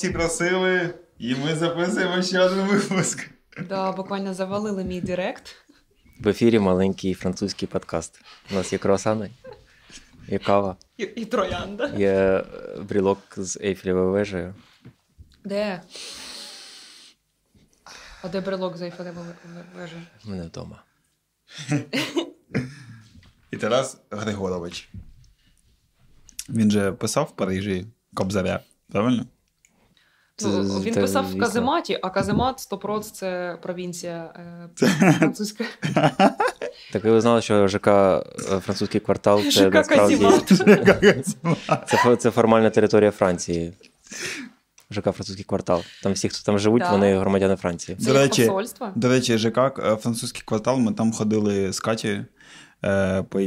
всі просили, і ми записуємо ще один випуск. Да, буквально завалили мій директ. В ефірі маленький французький подкаст. У нас є круасани, є кава, І, і троянда. є е, брілок з Ейфелевою вежею. Де? А де брелок за Ейфелевою вежі? У мене вдома. І Тарас Григорович. Він же писав в Парижі Кобзаря, правильно? Ну, він це, писав в. Казематі, а Каземат 100% це провінція е, французька. Так ви знали, що ЖК е, французький квартал це ЖК насправді це, це формальна територія Франції. ЖК французький квартал. Там всі, хто там живуть, Да. вони громадяни Франції. Це До речі, посольство. До речі, ЖК е, французький квартал, ми там ходили з Катєю. Е, по...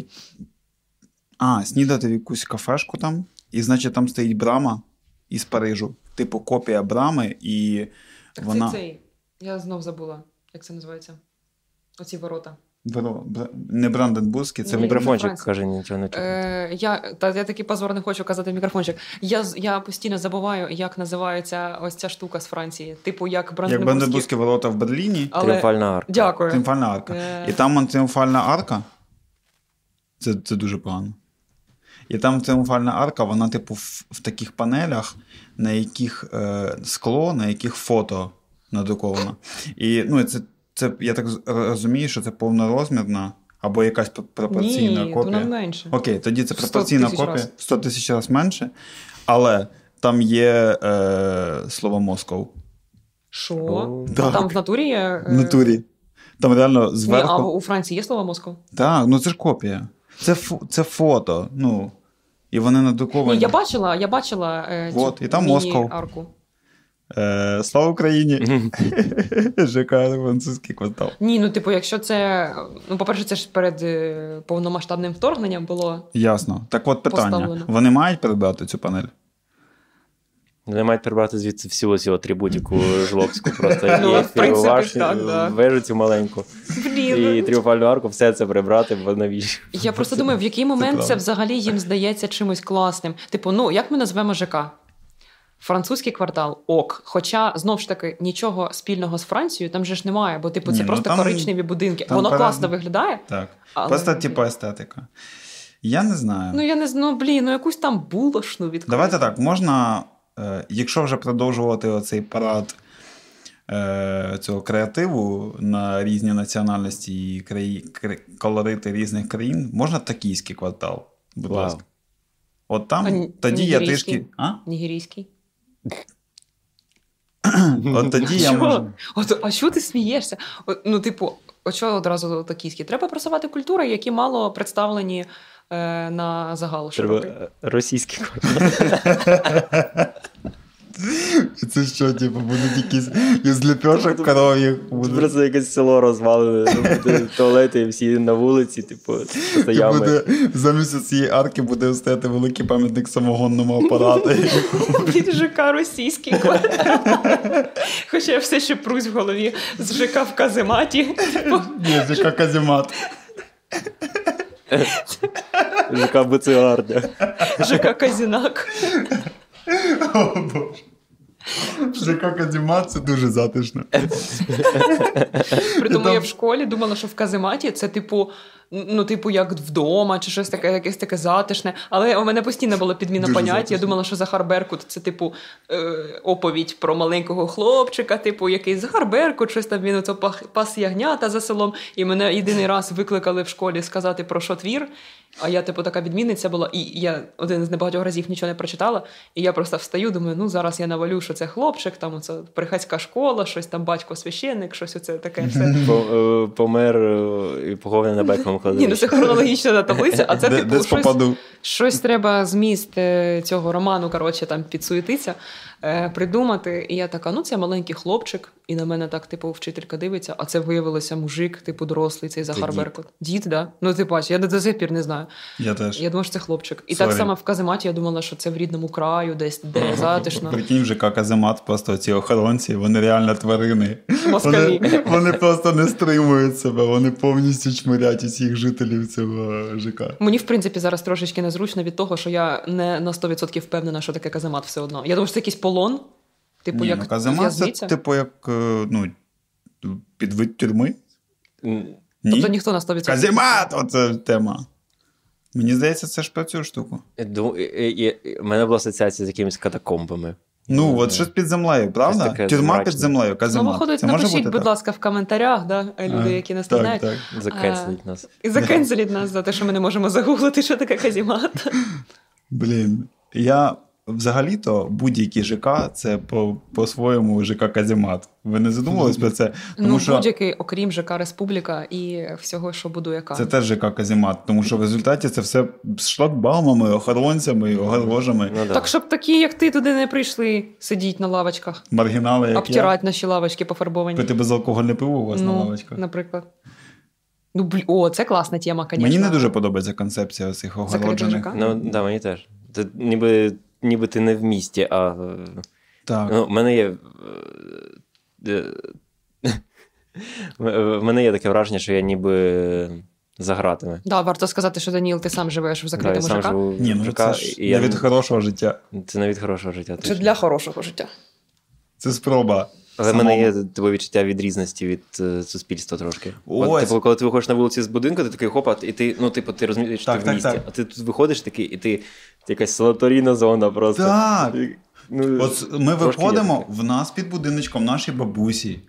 А, снідати в якусь кафешку там. І, значить, там стоїть брама із Парижу. Типу копія брами, і Так вона. це цей. Я знов забула, як це називається. Оці ворота. Бро- бр- Не Бранденбурзький, це Це мікрофончик каже, нічого не чути. Е, я, та, я такий позор не хочу казати мікрофончик. Я, я постійно забуваю, як називається ось ця штука з Франції. Типу, як Як Бранденбурзькі. Бранденбурзькі ворота в Берліні. Але... Тріумфальна арка. Дякую. Тріумфальна арка. Е. І там тріумфальна арка. Це, це дуже погано. І там тріумфальна арка, вона, типу, в, в таких панелях, на яких е, скло, на яких фото надруковано. І ну, це, це, я так розумію, що це повнорозмірна або якась пропорційна Ні, копія. вона менше. Окей, тоді це пропорційна тисяч копія. раз. 100 тисяч разів менше. Але там є е, слово Москов. Що? Там в натурі є. е, В натурі. Там реально Ні, зверху. а у Франції є слово Москва? Так, ну це ж копія. Це, це фото. Ну, і вони надруковані. Ні, я бачила, я бачила е, От, цю і там Москов. міні-арку. Е, слава Україні! ЖК французький квартал. Ні, ну типу, якщо це. Ну, по-перше, це ж перед е, повномасштабним вторгненням було. Ясно. Так от питання. Поставлено. Вони мають передати цю панель? Вони мають прибрати звідси всю цю атрибутику жлобську, просто Ну, і в принципі, башню, так, да. вежу цю маленьку, і тріумфальну арку, все це прибрати, бо навіщо? Я просто думаю, в який момент це, взагалі їм здається чимось класним. Типу, ну як ми назвемо ЖК? Французький квартал ок. Хоча знов ж таки нічого спільного з Францією там же ж немає, бо типу це Ні, ну, просто там- коричневі будинки. там Воно перед- класно виглядає. Так. Але- Просто типу естетика. Я не знаю. Ну я не знаю, ну блін, ну якусь там булошну відкрити. Давайте так, можна, е, якщо вже продовжувати оцей парад е, цього креативу на різні національності і краї, кр- колорити різних країн, можна токійський квартал, будь Вау. ласка. От там А тоді я нігерійський? А? Нігерійський. От тоді я Що? можу. От, а що ти смієшся? От, ну, типу, от що одразу токійські? Треба просувати культури, які мало представлені е, на загал Треба широкий. е, російський квартал. Це що, типу, будуть якісь із ліпьошок коров'їх. Просто якесь село розвалене, ну, туалети, і всі на вулиці, типу, стоями. буде, замість цієї арки буде стояти великий пам'ятник самогонному апарату. Від ЖК російський. Хоча я все ще прусь в голові з ЖК в казематі. Ні, як каземат. ЖК Буцегарня. ЖК Казінак. О, Боже. ЖК Казімат це дуже затишно. При тому там- я в школі думала, що в казематі це типу, ну, типу, як вдома, чи щось таке, якесь таке затишне. Але у мене постійно була підміна Дуже понять. Я думала, що Захар Беркут це, типу, е, оповідь про маленького хлопчика, типу, який Захар Беркут, щось там він оце пас ягнята за селом. І мене єдиний раз викликали в школі сказати про що твір. А я, типу, така відмінниця була, і я один з небагатьох разів нічого не прочитала. І я просто встаю, думаю, ну зараз я навалю, що це хлопчик, там оце приходська школа, щось там батько священник, щось оце таке все. Е, Помер е, і похований на Бековому Ні, ну це хронологічна таблиця, а це типу щось, щось треба зміст е, цього роману, коротше, там підсуетиться, е, придумати. І я така, ну це маленький хлопчик, і на мене так, типу, вчителька дивиться, а це виявилося мужик, типу, дорослий, цей Захар дід. Беркут. Дід, да? Ну, ти бачиш, я до сих пір не знаю. Я теж. Я думала, що це хлопчик. І Sorry. так само в казематі я думала, що це в рідному краю, десь де затишно. Прикинь, вже як каземат, просто ці охоронці, вони реально тварини. Москалі. Вони, вони просто не стримують себе, вони повністю чмирять усіх жителів цього ЖК. Мені, в принципі, зараз трошечки незручно від того, що я не на 100% впевнена, що таке каземат все одно. Я думаю, що це якийсь полон. Типу, Ні, як ну, в'язниця? це типу як е, ну, підвид тюрми. Ні? Тобто ніхто на 100%. Каземат! Оце тема. Мені здається, це ж про цю штуку. е, е, е, У мене була асоціація з якимись катакомбами. Ну, от знаю. щось під землею, правда? Тюрма під землею, Ну, каземат. виходить, це може напишіть, бути будь так? ласка, в коментарях, да, люди, А, які нас не так, знають. так. Закенселить нас. І закенселіть нас за те, що ми не можемо загуглити, що таке казімат. Блін. Я взагалі-то будь-який ЖК це по, по-своєму ЖК Казімат. Ви не задумувались про це? Тому ну, що будь-який, окрім ЖК Республіка і всього, що будує К. це теж ЖК Казімат, тому що в результаті це все з шлагбаумами, охоронцями, огорожами, Ну, да. Так, щоб такі, як ти, туди не прийшли сидіть на лавочках, маргінали, як я. обтирати наші лавочки пофарбовані. Пити безалкогольне пиво у вас на ну, лавочках. наприклад. Ну, блін, о, це класна тема, звісно. Мені не дуже подобається концепція цих огороджених. Ну, да, мені теж. Це ніби, ніби ти не в місті, а. е, Так. Ну, в мене є. е, е, В мене є таке враження, що я ніби за гратами. Да, варто сказати, що Даніл, ти сам живеш в закритому да, ЖК. живу Ні, ну ЖК, це ж не від хорошого життя. Це не від хорошого життя. Це точно. для хорошого життя. Це спроба. Але в самому. мене є типу, відчуття відрізності від е, суспільства трошки. Ось. От, типу, коли ти виходиш на вулиці з будинку, ти такий хопа, і ти, ну, типу, ти розумієш, Так, ти в місті. так. А ти тут виходиш такий, і ти, ти якась санаторійна зона просто. Так. І, Ну, От ми є виходимо в нас під будиночком наші бабусі.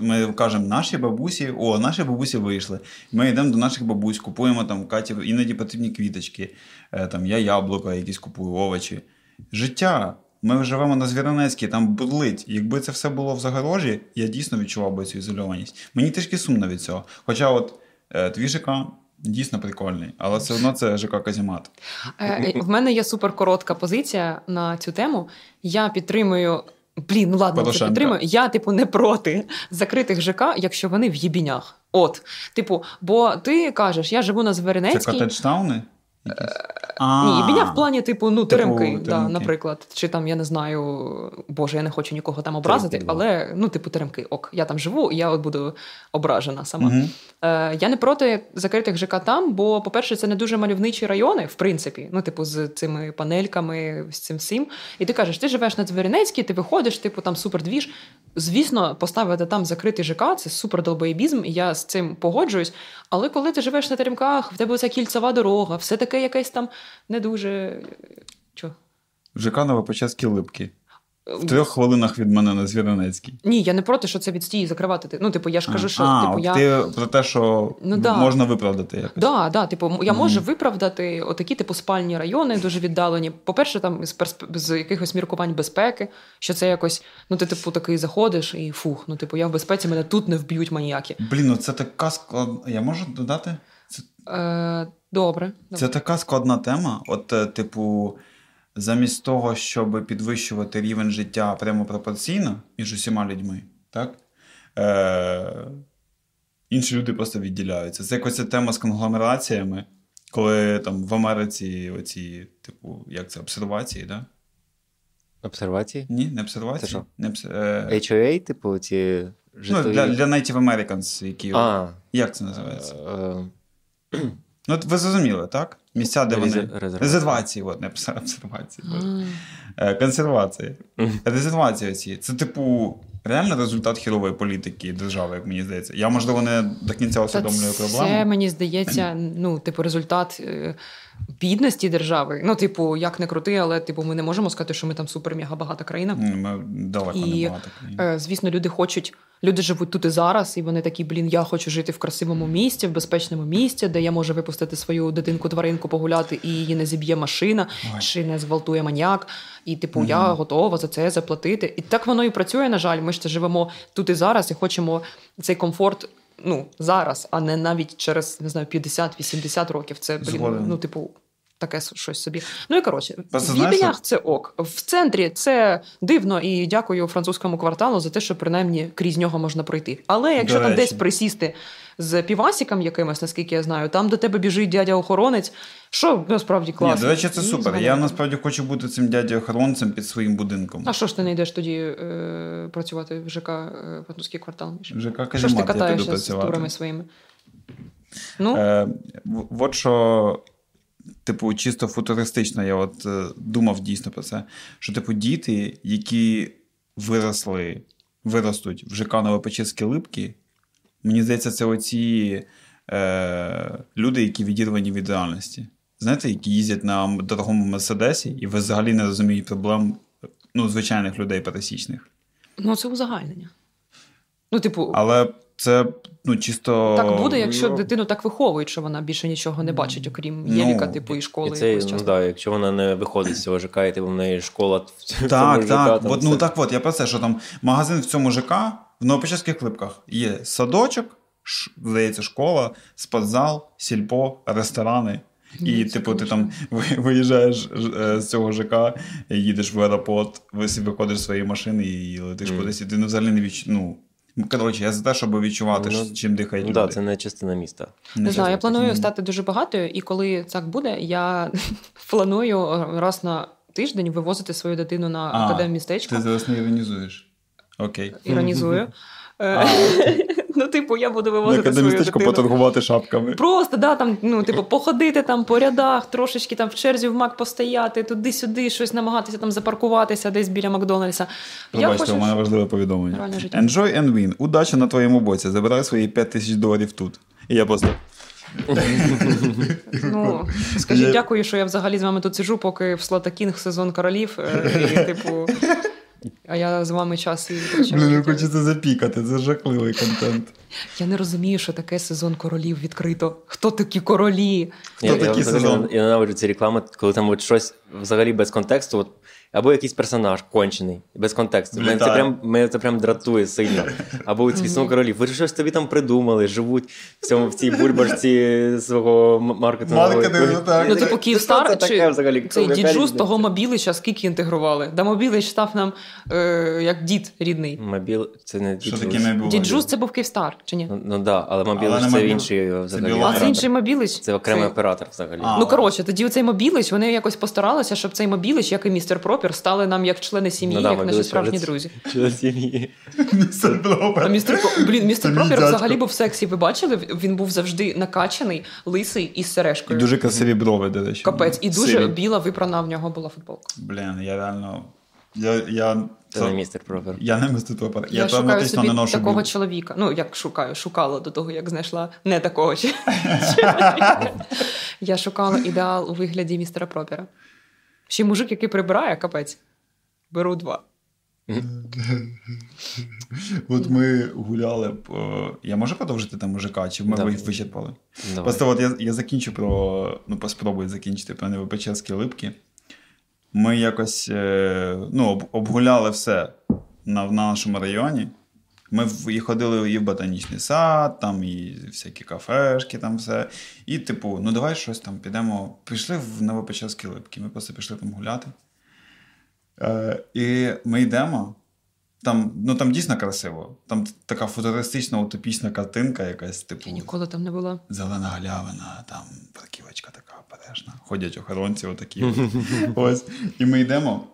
Ми кажемо, наші бабусі, о, наші бабусі вийшли. Ми йдемо до наших бабусь, купуємо там Каті, іноді потрібні квіточки. Е, Там я яблука, якісь купую, овочі. Життя. Ми живемо на Звіронецькій, там бурлить. Якби це все було в загорожі, я дійсно відчував би цю ізольованість. Мені трішки сумно від цього. Хоча, от е, твій ЖК дійсно прикольний, але все одно це ЖК Казімат. Е, В мене є суперкоротка позиція на цю тему. Я підтримую. Блін, ну ладно, це підтримую. Я, типу, не проти закритих ЖК, якщо вони в їбінях. От, типу, бо ти кажеш, я живу на Це Зверинецькій. котедж-тауни? Якісь? Ні, їбіня в плані, типу, ну, Типу, теремки, да, наприклад. Чи там, я не знаю, боже, я не хочу нікого там образити, але ну, типу, теремки, ок, я там живу, і я от буду ображена сама. Е, я не проти закритих ЖК там, бо, по-перше, це не дуже мальовничі райони, в принципі, ну, типу, з цими панельками, з цим всім. І ти кажеш, ти живеш на Дзвіринецькій, ти виходиш, типу, там супердвіж. Звісно, поставити там закритий ЖК це супер долбоєбізм, і я з цим погоджуюсь. Але коли ти живеш на теремках, в тебе ця кільцева дорога, все таке якесь там не дуже. Чо? ЖК Новопечерські липки. В трьох хвилинах від мене на Звіронецькій. Ні, я не проти, що це відстій закривати. Ну, типу, я ж кажу, що а, типу, я. ти про те, що Ну, да. можна виправдати якось. Да, да, типу, я Мгм. можу виправдати отакі, типу, спальні райони, дуже віддалені. По-перше, там з, персп... з якихось міркувань безпеки, що це якось, ну ти, типу, такий заходиш і фух, ну, типу, я в безпеці, мене тут не вб'ють маніяки. Блін, ну це така складна. Я можу додати? Це, Е, добре. це така складна тема. От, е, типу, замість того, щоб підвищувати рівень життя прямо пропорційно між усіма людьми, так? Е, інші люди просто відділяються. Це якось ця тема з конгломераціями, коли там в Америці оці, типу, як це, обсервації. Да? Обсервації? Ні, не обсервації. Це що? Не обс... е... HOA, типу, ці ну, для, для Native Americans, які. А, Як це називається? Ну, ви зрозуміли, так? Місця, де вони. Резер- резервації. От, не обсервації. Е, Консервації. Резервації ці. Це, типу, реально результат хірової політики держави, як мені здається. Я, можливо, не до кінця усвідомлюю проблему. це, мені здається, ну, типу, результат е, бідності держави. Ну, типу, як не крути, але типу, ми не можемо сказати, що ми там супер-мега багата країна. Ми далеко І, не багато. країн. Е, Звісно, люди хочуть, люди живуть тут і зараз, і вони такі, блін, я хочу жити в красивому місті, в безпечному місті, де я можу випустити свою дитинку тваринку погуляти, і її не зіб'є машина, Ой. чи не зґвалтує маніяк. І, типу, Мгм. я готова за це заплатити. І так воно і працює, на жаль. Ми ж це живемо тут і зараз, і хочемо цей комфорт. Ну, зараз, а не навіть через не знаю 50-80 років. Це блін, ну, типу, таке щось собі. Ну і коротше, Просто в знаєш, це ок. В центрі це дивно і дякую французькому кварталу за те, що принаймні крізь нього можна пройти. Але якщо До там речі. десь присісти з півасіком якимось, наскільки я знаю, там до тебе біжить дядя-охоронець, що насправді класно. Ні, до речі, це І супер. Я насправді хочу бути цим дядю охоронцем під своїм будинком. А що ж ти не йдеш тоді е, працювати в ЖК е, квартал? ЖК Що ж ти катаєшся з турами своїми? Ну, Е, от що, типу, чисто футуристично, я от е, думав дійсно про це. Що, типу, діти, які виросли, виростуть в ЖК Новопечерські липки, мені здається, це оці е, люди, які відірвані від реальності. Знаєте, які їздять на дорогому Мерседесі, і ви взагалі не розумієте проблем ну, звичайних людей пересічних. Ну, це узагальнення. Ну, типу, Але це ну, чисто. так буде, якщо ну. дитину так виховують, що вона більше нічого не бачить, окрім Ну, Єліка, типу, і І школи. це, якоїсь ну, да, якщо вона не виходить з цього ЖК, і типу, в неї школа в цьому Так, ЖК, так. там От, ну все. так от, я про це, що там магазин в цьому ЖК в Новопечерських клипках є садочок, ш, здається, школа, спортзал, сільпо, ресторани. І, типу, ти там виїжджаєш е, з цього ЖК, їдеш в аеропорт, виходиш з своєї машини і летиш Мгм. кудись, і ти ну, взагалі не відч... Ну, коротше, я за те, щоб відчувати, Ну, чим дихають Ну, люди. да, це не частина міста. Не знаю, я планую Мгм. стати дуже багатою, і коли так буде, я планую раз на тиждень вивозити свою дитину на А, академмістечко. Ти зараз не іронізуєш. Окей. Іронізую. Е, Ну, типу, я буду вивозити свою дитину. поторгувати шапками. Просто, да, там, ну, типу, походити там по рядах, трошечки там в черзі в Мак постояти, туди-сюди, щось намагатися там запаркуватися десь біля Макдональдса. Я Пробачте, хочу, у мене важливе повідомлення. Реальне життя. Enjoy and win. Удача на твоєму боці. Забирай свої 5 тисяч доларів тут. І я просто. ну, скажіть дякую, що я взагалі з вами тут сиджу, поки в Слота Кінг сезон королів. е, І, типу, а я з вами час і. Блін, ну хочеться запікати, це жахливий контент. Я не розумію, що таке сезон королів відкрито. Хто такі королі? Хто я, я, такий взагалі сезон? Я ненавиджу ці реклами, коли там от щось взагалі без контексту, от, або якийсь персонаж кончений, без контексту. Мене це, прям, мене це прям дратує сильно. Або ці сон королів. Ви щось тобі там придумали, живуть в цьому в цій бульбашці свого маркетингового. Маркетингу, так. Ну, Це- типу, Київстар це чи взагалі? цей діджу з того мобілища скільки інтегрували? Да мобілич став нам е, як дід рідний. Мобіл, це не Що Діджус. таке? Діджус це був Київстар, чи ні? Ну, ну да, але мобіл Але не це мобіл. інший взагалі. А це інший мобілич? Це окремий оператор взагалі. Ну коротше, тоді оцей мобілич, вони якось постаралися, щоб цей мобілич, як і містер Пропер, стали нам як члени сім'ї, Ну да, як наші справжні друзі. Член сім'ї. Містер. А містер блін, містер Пропер взагалі був сексі. Ви бачили? Він був завжди накачаний, лисий і з І сережкою. дуже красиві брови, до речі. Капець, і дуже Сиві. біла випрана в нього була футболка. Блін, я реально. Я, я, Це не містер Пропер. Я не містер Пропер. Я, Я, шукаю собі не ношу такого біль. чоловіка. Ну, як шукаю, шукала до того, як знайшла не такого чоловіка. Я шукала ідеал у вигляді містера Пропера. Ще й мужик, який прибирає, капець. Беру два. От ми гуляли. по- Я можу продовжити там мужика, чи ми Да. ви вичерпали? Давай. Просто от я, я закінчу про. Ну, поспробую закінчити про Невипечерські липки. Ми якось е, ну, обгуляли все на, в нашому районі. Ми і ходили і в ботанічний сад, там, і всякі кафешки, там все. І, типу, ну давай щось там підемо. Пішли в Новопечерські липки. Ми просто пішли там гуляти. Е, і ми йдемо. Там, ну, там дійсно красиво. Там така футуристична утопічна картинка, якась, типу, Я ніколи там не була. зелена галявина, там парківочка така обережна. Ходять охоронці отакі. Ось. І ми йдемо.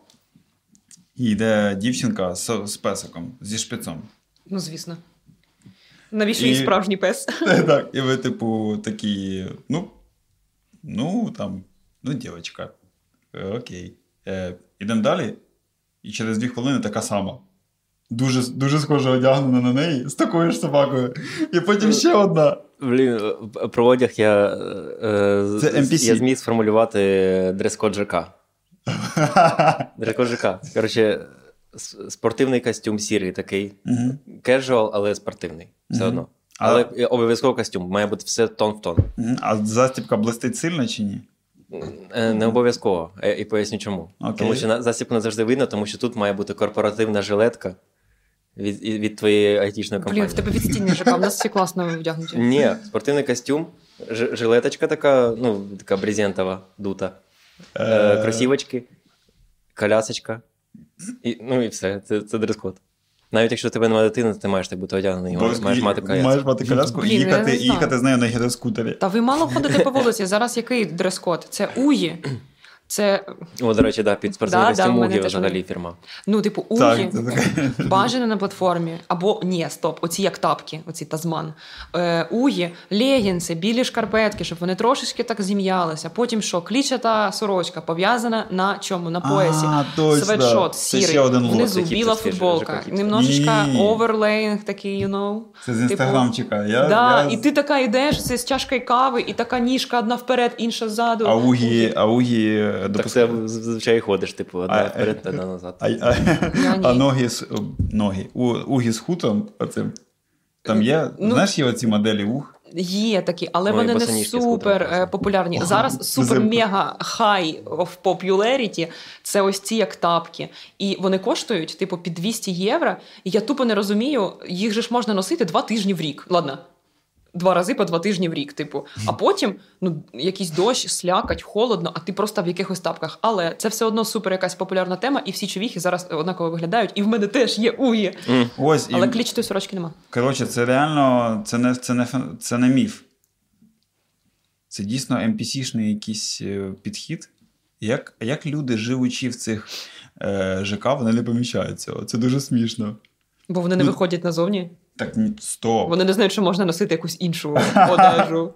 І йде дівчинка з, з песиком, зі шпицом. Ну, звісно. Навіщо І- їй справжній пес? Так, і ви, типу, такі, ну, ну, там, ну, дівчинка. Е, Окей. Е, ідемо далі. І через дві хвилини така сама. Дуже, дуже схоже одягнена на неї з такою ж собакою. І потім ще одна. Блін, е, про одяг я, е, Це NPC. я зміг сформулювати дрес-код ЖК. Дрес-код ЖК. Коротше, спортивний костюм сірий такий. Мгм. Casual, але спортивний. Все Мгм. одно. Але е, обов'язково костюм. Має бути все тон в тон. А застібка блистить сильно чи ні? Е, Не обов'язково. Е, І поясню чому. Окей. Тому що застібку не завжди видно, тому що тут має бути корпоративна жилетка від, від твоєї айтішної Блін, компанії. в тебе відстійний ЖК, в нас всі класно вдягнуті. Ні, спортивний костюм, ж- жилеточка така, ну, така брезентова, дута, Е, кросівочки, колясочка. І, ну і все, це, це дрес-код. Навіть якщо в тебе немає дитини, то ти маєш так бути одягнений, маєш мати коляску. Маєш мати коляску і їхати, їхати з нею на гіроскутері. Та ви мало ходите по вулиці. Зараз який дрес-код? Це уї. Це О, до речі, да, під спортивний Да, да, взагалі фірма. ну, типу, угі, Так, бажано на платформі. Або ні, стоп, оці як тапки, оці тазман. Е, угі, легінси, білі шкарпетки, щоб вони трошечки так зім'ялися. Потім що, клічата сорочка пов'язана на чому? На поясі. А, точно. Светшот Це сірий, ще один лот, внизу який біла футболка, немножечко оверлейнг такий, you know. Це з Типу, інстаграмчика. Я, да, я... І ти така йдеш це з чашкою кави, і така ніжка одна вперед, інша ззаду. А угі, а угі Так це зазвичай ходиш, типу, одна А, вперед, одна назад. А, а, а ноги з ноги. У, угі з хутом. Там є, Ну, знаєш, є оці моделі ух. Є такі, але Ой, вони не супер е, популярні. Зараз супер-мега хай of popularity – це ось ці як тапки. І вони коштують, типу, під 200 євро. І я тупо не розумію, їх же ж можна носити два тижні в рік. Ладно. Два рази по два тижні в рік, типу. А потім ну, якийсь дощ, слякать, холодно, а ти просто в якихось тапках. Але це все одно супер якась популярна тема, і всі човіхи зараз однаково виглядають. І в мене теж є уї. Ось, Але і, клічної сорочки нема. коротше, це реально, це не, це не, це не міф. Це дійсно NPC-шний якийсь е, підхід. Як, як люди, живучи в цих е, ЖК, вони не помічають цього. Це дуже смішно. Бо вони не Ну, виходять назовні. Так, ні, стоп. Вони не знають, що можна носити якусь іншу одежу.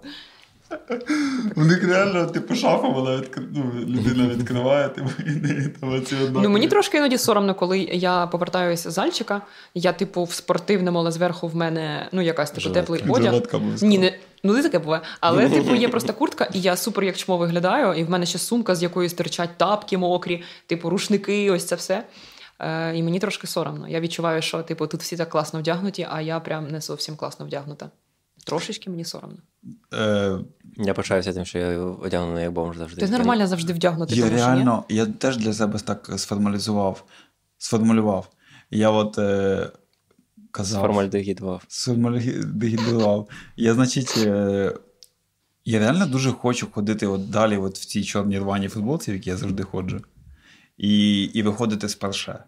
У них реально, типу, шафа, вона відкр... ну, людина відкриває, типу, і не там оці однакові. Ну мені трошки іноді соромно, коли я повертаюся з Альчика. Я, типу, в спортивному, але зверху в мене ну якась типу теплий одяг. Жилетка. Ні, не ну не таке буває. Але типу є просто куртка, і я супер як чмо виглядаю, і в мене ще сумка, з якої стирчать тапки мокрі, типу рушники, ось це все. Е, і мені трошки соромно. Я відчуваю, що типу тут всі так класно вдягнуті, а я прям не зовсім класно вдягнута. Трошечки мені соромно. Е, Я почаюся тим, що я одягнений як бомж завжди. Ти нормально завжди вдягнутий, я тому що ні? реально, я теж для себе так сформалізував, сформулював. Я от е, казав. Сформальдегідував. Сформалізував. Я, значить, е, я реально дуже хочу ходити от далі от в цій чорній рваній футболці, в якій я завжди ходжу, і, і виходити з парше.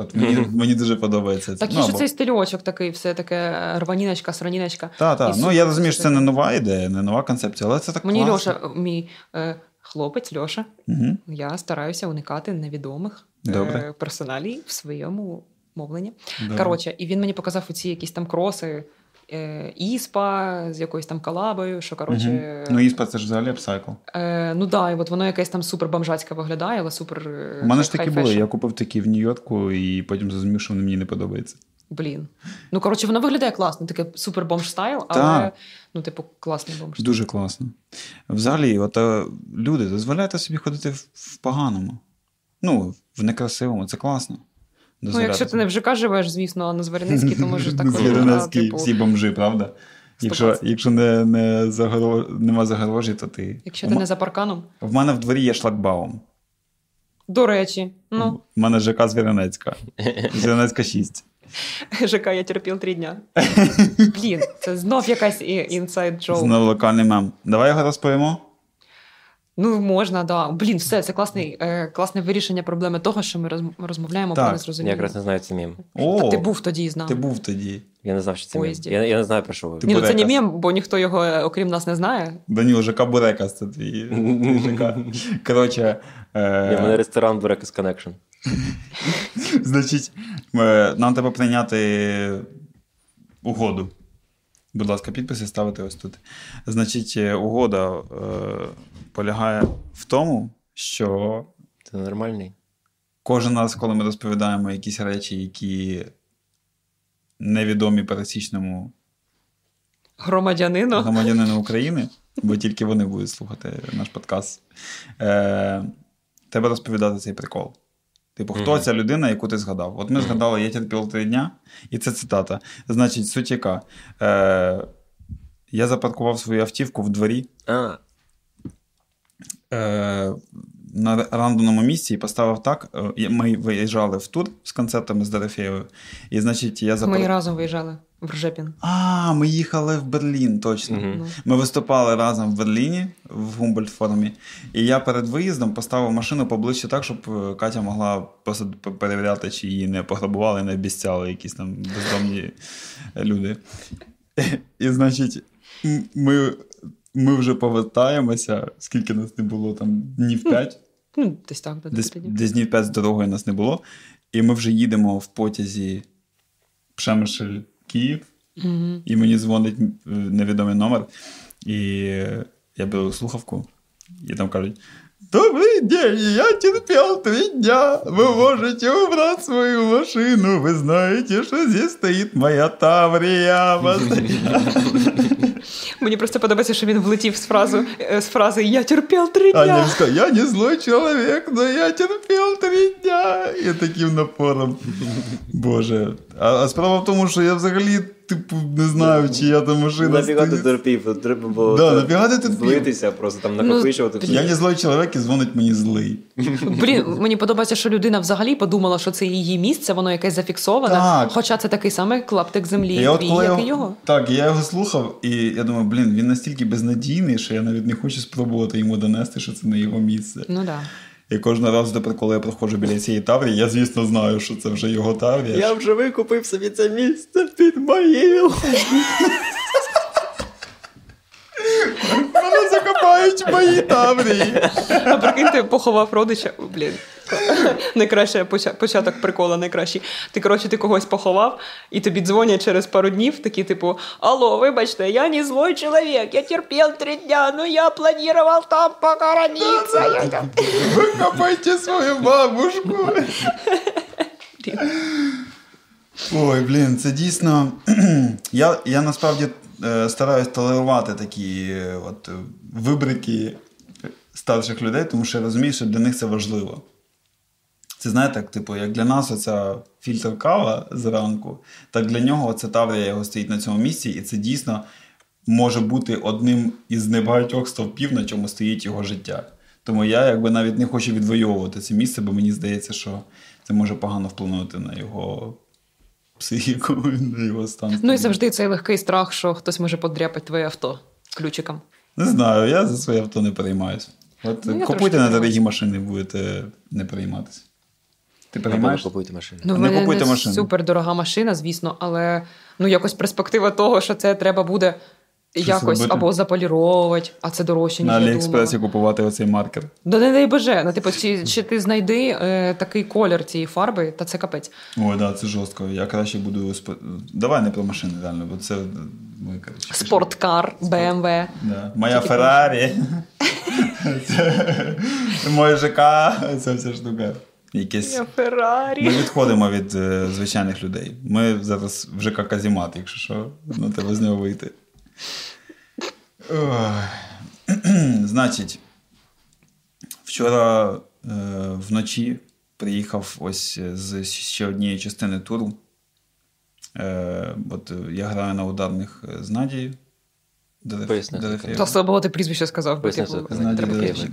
От мені, мені дуже подобається це. Так і що цей стильочок такий, все таке е, рваніночка, сраніночка. Так, так. Ну я розумію, що це не нова ідея, не нова концепція, але це так Мені класно. Льоша, мій е, хлопець Льоша, Угу. я стараюся уникати невідомих Добре. е, персоналій в своєму мовленні. Коротше, і він мені показав оці якісь там кроси. Е, Іспа з якоюсь там колабою, що коротше. Мгм. Ну, іспа це ж взагалі апсайкл. е, ну да, і от воно якесь там супер бомжацьке виглядає, але супер. е, У мене ж такі були. Я купив такі в Нью-Йорку і потім зрозумів, що вони мені не подобаються. Блін. Ну коротше, воно виглядає класно, таке супер бомж стайл, але Так. ну, типу, класний бомж. Дуже класно. Взагалі, от е, люди, дозволяйте собі ходити в поганому. Ну, в некрасивому, це класно. Ну, якщо ти не в ЖК живеш, звісно, а на Зваряницькій, то можеш так а, типу, всі бомжи, правда? Якщо, якщо не, не загоро... нема загорожі, то ти. Якщо ти м- не за парканом. В мене в дворі є шлагбаум. До речі, ну, В мене ЖК Звіринецька. Звіринецька 6. ЖК я терпів три дня. Блін, це знов якась інсайд джоу. Знову локальний мем. Давай його розповімо. Ну, можна, да. Блін, все, це класний, е, класне вирішення проблеми того, що ми розмовляємо Так. про Я якраз не знаю цей мім. О, Ти був тоді з нами. Ти був тоді. Я не знав, що це мім. Я, я не знаю, про що ви. Ні, ну це не Бурекас. мем, бо ніхто його, е, окрім нас, не знає. Даніло, ЖК Бурекас, це твій твій ЖК. Коротше. Ні, в мене Е... ресторан Breakfast Connection. Значить, е, нам треба прийняти угоду. Будь ласка, підписи ставити ось тут. Значить, е, угода е, полягає в тому, що Це нормальний. кожен раз, коли ми розповідаємо якісь речі, які невідомі пересічному Громадянину. громадянину України, бо тільки вони будуть слухати наш подкаст, е, треба розповідати цей прикол. Типу, хто Мгм. ця людина, яку ти згадав? От ми згадали, я терпів три дня, і це цитата. Значить, суть яка. Е, я запаркував свою автівку в дворі А, е, на рандомному місці і поставив так. е, Ми виїжджали в тур з концертами з Дорофеєвою. І, значить, я Ми разом виїжджали в Ржепін. А, ми їхали в Берлін, точно. Ну. Ми виступали разом в Берліні в Гумбольдт форумі. І я перед виїздом поставив машину поближче так, щоб е, Катя могла просто перевіряти, чи її не пограбували, не обіцяли якісь там бездомні люди. І, значить, ми, ми вже повертаємося, скільки нас не було там днів п'ять. Ну, десь так, до Десь, 10 днів. десь днів 5 з дорогою нас не було. І ми вже їдемо в потязі Пшемишель Київ, Мгм. і мені дзвонить е, невідомий номер. І я беру слухавку, і там кажуть: Добрый день, я терпел три дня. Вы можете убрать свою машину. Вы знаете, что здесь стоит моя Таврия. Мені просто подобається, що він влетів з фразу е, з фрази Я терпів три А дня. я сказал, я не злой человек, но я терпел три дня. І таким напором. Боже. А, а справа в тому, що я взагалі, типу, не знаю, чия там машина. Нафіга ти стоїть. терпів? Треба було Да, нафіга терпів? злитися, просто там Ну, накопичувати все. Я не злой чоловік і дзвонить мені злий. Блін, мені подобається, що людина взагалі подумала, що це її місце, воно якесь зафіксоване. Так. Хоча це такий самий клаптик землі, Я от коли як його- і його. Так, я його слухав, і я думаю, блін, він настільки безнадійний, що я навіть не хочу спробувати йому донести, що це не його місце. Ну да. І кожен разу, тепер, коли я проходжу біля цієї таврії, я, звісно, знаю, що це вже його таврія. Я вже викупив собі це місце під могилу. Закопають в таврії. А прикинь, ти поховав родича. Блін. Найкраще початок прикола, найкращий. Ти, коротше, ти когось поховав, і тобі дзвонять через пару днів, такі, типу, Алло, вибачте, я не злой чоловік, я терпів три дня, ну я планував там похоронитися. Я там- Викопайте свою бабушку. Ой, блін, це дійсно. я, я насправді стараюсь толерувати такі е, от, е, вибрики старших людей, тому що я розумію, що для них це важливо. Це знаєте, як, типу, як для нас оця фільтр кава зранку, так для нього ця таврія його стоїть на цьому місці, і це дійсно може бути одним із небагатьох стовпів, на чому стоїть його життя. Тому я якби навіть не хочу відвоювати це місце, бо мені здається, що це може погано вплинути на його психіку, на його стан. Ну і завжди цей легкий страх, що хтось може подряпати твоє авто ключиком. Не знаю, я за своє авто не переймаюсь. От Ну, купуйте на дорогі машини, будете не перейматися. Ти переймаєш? Не купуйте машину. Ну, Не мене купуйте не машину. супер дорога машина, звісно, але ну якось перспектива того, що це треба буде якось робити? або заполіровувати, а це дорожче, ніж На Аліекспресі купувати оцей маркер. Да не дай боже. Ну, типу, чи, чи ти знайди е, такий колір цієї фарби, та це капець. Ой, да, це жорстко. Я краще буду. Давай не про машини, реально, бо це ми, коротше. Спорткар, БМВ. Да. Моя Феррарі. Мой ЖК, це вся штука. Якесь... Ми відходимо від е, звичайних людей. Ми зараз в ЖК Казімат, якщо що, ну треба з нього вийти. Значить, вчора е, вночі приїхав ось з ще однієї частини туру. Е, от е, я граю на ударних е, з Надією. Та слава Богу, ти прізвище сказав, бо типу, тих, хто Дерефєєвої.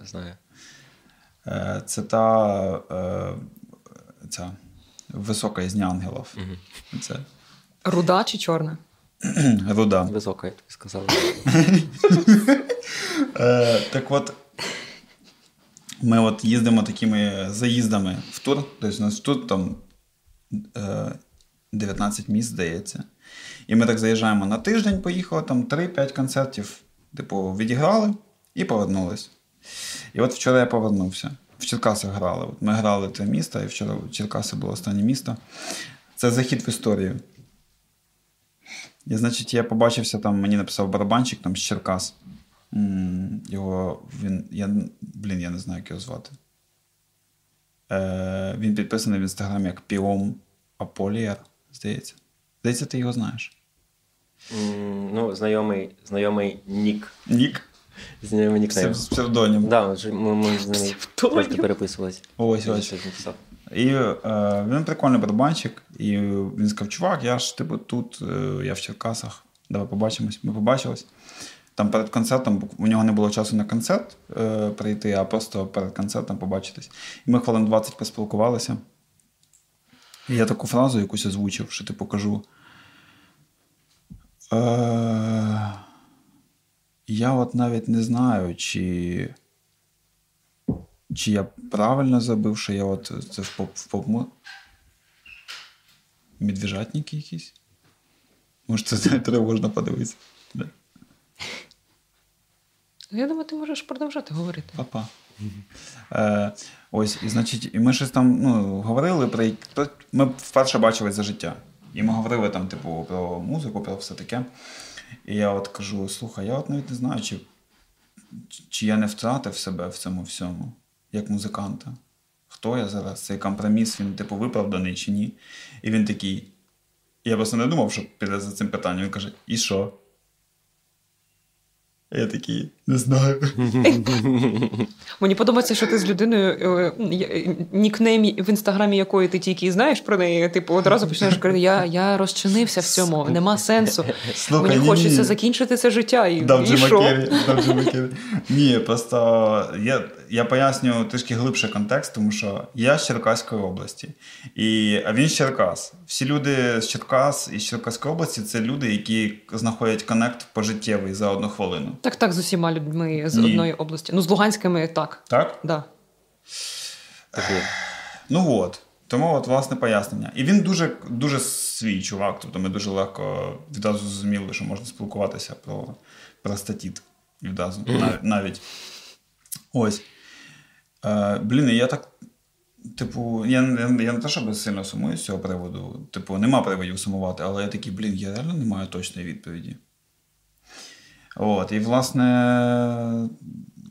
не знає. Е, Це та е, ця висока із ангелів. Це Руда чи чорна? руда. Висока, я тобі сказав. Е, так от, ми от їздимо такими заїздами в тур. Тобто у нас тут там е, 19 місць, здається. І ми так заїжджаємо на тиждень, поїхали, там 3-5 концертів, типу, відіграли і повернулись. І от вчора я повернувся. В Черкасах грали. От ми грали це місто, і вчора Черкаси було останнє місто. Це захід в історію. І, значить, я побачився там, мені написав барабанщик там з Черкас. Його він. Я, блін, я не знаю, як його звати. Е, він підписаний в інстаграмі як Піом Аполієр, здається. Здається, ти його знаєш. М, Ну, знайомий, знайомий нік. Нік? Знайомий нікнейм. З псевдонім. Да, ми, ми з ним Псевдонім. трошки. Ось ось. І е, він прикольний барабанщик, і він сказав: чувак, я ж типу тут, е, я в Черкасах, давай побачимось. Ми побачились. Там перед концертом у нього не було часу на концерт е, прийти, а просто перед концертом побачитись. І ми хвилин 20 поспілкувалися. І я таку фразу якусь озвучив, що типу кажу. Е, я от навіть не знаю, чи. Чи я правильно забив, що я от це в поп поп Медвіжатники якісь? Може, це тривожно подивитися. Да. Ну, Я думаю, ти можеш продовжати говорити. Папа. Е, Ось, і значить, і ми щось там ну, говорили про ми вперше бачились за життя. І ми говорили там, типу, про музику, про все таке. І я от кажу: слухай, я от навіть не знаю, чи, чи я не втратив себе в цьому всьому, як музиканта. Хто я зараз? Цей компроміс, він, типу, виправданий чи ні? І він такий. Я просто не думав, що піде за цим питанням. Він каже: І що? Я такий, не знаю. Мені подобається, що ти з людиною е, е, нікнейм в інстаграмі якої ти тільки знаєш про неї. Типу, одразу починаєш казати, я, я розчинився в цьому, нема сенсу. Слухай, Мені ні-ні. хочеться закінчити це життя. І, і що? Ні, просто я, я поясню трішки глибше контекст, тому що я з Черкаської області, і, а він з Черкас. Всі люди з Черкас і з Черкаської області це люди, які знаходять connect пожиттєвий за одну хвилину. Так, так, з усіма людьми з Ні. одної області. Ну, з Луганськими так. Так? Да. Так є. Ну от. Тому от власне пояснення. І він дуже дуже свій чувак. Тобто ми дуже легко відразу зрозуміли, що можна спілкуватися про, про статіт. Відразу навіть. навіть. Ось. Е, блін, і я так. Типу, я, я, я не те, щоб сильно сумую з цього приводу. Типу, нема приводів сумувати, але я такий, блін, я реально не маю точної відповіді. От, і власне,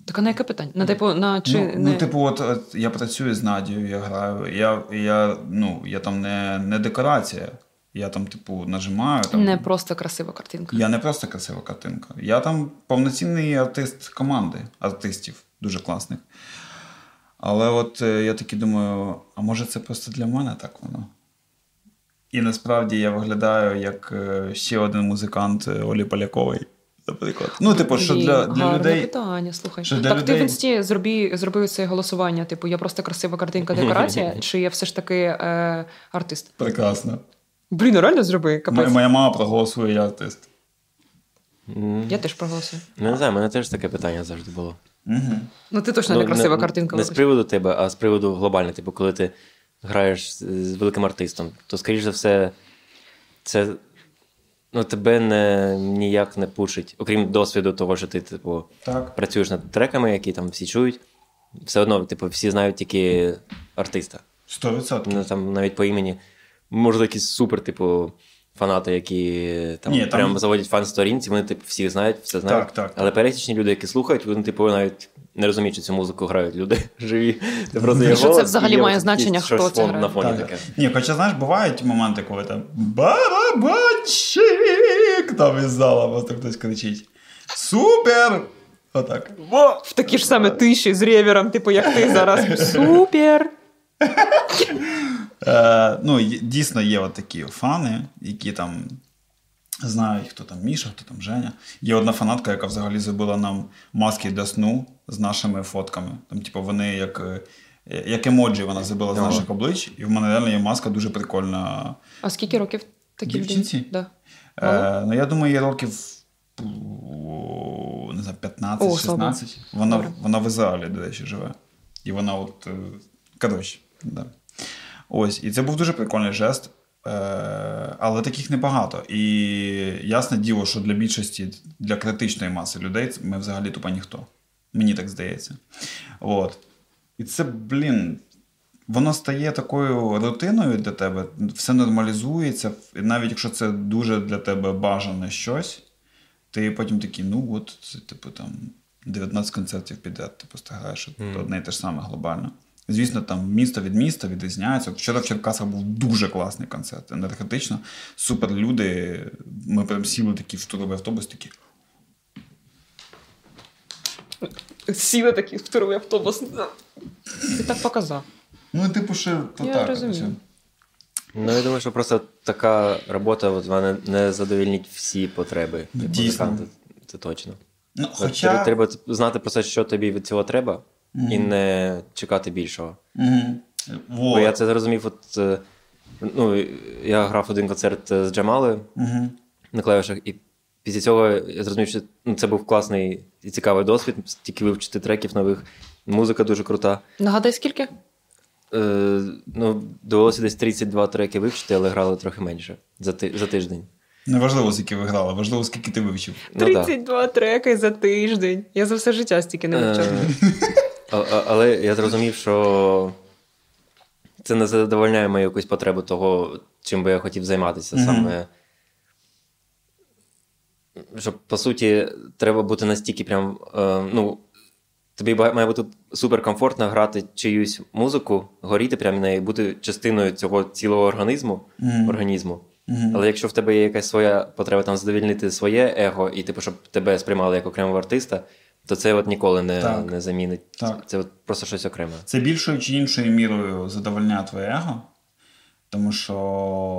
Так а на яке питання? На типу, на чи ну, не ну, типу, от, от я працюю з Надією, я граю. Я, я, ну, я там не, не декорація. Я там, типу, нажимаю. Там, не просто красива картинка. Я не просто красива картинка. Я там повноцінний артист команди артистів, дуже класних. Але от е, я таки думаю, а може це просто для мене так воно? І насправді я виглядаю як е, ще один музикант е, Олі Полякової, наприклад. Ну, типу, що для, для гарне людей. питання, слухай. що для так ти в інсті зробі, зробив це голосування. Типу, я просто красива картинка декорація, чи я все ж таки е, артист? Прекрасно. Блін, реально зроби, Моя, капець. моя мама проголосує, я артист. М. Я теж проголосую. Ну, не знаю, в мене теж таке питання завжди було. Угу. Ну, ти точно не красива картинка. Не з приводу тебе, а з приводу глобально. Типу, коли ти граєш з великим артистом, то, скоріш за все, це ну, тебе не, ніяк не пушить, окрім досвіду того, що ти, типу, Так. працюєш над треками, які там всі чують. Все одно, типу, всі знають тільки артиста. Сто відсотків. Ну, там навіть по імені. Може, якісь супер, типу, фанати, які там, Ні, там- прямо заводять фан-сторінці, вони типу, всіх знають, все знають. Так, так, Але пересічні люди, які слухають, вони типу навіть не розуміють, що цю музику грають люди живі. Це просто є Що це взагалі має значення, хто це грає? на фоні Так. таке. Ні, хоча, знаєш, бувають моменти, коли там барабанщик, там із зала просто хтось кричить. Супер! Отак. В такі ж саме тиші з ревером, типу, як ти зараз. Супер! Е, ну, дійсно є от такі фани, які там знають, хто там Міша, хто там Женя. Є одна фанатка, яка взагалі зробила нам маски для сну з нашими фотками. Там, типу, вони як, е, як емоджі вона зробила з наших облич, і в мене реально є маска дуже прикольна. А скільки років такі Дівчинці? Да. Е, ну, я думаю, їй років не знаю, 15-16. Вона, Добре. вона в Ізраїлі, до речі, живе. І вона от. е, Коротше, да. Ось. І це був дуже прикольний жест. Е, але таких небагато. І ясне діло, що для більшості, для критичної маси людей ми взагалі тупо ніхто. Мені так здається. От. І це, блін, воно стає такою рутиною для тебе, все нормалізується, і навіть якщо це дуже для тебе бажане щось, ти потім такий, ну от, це, типу, там 19 концертів підряд, ти просто граєш mm. одне і те ж саме глобально. Звісно, там місто від міста відрізняється. Вчора в Черкасах був дуже класний концерт, енергетично, супер люди. Ми прям сіли такі в туровий автобус, такі. Сіли такі в туровий автобус. Ти так показав. Ну, типу, ще то Я так. розумію. Ну, я думаю, що просто така робота от, вона не задовільнить всі потреби Дійсно. музиканта. Це точно. Ну, хоча... Треба, треба знати про це, що тобі від цього треба, і не чекати більшого. Угу. Бо я це зрозумів. От, е, ну, я грав один концерт е, з Джамалою Угу. на клавішах, і після цього я зрозумів, що ну, це був класний і цікавий досвід, стільки вивчити треків нових. Музика дуже крута. Нагадай, скільки? Е, ну, довелося десь 32 треки вивчити, але грали трохи менше за, ти, за тиждень. Неважливо, скільки ви грали, важливо, скільки ти вивчив. Ну, да. треки за тиждень. Я за все життя стільки не вивчала. А, але я зрозумів, що це не задовольняє мою якусь потребу того, чим би я хотів займатися. Саме. Що, по суті, треба бути настільки прям. Е, ну, тобі має бути суперкомфортно грати чиюсь музику, горіти прямо неї, бути частиною цього цілого організму. Мгм. організму. Мгм. Але якщо в тебе є якась своя потреба там задовільнити своє его, і типу, щоб тебе сприймали як окремого артиста, то це от ніколи не, Так. не замінить. Так. Це от просто щось окреме. Це більшою чи іншою мірою задовольняє твоє его. Тому що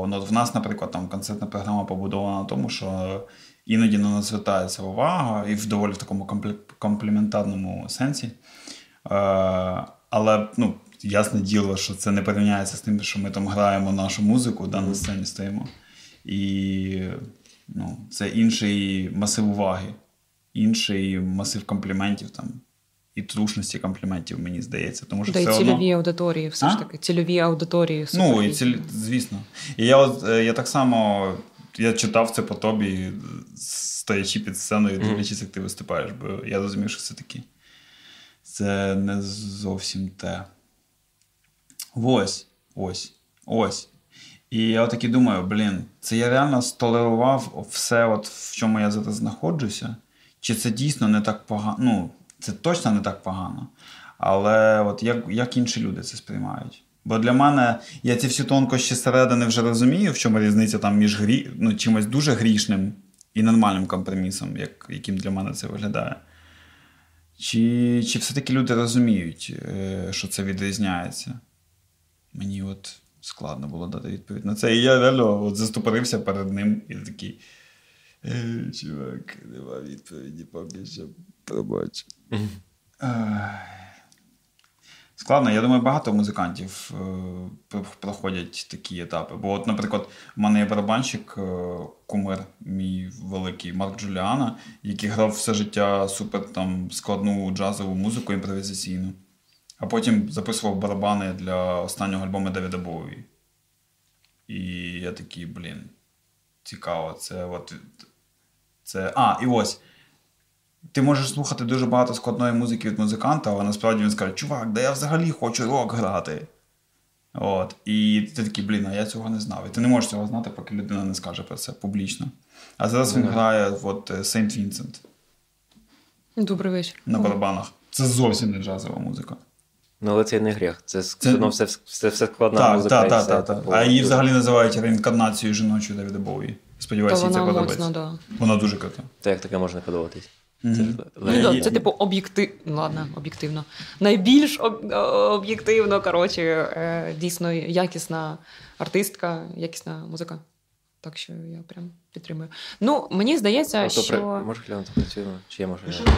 ну, в нас, наприклад, там концертна програма побудована на тому, що іноді на нас звертається увага, і в доволі в такому комплі- компліментарному сенсі. Е, але ну, ясне діло, що це не порівняється з тим, що ми там граємо нашу музику, да, на сцені стоїмо. І ну, це інший масив уваги, інший масив компліментів там. І трушності компліментів, мені здається. Тому що й все цільові одно... аудиторії, все А? ж таки. Цільові аудиторії. Ну, і ціль... звісно. І я, от, е, я так само я читав це по тобі, стоячи під сценою, і дивлячись, як ти виступаєш, бо я розумів, що все-таки це не зовсім те. Ось, ось, ось. І я отаки думаю, блін, це я реально столерував все, от, в чому я зараз знаходжуся, чи це дійсно не так погано. Ну, це точно не так погано. Але от як, як інші люди це сприймають? Бо для мене я ці всі тонкощі середини вже розумію, в чому різниця там між грі... ну, чимось дуже грішним і нормальним компромісом, як, яким для мене це виглядає. Чи, чи все-таки люди розуміють, е, що це відрізняється? Мені от складно було дати відповідь на це. І я реально от застопорився перед ним і такий. «Е, Чувак, нема відповіді, поки що пробач. Складно, я думаю, багато музикантів е, проходять такі етапи. Бо, от, наприклад, в мене є барабанщик, е, кумир, мій великий Марк Джуліана, який грав все життя супер там, складну джазову музику імпровізаційну, а потім записував барабани для останнього альбому Девіда Боуї. І я такий, блін, цікаво, це от. Це. А, і ось. Ти можеш слухати дуже багато складної музики від музиканта, але насправді він скаже, чувак, да я взагалі хочу рок грати. От. І ти такий, блін, а я цього не знав. І ти не можеш цього знати, поки людина не скаже про це публічно. А зараз він грає от Сейнт Вінсент Добрий вечір. на барабанах. Це зовсім не джазова музика. Ну, але це не гріх. Це, Це-. Ну, все, все, все складна Так, музика. так, так, так, так. типу, А її взагалі називають реінкарнацією жіночої Девіда Боуї. Сподіваюся, їй це вона подобається. моцна, да. Вона дуже крута. Та як таке можна подобатись? Мгм. Це Ну, да, це типу об'єктив... ну, Ладно, об'єктивно. Найбільш об... об'єктивно, коротше, е, дійсно якісна артистка, якісна музика. Так що я прям підтримую. Ну, мені здається, А що. при... Може глянути працюємо? Чи я можу глянути?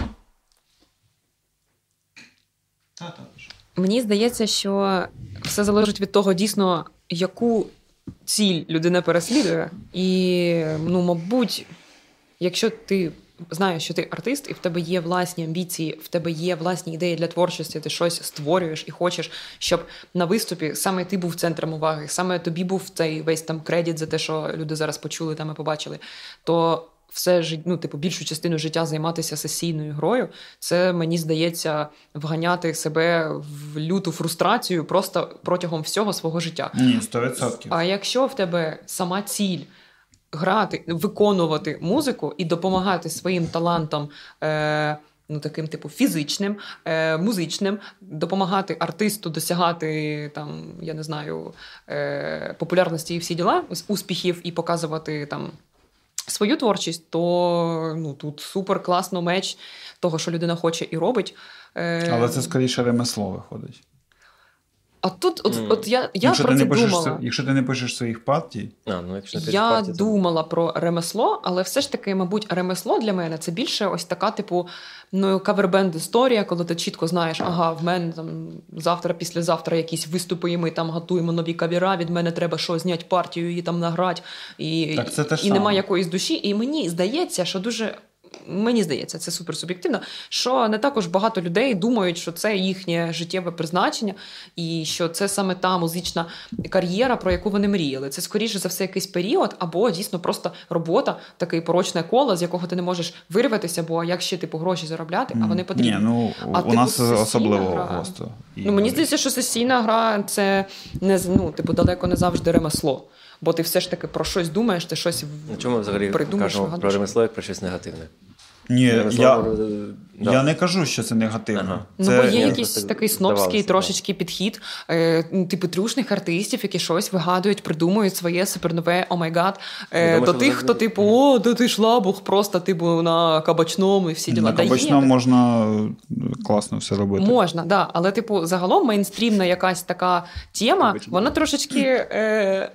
Мені здається, що все залежить від того, дійсно, яку ціль людина переслідує. І, ну, мабуть, якщо ти знаєш, що ти артист, і в тебе є власні амбіції, в тебе є власні ідеї для творчості, ти щось створюєш і хочеш, щоб на виступі саме ти був центром уваги, саме тобі був цей весь там кредит за те, що люди зараз почули там і побачили, то все ну, типу, більшу частину життя займатися сесійною грою, це мені здається вганяти себе в люту фрустрацію просто протягом всього свого життя. Ні, 100%. А якщо в тебе сама ціль грати, виконувати музику і допомагати своїм талантам. Е- Ну, таким, типу, фізичним, е, музичним, допомагати артисту досягати там, я не знаю, е, популярності і всі діла, успіхів і показувати там свою творчість, то ну, тут супер класно меч того, що людина хоче і робить. Е, Але це скоріше ремесло виходить. А тут, от, Мгм. от я, я якщо, про ти це не пишеш, думала. якщо ти не пишеш своїх партій, А, ну, якщо ти Я партія, то- думала про ремесло, але все ж таки, мабуть, ремесло для мене це більше ось така, типу, ну, кавербенд історія, коли ти чітко знаєш, ага, в мене там завтра, післязавтра якісь виступи, і ми там готуємо нові кавіра, від мене треба що зняти партію і там награти, і, Так це ж і нема якоїсь душі. І мені здається, що дуже мені здається, це супер суб'єктивно, що не також багато людей думають, що це їхнє життєве призначення, і що це саме та музична кар'єра, про яку вони мріяли. Це скоріше за все якийсь період, або дійсно просто робота, таке порочне коло, з якого ти не можеш вирватися, бо як ще типу гроші заробляти, а вони потрібні. Ні, ну А, у типу, нас сесійна особливо гра. госто. Ну, мені здається, що сесійна гра це не ну, типу, далеко не завжди ремесло. Бо ти все ж таки про щось думаєш, ти щось На чому взагалі придумаєш, кажемо про ремесло як про щось негативне? Ні, я, е, я не кажу, що це негативно. Ага. Ну, бо є якийсь такий снобський трошечки підхід, е, ну, типу трюшних артистів, які щось вигадують, придумують своє супернове омайгад. Е, Я до тих, взагалі- хто, типу, о, да ти шлабух, просто типу на кабачному і всі діла. на кабачному можна е, класно все робити. Можна, да. Але, типу, загалом мейнстрімна якась така тема, вона трошечки. Е,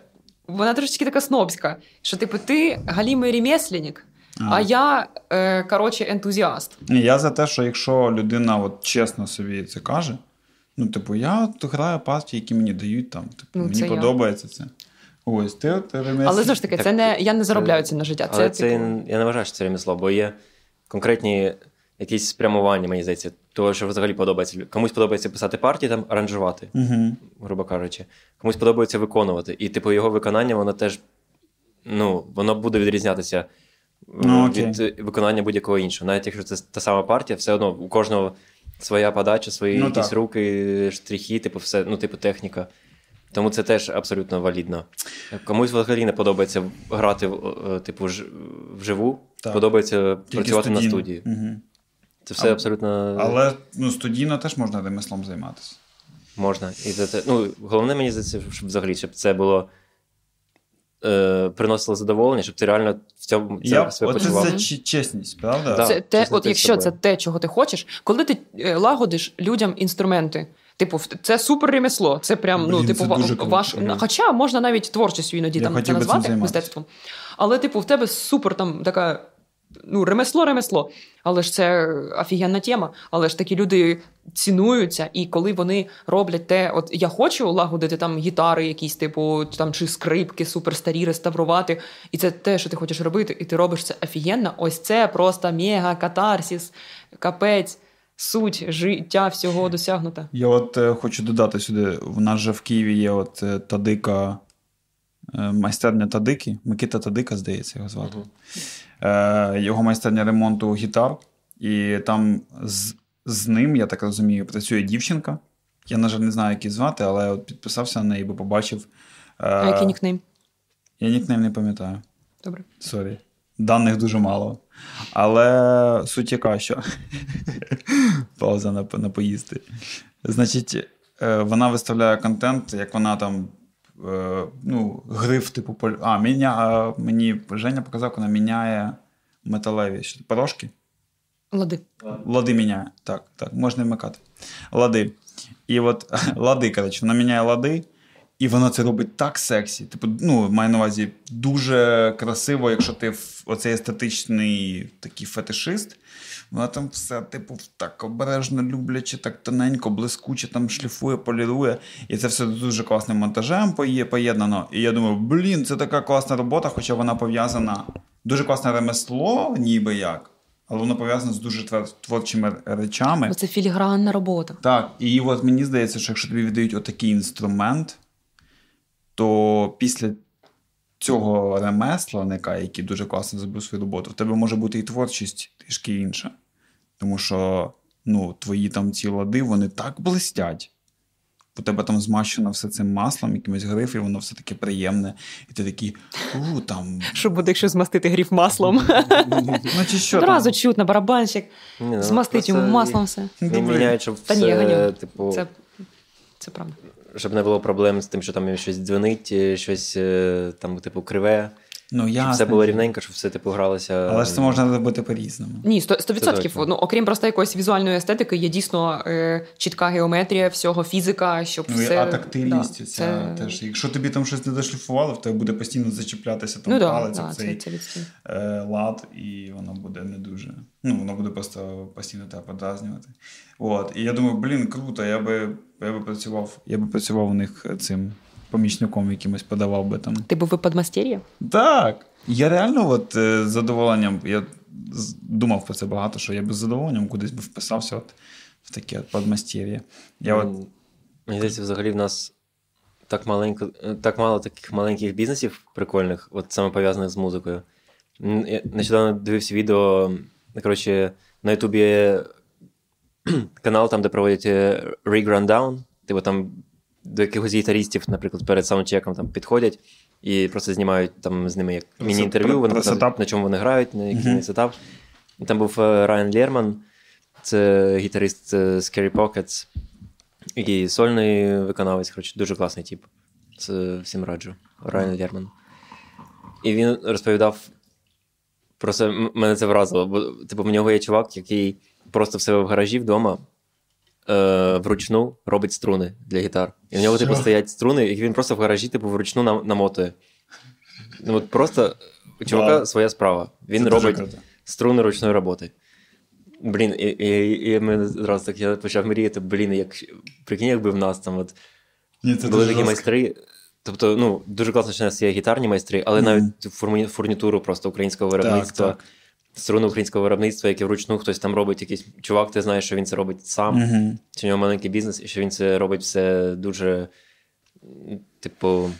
вона трошечки така снобська. Що, типу, ти галімий ремесленник, а, А. я, е, коротше, ентузіаст. Я за те, що якщо людина от чесно собі це каже, ну, типу, я граю партії, які мені дають там. Типу, Ну, мені це я. подобається це. Ось, ти от ремес... Але знову ж таки, Так, це не я не заробляю це на життя. Але Це, це, типу, я не вважаю, що це ремесло, бо є конкретні якісь спрямування, мені здається, того, що взагалі подобається. Комусь подобається писати партії, там аранжувати, Угу. грубо кажучи. Комусь подобається виконувати. І, типу, його виконання, воно теж ну, воно буде відрізнятися е, Ну, від виконання будь-якого іншого. Навіть якщо це та сама партія, все одно у кожного своя подача, свої Ну, якісь так. руки, штрихи, типу, все, ну, типу, техніка. Тому це теж абсолютно валідно. Комусь взагалі не подобається грати е, типу, вживу, Так. подобається Тільки працювати на студійно. студії. Угу. Це все А- абсолютно Але ну, студійно теж можна ремеслом займатися. можна. І за це, ну, головне мені здається, щоб взагалі, щоб це було е, приносило задоволення, щоб ти реально в цьому це Я, себе почував. це ч- чесність, правда? Да. це те, от якщо собою. це те, чого ти хочеш, коли ти е, лагодиш людям інструменти. Типу, це супер ремесло. Це прям, ну, Блін, типу, це круто. ваш. Мгм. Хоча можна навіть творчістю іноді Я там це би назвати мистецтвом. Але, типу, в тебе супер там така. Ну, ремесло, ремесло. Але ж це офігенна тема. Але ж такі люди цінуються, і коли вони роблять те, от я хочу лагодити там гітари, якісь, типу, там чи скрипки суперстарі реставрувати, і це те, що ти хочеш робити, і ти робиш це офігенно. Ось це просто мега катарсіс, капець, суть життя всього досягнута. Я от е, хочу додати сюди: в нас же в Києві є от е, Тадика, майстерня Тадики. Микита Тадика, здається, його звати. Е, його майстерня ремонту гітар. І там з, з ним, я так розумію, працює дівчинка. Я, на жаль, не знаю, як її звати, але от підписався на неї, бо побачив. Е, А який нікнейм? Я нікнейм не пам'ятаю. Добре. Sorry. Даних дуже мало. Але суть яка, що пауза на, на поїсти. Значить, е, вона виставляє контент, як вона там. Е, Ну, гриф, типу, а, міня... мені Женя показав, вона міняє металеві порошки. Лади. Лади міняє. Так, так, можна вмикати. Лади. І от лади, коротше, вона міняє лади, і вона це робить так сексі. Типу, ну, маю на увазі, дуже красиво, якщо ти оцей естетичний такий фетишист. Вона там все, типу, так обережно любляче, так тоненько, блискуче, там шліфує, полірує. І це все дуже класним монтажем поєднано. І я думаю, блін, це така класна робота, хоча вона пов'язана. Дуже класне ремесло, ніби як, але воно пов'язане з дуже творчими речами. Це філігранна робота. Так, і от мені здається, що якщо тобі віддають отакий інструмент, то після цього ремесленника, який дуже класно зробив свою роботу, в тебе може бути і творчість трішки інша. Тому що ну, твої там ці лади, вони так блистять. У тебе там змащено все цим маслом, якимось гриф, і воно все таке приємне. І ти такий, у там. Що буде, якщо змастити гріф маслом? Ну, чи що Одразу там? чутно, барабанщик, ну, змастить йому маслом все. Він міняє, щоб Та все, типу, Це, це правда. щоб не було проблем з тим, що там щось дзвонить, щось е, там, типу, криве. Ну, Щоб ясно. все було рівненько, щоб все типу гралося. Але ж це можна робити по-різному. Ні, сто- сто відсотків. точно. Ну, окрім просто якоїсь візуальної естетики, є дійсно е, чітка геометрія всього, фізика, щоб Ну, все... а тактильність, да, ця це- теж. Якщо тобі там щось не дошліфували, в тебе буде постійно зачіплятися там Ну палець, да, в це, цей це відстій. е, лад, і воно буде не дуже. Ну, воно буде просто постійно тебе подразнювати. От. І я думаю, блін, круто, я би, я би працював, я би працював у них цим помічником якимось подавав би там. Ти був ви подмастер'я? Так. Я реально, от е, з задоволенням, я думав про це багато, що я би з задоволенням кудись би вписався от в таке от подмастер'я. Я от, Мені здається, взагалі в нас так маленько, е, так мало таких маленьких бізнесів прикольних, от саме пов'язаних з музикою. Я нещодавно дивився відео. Коротше, на Ютубі канал, там, де проводять е, Rig Rundown. Типу там до якихось гітарістів, наприклад, перед саундчеком там підходять і просто знімають там з ними як міні-інтерв'ю, вони setup. на чому вони грають, на який Мгм. setup. І там був е, Райан Лерман, це гітарист е, Scary Pockets. І сольний виконавець, коротше, дуже класний тип. Це всім раджу. Райан Лерман. І він розповідав про це, мене це вразило. Бо, типу, в нього є чувак, який просто в себе в гаражі вдома е, вручну робить струни для гітар. І в нього, типу, стоять струни, і він просто в гаражі, типу, вручну нам- намотує. Ну, от просто у чувака Вау. своя справа. Він це дуже робить круто. струни ручної роботи. Блін, і, і, і ми зразу так я почав мріяти, блін, як прикинь, якби в нас там от Ні, це були дуже такі жорстко. майстри. Тобто, ну, дуже класно, що у нас є гітарні майстри, але Мгм. навіть фурмі- фурнітуру просто українського виробництва, так. Струни українського виробництва, яке вручну хтось там робить, якийсь чувак, ти знаєш, що він це робить сам, Мгм. що у нього маленький бізнес, і що він це робить все дуже, типу,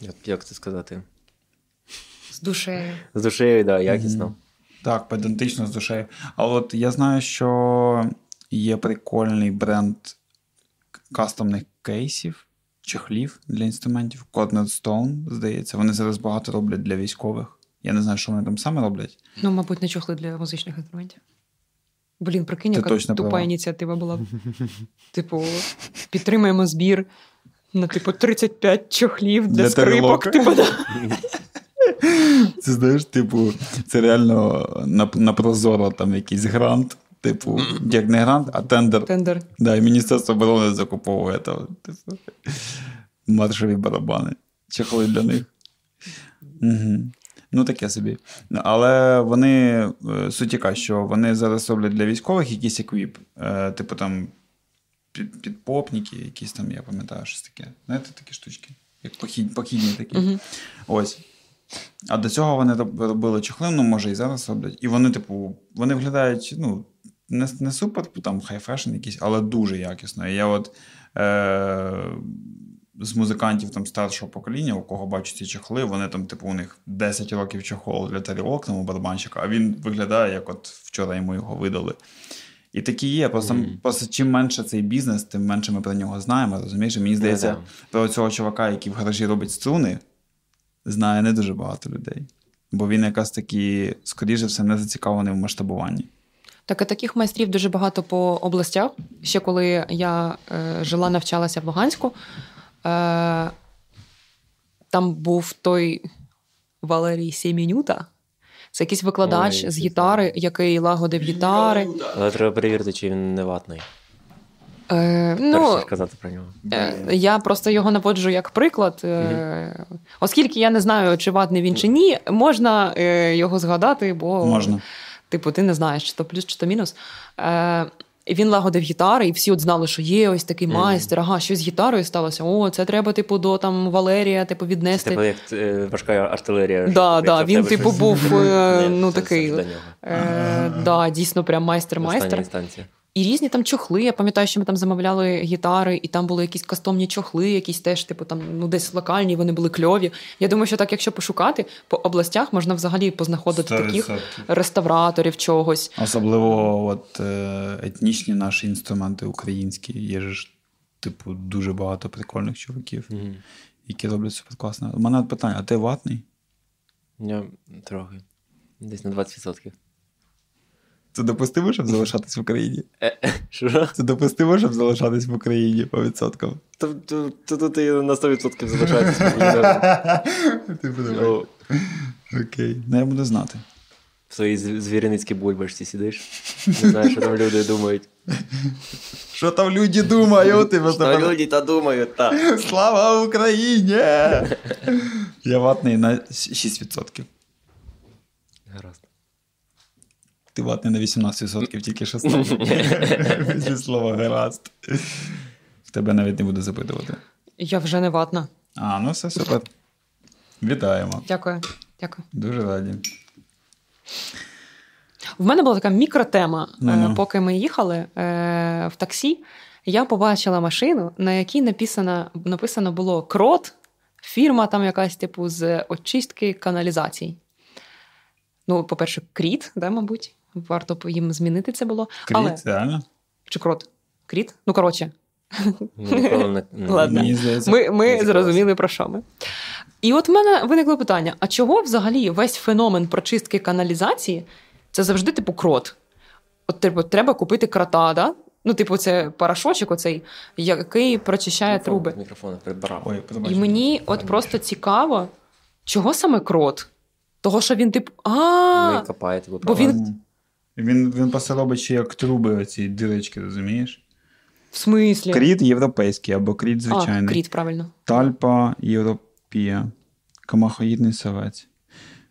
як, як це сказати? З душею. З душею, да, якісно. Так, педантично з душею. А от я знаю, що є прикольний бренд кастомних кейсів, чехлів для інструментів. Coordinate Stone, здається. Вони зараз багато роблять для військових. Я не знаю, що вони там саме роблять. Ну, мабуть, не чохли для музичних інструментів. Блін, прикинь, яка тупа права. ініціатива була. Типу, підтримаємо збір на типу 35 чохлів для, Для скрипок. Типу, да. Це знаєш, типу, це реально на, на прозоро там якийсь грант. Типу, як не грант, а тендер. Тендер. Да, і Міністерство оборони закуповує там, типу, маршові барабани. Чехли для них. Угу. Ну, таке собі. Але вони е, суть яка, що вони зараз роблять для військових якийсь equip, е, типу там під, підпопники, якісь там, я пам'ятаю, щось таке. Знаєте, такі штучки, як похід, похідні такі. Мгм. Ось. А до цього вони робили чехли, ну, може, і зараз роблять. І вони, типу, вони виглядають, ну, не, не супер, там high fashion якийсь, але дуже якісно. І я от е- з музикантів там старшого покоління, у кого бачу ці чехли, вони там, типу, у них 10 років чехол для тарілок там у барабанщика, а він виглядає, як от вчора йому його видали. І такі є. Просто, Мгм. просто чим менше цей бізнес, тим менше ми про нього знаємо. Розумієш? Мені здається, да. про цього чувака, який в гаражі робить струни, знає не дуже багато людей. Бо він якраз таки, скоріше все, не зацікавлений в масштабуванні. Так, і таких майстрів дуже багато по областях. Ще коли я е, жила, навчалася в Луганську, там був той Валерій Сімінюта. Це якийсь викладач Ой, з це гітари, який лагодив гітари. Але треба перевірити, чи він не ватний. Е, Ну, сказати про нього. Е, Я просто його наводжу як приклад. е, Оскільки я не знаю, чи ватний він чи ні, можна е, його згадати, бо Можна. типу, ти не знаєш, чи то плюс, чи то мінус. Е, він лагодив гітари, і всі от знали, що є ось такий майстер. Ага, щось з гітарою сталося. О, це треба, типу, до там Валерія, типу, віднести. Типу, як е, важка артилерія. Да, да, він, типу, щось- був, е, ну, такий. Е, да, дійсно, прям майстер-майстер. І різні там чохли. Я пам'ятаю, що ми там замовляли гітари, і там були якісь кастомні чохли, якісь теж, типу, там ну десь локальні, вони були кльові. Я думаю, що так, якщо пошукати по областях, можна взагалі познаходити таких реставраторів чогось. Особливо от, е, етнічні наші інструменти українські. Є ж, типу, дуже багато прикольних чуваків, Мгм. які роблять супер класно. У мене питання: а ти ватний? Я трохи. Десь на 20%. Це допустимо, щоб залишатись в Україні? Е, е, Що? Це допустимо, щоб залишатись в Україні по відсоткам. Тут і на 100% залишається. Типу, давай. Ну, Окей. Ну, я буду знати. В своїй зв- звіриницькій бульбашці сидиш. Не знаєш, що там люди думають. Що там люди думають? Ти Що люди та думають, та. Слава Україні! Я ватний на 6%. Гаразд. Ти ватний на 18% тільки що став. Після слова гаразд. В тебе навіть не буду запитувати. Я вже не ватна. А, ну все супер. Вітаємо. Дякую. Дякую. Дуже раді. В мене була така мікротема. Е, Ну-ну. Поки ми їхали е, в таксі, я побачила машину, на якій написано, написано було крот, фірма там якась, типу, з очистки каналізацій. Ну, по-перше, кріт, да, мабуть. Варто б їм змінити це було. Але Кріт, реально? чи крот? Кріт? Ну, коротше, не- Ладно. Ми, ми зрозуміли про що ми. І от в мене виникло питання: а чого взагалі весь феномен прочистки каналізації це завжди типу крот? От типу, треба купити крота, да? Ну, типу, це порошочок, оцей, який прочищає Мікрофон- труби. Мікрофон прибрав. Ой, І мені от просто цікаво, чого саме крот? Того, що він, типу, а копаєте, ви бо він- Ну, Він, він просто робить ще як труби, оці дирочки, розумієш? в смислі? Кріт європейський або кріт звичайний. А, кріт, правильно. Talpa europaea. Камахоїдний савець.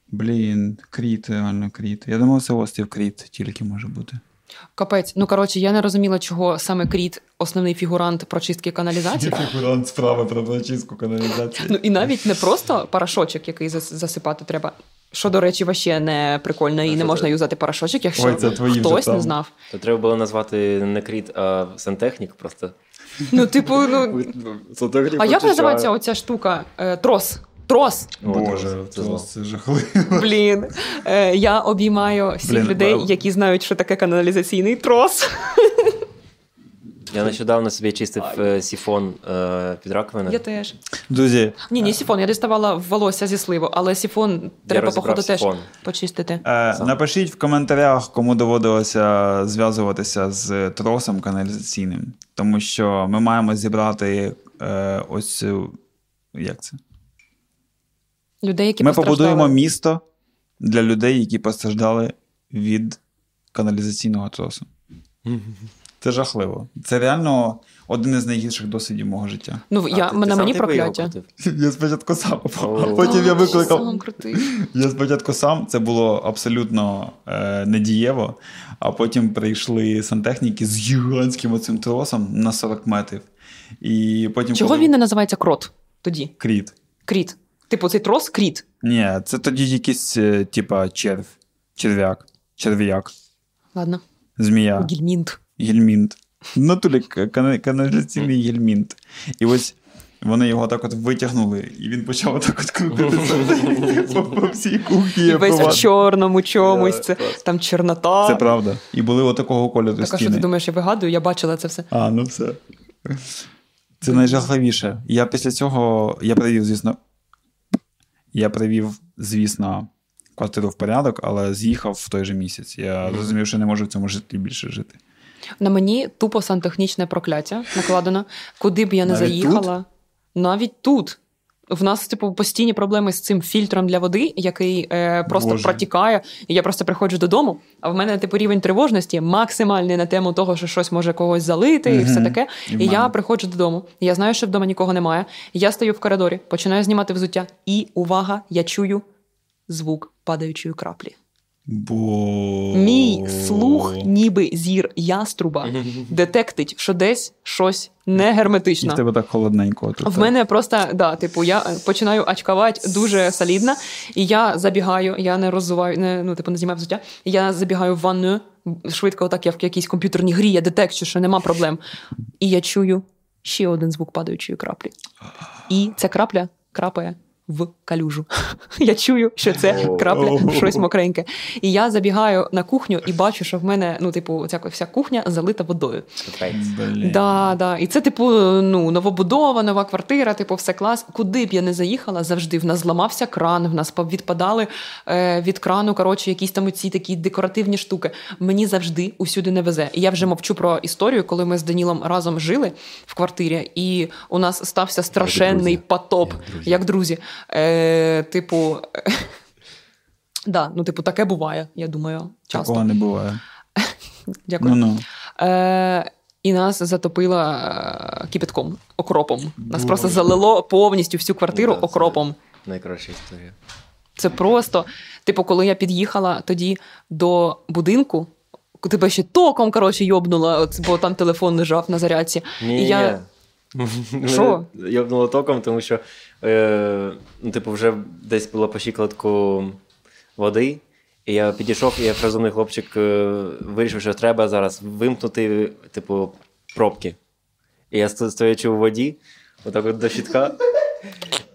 Блін, кріт, реально кріт. Я думав, це острів Кріт тільки може бути. Капець. Ну, коротше, я не розуміла, чого саме кріт основний фігурант прочистки каналізації. фігурант справи про прочистку каналізації. Ну і навіть не просто порошочок, який засипати треба. Що, до речі, вообще не прикольно, і А не можна це? юзати порошочок, якщо Ой, це твої вже хтось не знав. То треба було назвати не кріт, а сантехнік просто. Ну, типу, ну. А як називається оця штука? Е, трос. Трос. Боже, це це, зло. це жахливо. Блін. Е, я обіймаю всіх Блін, людей, які знають, що таке каналізаційний трос. Я нещодавно собі чистив е, сіфон е, під раковиною. Я теж. Друзі, Ні, ні, сіфон. Я діставала волосся зі сливу, але сіфон треба, розібрав походу, теж сіфон. почистити. е, напишіть в коментарях, кому доводилося зв'язуватися з тросом каналізаційним, тому що ми маємо зібрати е, ось цю. Як це? Людей, які Ми постраждали. побудуємо місто для людей, які постраждали від каналізаційного тросу. Це жахливо. Це реально один із найгірших досвідів мого життя. Ну, я, ти- на ти мені прокляття. Я спочатку сам, а потім я викликав. Я спочатку сам, це було абсолютно е, недієво, а потім прийшли сантехніки з гігантським оцим тросом на 40 метрів. І потім Чого коли- він не називається крот тоді? Кріт. Кріт. Типу, цей трос кріт. Ні, це тоді якийсь, е, типа, черв, черв'як, черв'як, Ладно. змія. Гільмінт. Гельмінт. В натурі каналізаційний гельмінт. І ось вони його так от витягнули, і він почав так от крутитися по, всій кухні. І весь в чорному чомусь. Це там чорнота. Це правда. І були отакого кольору Так, а що ти думаєш, я вигадую? Я бачила це все. А, ну все. Це найжахливіше. Я після цього я привів, звісно. Я привів, звісно, квартиру в порядок, але з'їхав в той же місяць. Я зрозумів, що не можу в цьому житті більше жити. На мені тупо сантехнічне прокляття накладено. Куди б я не Навіть заїхала, навіть тут. В нас, типу, постійні проблеми з цим фільтром для води, який е, просто Боже. протікає. І я просто приходжу додому. А в мене, типу, рівень тривожності максимальний на тему того, що щось може когось залити, і все таке. І І, я приходжу додому. Я знаю, що вдома нікого немає. Я стою в коридорі, починаю знімати взуття. І увага, я чую звук падаючої краплі. Бо... Мій слух, ніби зір яструба, детектить, що десь щось І в тебе так холодненько. Тут, В мене просто да, типу, я е, починаю очкувати дуже солідно, і я забігаю, я не роззуваю, не, ну, типу, не знімаю взуття. Я забігаю в ванну швидко, так як в якійсь комп'ютерній грі, я детекчу, що нема проблем. І я чую ще один звук падаючої краплі. І ця крапля крапає в калюжу. Я чую, що це крапля щось мокреньке. І я забігаю на кухню і бачу, що в мене, ну, типу, ця вся кухня залита водою. Да, да. І це, типу, ну, новобудова, нова квартира, типу, все клас. Куди б я не заїхала, завжди в нас зламався кран, в нас відпадали е, від крану, коротше, якісь там ці такі декоративні штуки. Мені завжди усюди не везе. І я вже мовчу про історію, коли ми з Данілом разом жили в квартирі, і у нас стався страшенний друзі. потоп, Як друзі. як друзі. Е, типу, да, ну, типу, таке буває, я думаю, часто. Такого не буває. Дякую. Ну-ну. Е, і нас затопило е, кипятком, окропом. Нас Боже. просто залило повністю всю квартиру Да, це- окропом. Найкраща історія. Це просто, типу, коли я під'їхала тоді до будинку, тебе ще током, коротше, йобнула, бо там телефон лежав на зарядці. Ні, і я... Що? Йобнуло током, тому що е, ну, типу, вже десь було по щиколотку води, І я підійшов, і як розумний хлопчик е, вирішив, що треба зараз вимкнути, типу, пробки. І я сто- стоячи у воді, отак от до щитка,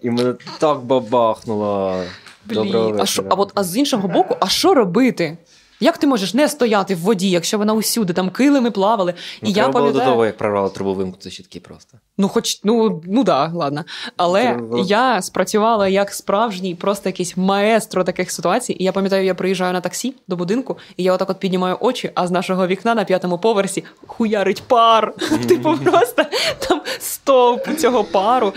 і мене так бабахнуло. Блін, а, що, а, от, а з іншого боку, а що робити? Як ти можеш не стояти в воді, якщо вона усюди, там килими плавали? Ну, і я треба було до того, як прорвало трубу вимкнути щитки просто. ну хоч ну, ну да, ладно. Але Треба я спрацювала як справжній, просто якийсь маестро таких ситуацій. І я пам'ятаю, я приїжджаю на таксі до будинку, і я отак от піднімаю очі, а з нашого вікна на п'ятому поверсі хуярить пар. Типу, просто там стовп цього пару.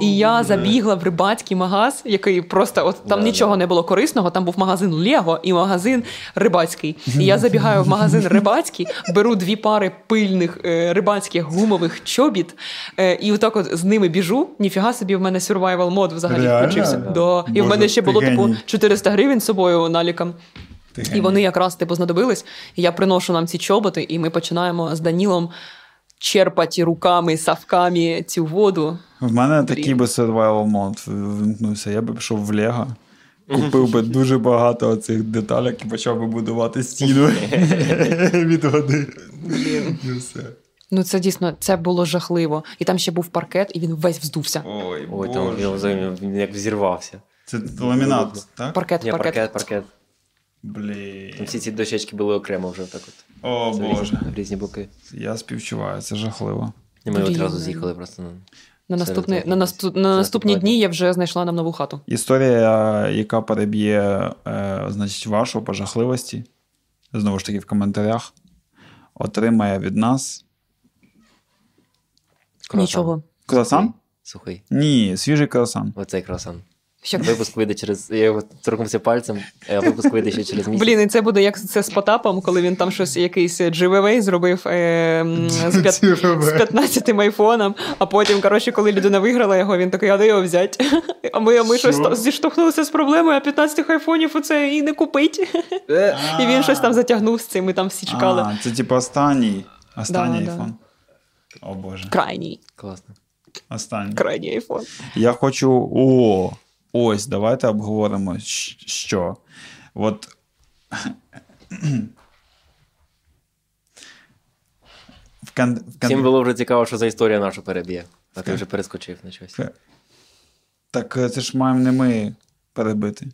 І я забігла в рибацький магаз, який просто от там нічого не було корисного. Там був магазин Лего і магазин рибацький. І я забігаю в магазин рибацький, беру дві пари пильних е, рибацьких гумових чобіт, е, і отак от з ними біжу. Ніфіга собі, в мене survival мод взагалі Реально? включився. Да. І в мене ще було типу 400 гривень з собою наліком. І вони якраз типу знадобились. І я приношу нам ці чоботи, і ми починаємо з Данілом черпати руками, савками цю воду. В мене Блін. такий би survival mode ввімкнувся. Я би пішов в Lego, купив би дуже багато цих деталек і почав би будувати стіну від води. І все. Ну це дійсно це було жахливо. І там ще був паркет, і він весь вздувся. Ой, Ой, там він як взірвався. Це ламінат, так? Паркет, Ні, паркет. паркет, паркет. Там Блін. всі ці дощечки були окремо вже так от. О, Це Боже. Різні, в різні боки. Я співчуваю, це жахливо. І ми Блін. одразу з'їхали просто. ну, На, серед наступний, на, наступ, на наступні дні я вже знайшла нам нову хату. Історія, яка переб'є, е, значить, вашу по жахливості, знову ж таки в коментарях, отримає від нас Круасан. Нічого. круасан? Сухий. Ні, свіжий круасан. Оцей круасан. Що... Випуск вийде через. Я його торкнувся пальцем, а випуск вийде ще через місяць. Блін, і це буде як це з Потапом, коли він там щось якийсь GVV зробив е, з, п'ят- з 15 айфоном, а потім, коротше, коли людина виграла його, він такий, а де його взяти? А ми, а ми щось та- зіштовхнулися з проблемою, а 15 айфонів оце і не купить. І він щось там затягнув з цим, ми там всі чекали. А, це типу останній. Останній Да, да. айфон. О Боже. Крайній, Класно. Останній. крайній айфон. Я хочу. О, ось, давайте обговоримо, що. От. В кан... в кан... Всім було вже цікаво, що за історія нашу переб'є. А ти вже перескочив на щось. Так е, це ж маємо не ми перебити,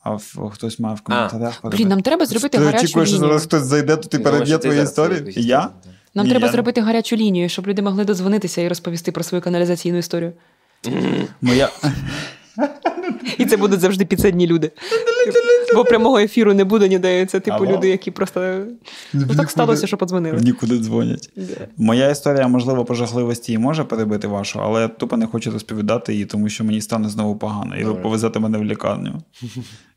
а в... хтось має в коментарях перебити. Блін, нам треба зробити ти гарячу очікуєш, що зараз хтось зайде, то ти переб'є твою зараз історію? Я? Нам треба я- зробити гарячу лінію, щоб люди могли додзвонитися і розповісти про свою каналізаційну історію. Моя... І це будуть завжди підсадні люди. Бо прямого ефіру не буде ніде. Це типу Алло? люди, які просто ну, так сталося, що подзвонили. Нікуди дзвонять. Yeah. Моя історія, можливо, по жахливості і може перебити вашу, але я тупо не хочу розповідати її, тому що мені стане знову погано, і ви повезете мене в лікарню.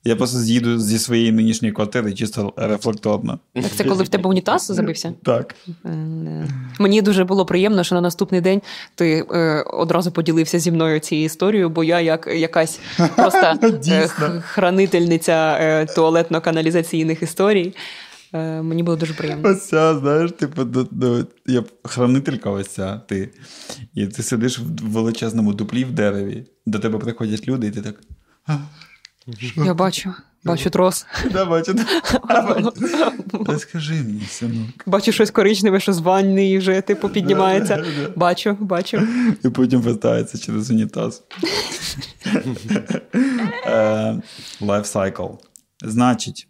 Я просто з'їду зі своєї нинішньої квартири чисто рефлекторно. Так це коли в тебе унітаз забився? Так. Е. Мені дуже було приємно, що на наступний день ти е, одразу поділився зі мною цією історією, бо я як якась просто е, хранительниця туалетно-каналізаційних історій. Мені було дуже приємно. Ось ця, знаєш, типу, я хранителька ось ця, ти. І ти сидиш в величезному дуплі в дереві, до тебе приходять люди, і ти так. Я бачу, бачу трос. Да, бачу. Та скажи мені, синок. Бачу щось коричневе, що з ванни вже типу піднімається. Бачу, бачу. І потім вертається через унітаз. Е, Life cycle. Значить.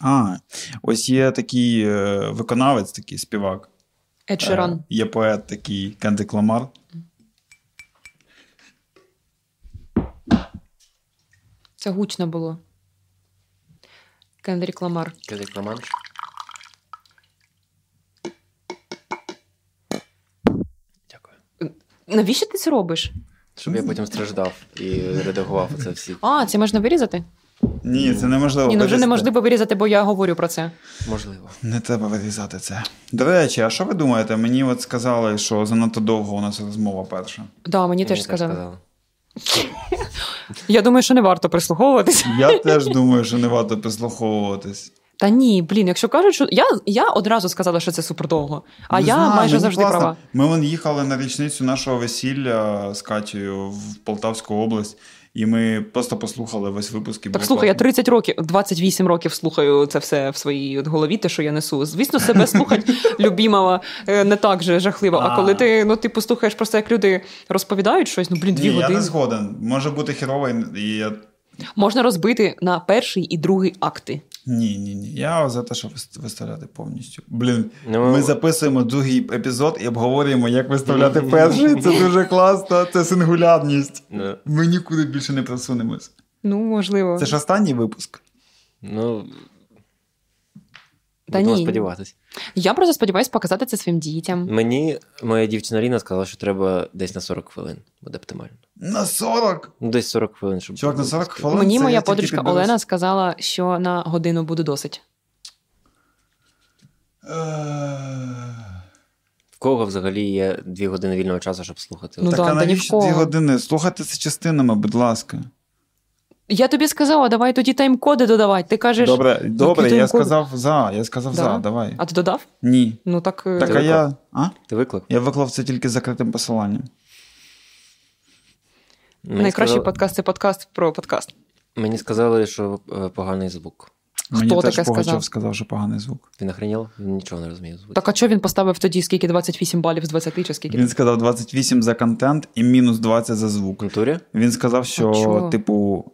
А, ось є такий е, виконавець, такий співак. Ед Е, Є поет такий Кендрик Ламар. Це гучно було. Кендрік Ламар. Кедик Романш. Дякую. Навіщо ти це робиш? Щоб я потім страждав і редагував це всі. А, це можна вирізати? Ні, це неможливо. Ні, ну вже неможливо вирізати, бо я говорю про це. Можливо. Не треба вирізати це. До речі, а що ви думаєте? Мені от сказали, що занадто довго у нас розмова перша. Да, мені Мені теж сказали. Я думаю, що не варто прислуховуватися. Я теж думаю, що не варто прислуховуватись. Та ні, блін, якщо кажуть, що я, я одразу сказала, що це супердовго, а Не я знаю, майже завжди класно. права. Ми вон їхали на річницю нашого весілля з Катією в Полтавську область, І ми просто послухали весь випуск. І Так слухай, класно. я класно. 30 років, 28 років слухаю це все в своїй от голові, те, що я несу. Звісно, себе слухати любімого е, не так же жахливо. А коли ти ну, типу, слухаєш просто, як люди розповідають щось, ну блін, дві Ні, я години. не згоден. Може бути херовий, і я. Можна розбити на перший і другий акти. Ні, ні, ні. Я за те, щоб виставляти повністю. Блін, Ну, ми записуємо другий епізод і обговорюємо, як виставляти перший. Це дуже класно, це сингулярність. Ну, Ми нікуди більше не просунемось. Ну, можливо. Це ж останній випуск. ну будемо ні. сподіватись. Я просто сподіваюся показати це своїм дітям. Мені моя дівчина Ліна сказала, що треба десь на 40 хвилин. Буде оптимально. На 40. Ну, десь 40 хвилин, щоб. Чувак, на 40 хвилин. Мені це моя подружка. Олена сказала, що на годину буде досить. В кого взагалі є 2 години вільного часу, щоб слухати? Ну Так да, а та навіщо дві години? Слухайте це частинами, будь ласка. Я тобі сказала, давай тоді тайм-коди додавати. Ти кажеш, Добре, добре, я сказав за. Я сказав Да? за, давай. а ти додав? Ні. Ну так. е, Так, а виклав? я. А? Ти виклик? Я виклав це тільки з закритим посиланням. Мені Найкращий сказали- подкаст це подкаст про подкаст. Мені сказали, що е, поганий звук. Мені Хто теж таке Пугачов сказав? сказав, що поганий звук. Він охренів? Він нічого не розуміє звук. Так, а що він поставив тоді, скільки 28 балів з 20 чи скільки? Він сказав 28 за контент і мінус 20 за В звук. натурі Він сказав, що, А типу,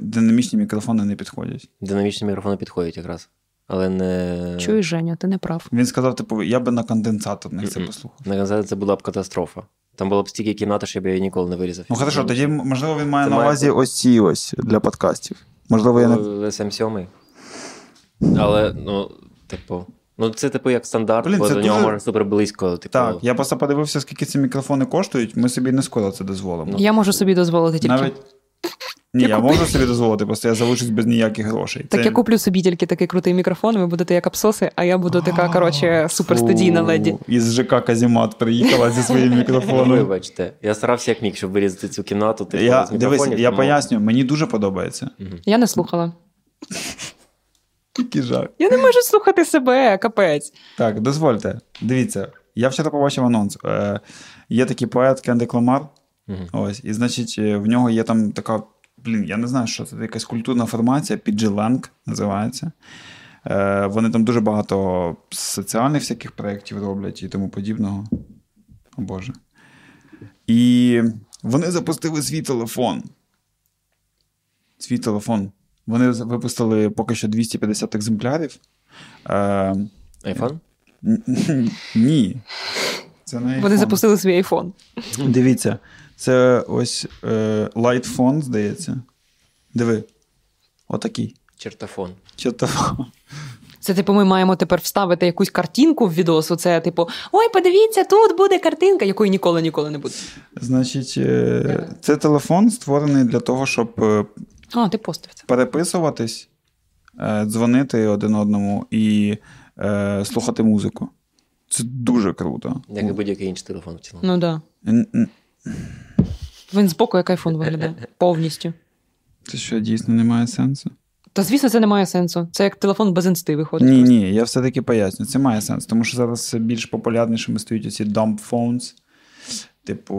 динамічні мікрофони не підходять. динамічні мікрофони підходять якраз. Але не. Чуєш, Женя, ти не прав. Він сказав, типу, я би на конденсаторних це послухав. На концерті це була б катастрофа. Там було б стільки кімнати, що я б її ніколи не вирізав. Ну, хорошо, тоді, можливо, він має Це на увазі бути. ось ці ось для подкастів. Можливо, я не. SM7. Але, ну, типу. Ну, це типу як стандарт, Блін, бо це до нього дуже- можна супер близько. Типу, Так, я просто подивився, скільки ці мікрофони коштують. Ми собі не скоро це дозволимо. Я можу собі дозволити тільки. Навіть. Ні, Я я куплю. можу собі дозволити, просто я залишусь без ніяких грошей. Так Це- я куплю собі тільки такий крутий мікрофон, ви будете як абсоси, а я буду така, коротше, суперстудійна леді. Із ЖК Казімат приїхала зі своїм мікрофоном. вибачте, я старався як міг, щоб вирізати цю кімнату. Типу, Я, дивись, я тому- поясню, мені дуже подобається. Я не слухала. Який жах. Я не можу слухати себе, капець. Так, дозвольте. Дивіться, я вчора побачив анонс. Е, є такий поет Кендик Ламар. Мгм. Ось, і значить, е, в нього є там така, блін, я не знаю, що це якась культурна формація, PG-Lang називається. Е, вони там дуже багато соціальних всяких проєктів роблять і тому подібного. О Боже. І вони запустили свій телефон. Свій телефон. Вони випустили поки що 250 екземплярів. Е, Айфон? ні. Це не Вони запустили свій айфон. Дивіться, це ось е, Light Phone, здається. Диви. Отакий. Чертофон. Чотофон. Це, типу, ми маємо тепер вставити якусь картинку в відос. Оце, типу, ой, подивіться, тут буде картинка, якої ніколи ніколи не буде. Значить, е, це телефон створений для того, щоб е, А, ти постив це. переписуватись, е, дзвонити один одному і е, слухати музику. Це дуже круто. Як і будь-який інший телефон в цілому. Ну так. Да. Він збоку як айфон виглядає. Повністю. Це що дійсно не має сенсу? Та звісно, це не має сенсу. Це як телефон без інсти виходить. Ні, просто. ні, я все-таки поясню. Це має сенс, тому що зараз більш популярнішими стають оці dumb phones, типу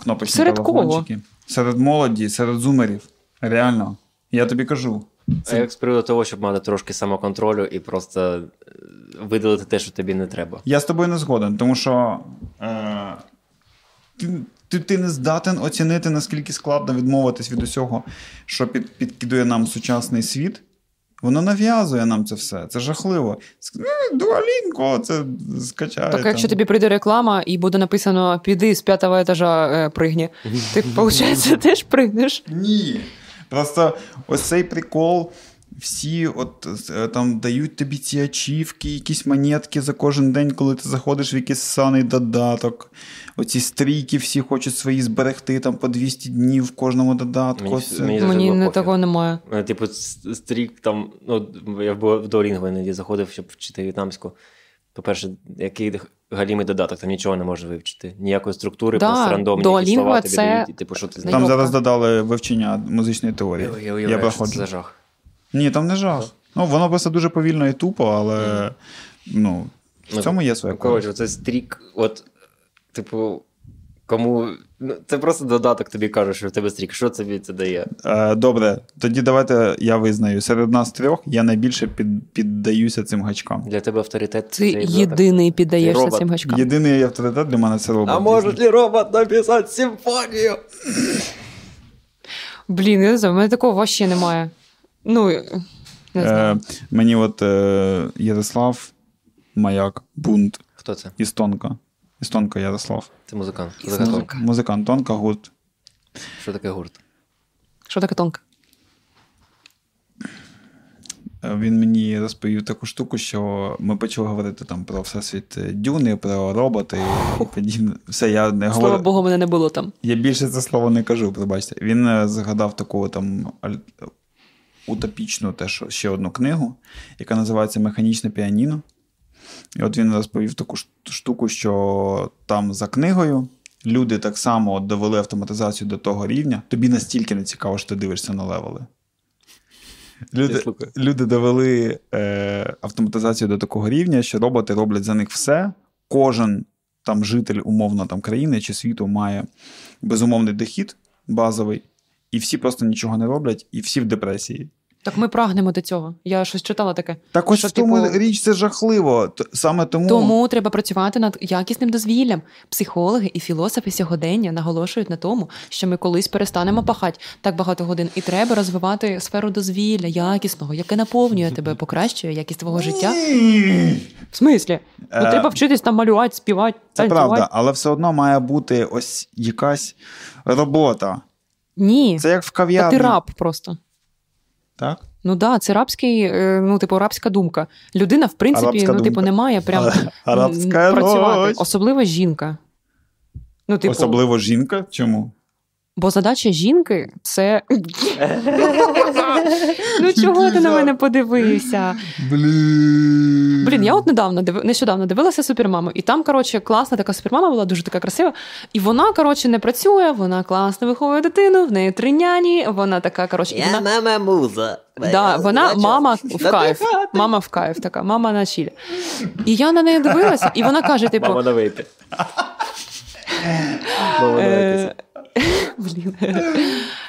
кнопочні Серед телефончики. Серед молоді, серед зумерів. Реально. Я тобі кажу. А як з приводу того, щоб мати трошки самоконтролю і просто е, видалити те, що тобі не треба. Я з тобою не згоден, тому що е, ти, ти, ти не здатен оцінити, наскільки складно відмовитись від усього, що під, підкидує нам сучасний світ. Воно нав'язує нам це все. Це жахливо. Дуалінко, це скачає. Так, якщо тобі прийде реклама і буде написано піди з п'ятого етажа е, пригні, ти, виходить, теж пригнеш. Ні. Просто ось цей прикол. Всі от е, там дають тобі ці ачівки, якісь монетки за кожен день, коли ти заходиш в якийсь саний додаток. Оці стрійки всі хочуть свої зберегти там по 200 днів в кожному додатку. Мені- Це- мені- Мені не такого немає. Е, Типу, стрік там, ну, я в Duo- в Duolingo іноді заходив, щоб вчити в'єтнамську. По-перше, який галімий додаток, там нічого не може вивчити. Ніякої структури, Да, просто рандомні слова тобі це- дають, типу, що ти Там знаєш. Зараз додали вивчення музичної теорії. Я, я, Я уявляю, що це проходжу. за жах. Ні, там не жах. Ну, воно просто дуже повільно і тупо, але ну, в Ну, цьому є своя Ну, коротше, це стрік, от, типу, Кому. Ну, це просто додаток тобі каже, що в тебе стрік. Що тобі це дає? Е, добре, тоді давайте я визнаю. Серед нас трьох я найбільше під, піддаюся цим гачкам. Для тебе авторитет. Ти єдиний піддаєшся робот. цим гачкам. Єдиний авторитет для мене це робот. А може ли робот написати симфонію? Блін, я не знаю, в мене такого вообще немає. Ну, не знаю. Е, мені от е, Ярослав Маяк, бунт, Хто це? істонка. Істонка Ярослав. Це музикант. Таке тонка? Музикант, тонка гурт. Що таке гурт? Що таке тонка? Е, Він мені розповів таку штуку, що ми почали говорити там про всесвіт дюни, про роботи і подібне. Все, я не Слава говорю. Богу, мене не було там. Я більше це слово не кажу, пробачте. Він е, згадав таку там аль- утопічну теж ще одну книгу, яка називається Механічне піаніно. І от він розповів таку штуку, що там за книгою люди так само довели автоматизацію до того рівня. Тобі настільки не цікаво, що ти дивишся на левели. Люди, люди довели е, автоматизацію до такого рівня, що роботи роблять за них все. Кожен там житель умовно там країни чи світу має безумовний дохід базовий, і всі просто нічого не роблять, і всі в депресії. Так ми прагнемо до цього. Я щось читала таке. Так ось Що, в тому типу, річ це жахливо. Саме тому, Тому треба працювати над якісним дозвіллям. Психологи і філософи сьогодення наголошують на тому, що ми колись перестанемо пахати так багато годин, і треба розвивати сферу дозвілля, якісного, яке наповнює тебе, покращує якість твого життя. В смислі? Ну, Е, треба вчитись там малювати, співати, це танцювати. правда, але все одно має бути ось якась робота. Ні, Це як в кав'ярні. ти раб просто. Так? Ну да, це рабський, е, ну, типу, рабська думка. Людина, в принципі, Арабська ну, типу, думка. не має прям арабська працювати. Особливо жінка. Ну, типу, Особливо жінка. Чому? Бо задача жінки це. ну чого ти на мене подивився? Блін. Блін, я от недавно нещодавно дивилася супермаму, і там, коротше, класна така супермама була, дуже така красива. І вона, коротше, не працює, вона класно виховує дитину, в неї три няні, вона така, коротше, і вона... мама муза. Да, вона мама в кайф. Мама в кайф, така, мама на чілі. І я на неї дивилася, і вона каже: типу, Мама на вейпі. Е. Блін.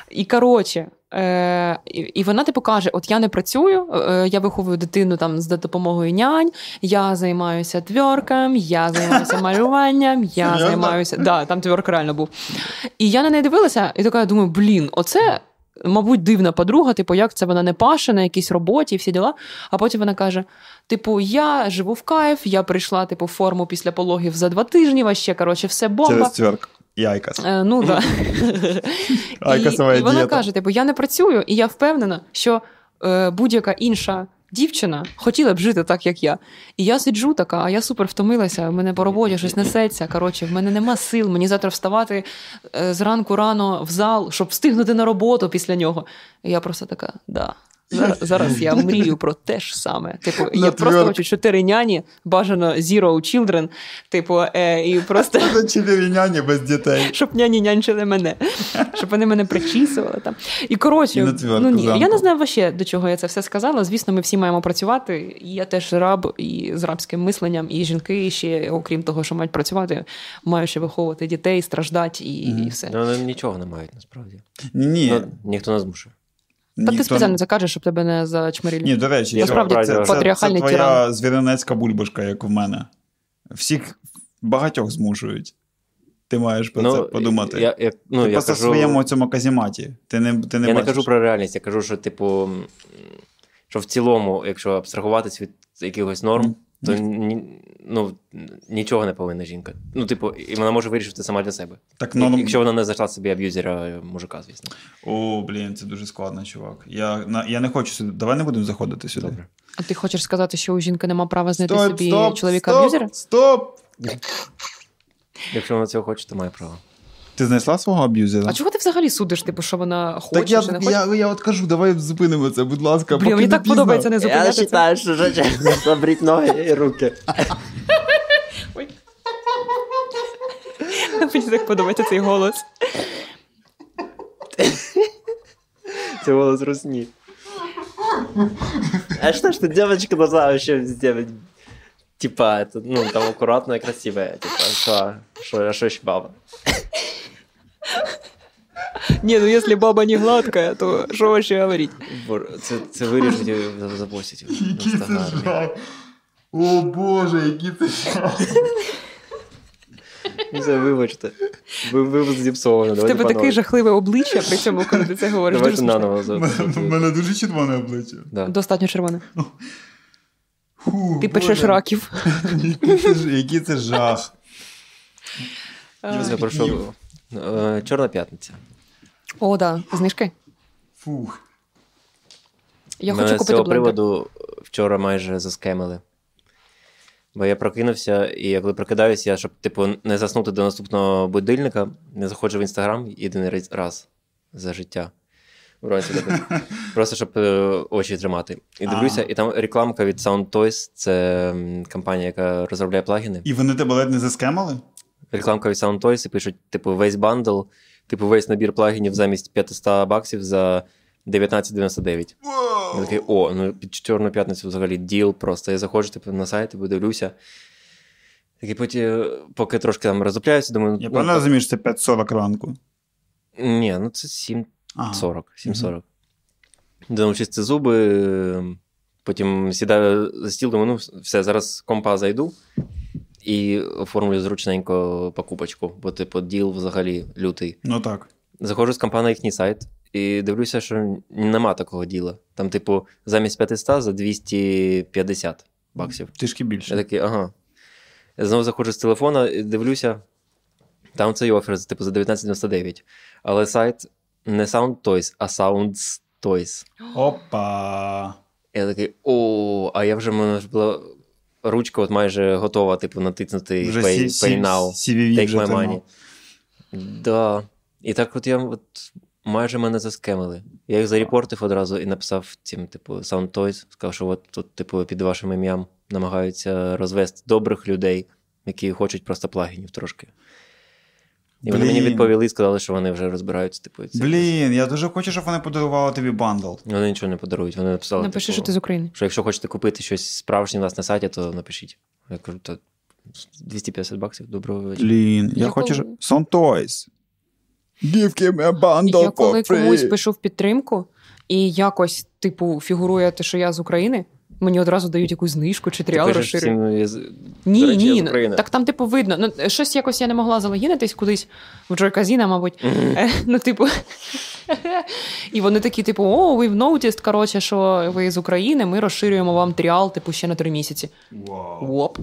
І коротше, е, і, і вона типу каже: От я не працюю, е, я виховую дитину там з допомогою нянь, я займаюся тверком, я займаюся малюванням, я займаюся. Да, там тверк реально був. І я на неї дивилася, і така думаю, блін, оце. Мабуть, дивна подруга, типу, як це вона не паше на якійсь роботі, і всі діла. А потім вона каже: Типу, я живу в кайф, я прийшла типу, в форму після пологів за два тижні, а ще коротше, все бомба. Через цверк. І Айкас. Е, ну да. І, і вона дієта. каже: типу, я не працюю, і я впевнена, що е, будь-яка інша дівчина хотіла б жити так, як я. І я сиджу така, а я супер втомилася. в мене по роботі щось несеться. Коротше, в мене нема сил. Мені завтра вставати е, зранку рано в зал, щоб встигнути на роботу після нього. І я просто така, да. Зараз, зараз я мрію про те ж саме. Типу, я просто хочу чотири няні, бажано zero children, типу, е, і просто чотири няні без дітей. щоб няні нянчили мене, щоб вони мене причісували там. І коротше, І на ну ні, зранку. я не знаю вообще, до чого я це все сказала. Звісно, ми всі маємо працювати. І я теж раб і з рабським мисленням, і жінки ще, окрім того, що мають працювати, мають ще виховувати дітей, страждати і, Мгм. і все. Ну, вони нічого не мають насправді. Ні, ні. Ну, ніхто не змушує. Та ти спеціально це кажеш, щоб тебе не зачмарили. Ні, до речі, Я це- справді це, це, це, твоя звіринецька бульбашка, як в мене. Всіх багатьох змушують. Ти маєш про це подумати. Я, я, ну, ти я просто кажу, в своєму цьому казіматі. Ти не, ти не я не кажу про реальність, я кажу, що, типу, що в цілому, якщо абстрагуватись від якихось норм. То ні, ну, нічого не повинна жінка. Ну, типу, і вона може вирішити сама для себе. Так, ну, Якщо вона не знайшла собі аб'юзера е, мужика, звісно. О, блін, це дуже складно, чувак. Я, на, я не хочу сюди. Давай не будемо заходити сюди. Добре. А ти хочеш сказати, що у жінки нема права знайти Стоп, собі стоп, чоловіка стоп. Стоп! Якщо вона цього хоче, то має право. Ти знайшла свого аб'юзера? А чого ти взагалі судиш, типу, що вона хоче так я, чи не хоче? я, я от кажу, давай зупинимо це, будь ласка. Блін, мені не так пізно. подобається не зупиняти це. що женщина забрить ноги і руки. Ой. Мені так подобається цей голос. Це голос русні. А что ж ты девочка должна вообще сделать? Типа, это, ну, там аккуратно и красиво. Типа, что, что, что еще баба? Ні, ну якщо баба не гладка, то що ще говорити? Боже, Це, це вирішить і запостять. Який це жах. О Боже, який це жах. Ну, Це вибачте. Ви, ви зіпсовано. В тебе таке жахливе обличчя при цьому, коли ти це говориш. Дуже Давайте смішно. наново. У мене дуже червоне обличчя. Да. Достатньо червоне. Фу, Ти печеш раків. Який це Який це жах. Я пройшов. Е, Чорна п'ятниця. О, да. Знижки? Фух. Я Мене хочу з цього блендер. приводу вчора майже заскемили. Бо я прокинувся, і я коли прокидаюся, я, щоб типу, не заснути до наступного будильника, не заходжу в інстаграм єдиний раз- раз за життя. Вранці. Просто щоб е, очі тримати. І дивлюся, Ага. і там рекламка від Sound Toys, це компанія, яка розробляє плагіни. І вони тебе ледь не заскемали? Рекламка від Sound Toys і пишуть, типу, весь бандл, типу, весь набір плагінів замість 500 баксів за 19,99. Я такий, о, ну під чорну п'ятницю взагалі діл просто. Я заходжу типу, на сайт і подивлюся. Такий потім, поки трошки там роздупляюся, думаю, Я ну, розумію, що це 5.40 ранку. ні, ну це 7.40. Ага. 7.40. Думаю, чисти зуби. Потім сідаю за стіл, думаю, ну все, зараз компа зайду і оформлю зручненько покупочку, бо, типу, діл взагалі лютий. Ну так. Заходжу з компа на їхній сайт і дивлюся, що нема такого діла. Там, типу, замість 500 за 250 баксів. Трішки Я такий, ага. Я знову заходжу з телефона і дивлюся, там цей офер, типу, за 19,99. Але сайт не Sound Toys, а Sounds Toys. Опа. Я такий, о, а я вже мене ж була ручка от майже готова, типу, натиснути Вже pay, сі- pay now. CVV Take my money. Да. І так от я от майже мене заскемили. Я їх зарепортив одразу і написав цим, типу, Sound Toys, сказав, що от тут, типу, під вашим ім'ям намагаються розвести добрих людей, які хочуть просто плагінів трошки. І вони мені відповіли і сказали, що вони вже розбираються. Типу, це Блін, я дуже хочу, щоб вони подарували тобі бандл. Вони нічого не подарують. Вони написали. Напиши, типу, що ти з України. що якщо хочете купити щось справжнє у нас на сайті, то напишіть. Я кажу, то 250 баксів, доброго вечора. Блін, я, Я хочу. коли- Some toys. Give him a bundle Я коли for free. комусь пишу в підтримку, і якось, типу, фігурує те, що я з України, мені одразу дають якусь знижку чи тріал розширюють. Ні, речі, ні, з України. так там, типу, видно. Ну, щось якось я не могла залогінитись кудись в Джойказіна, мабуть. мабуть. Е, Ну, типу. І вони такі, типу, о, we've noticed, коротше, що ви з України, ми розширюємо вам тріал, типу, ще на три місяці. Wow. Оп.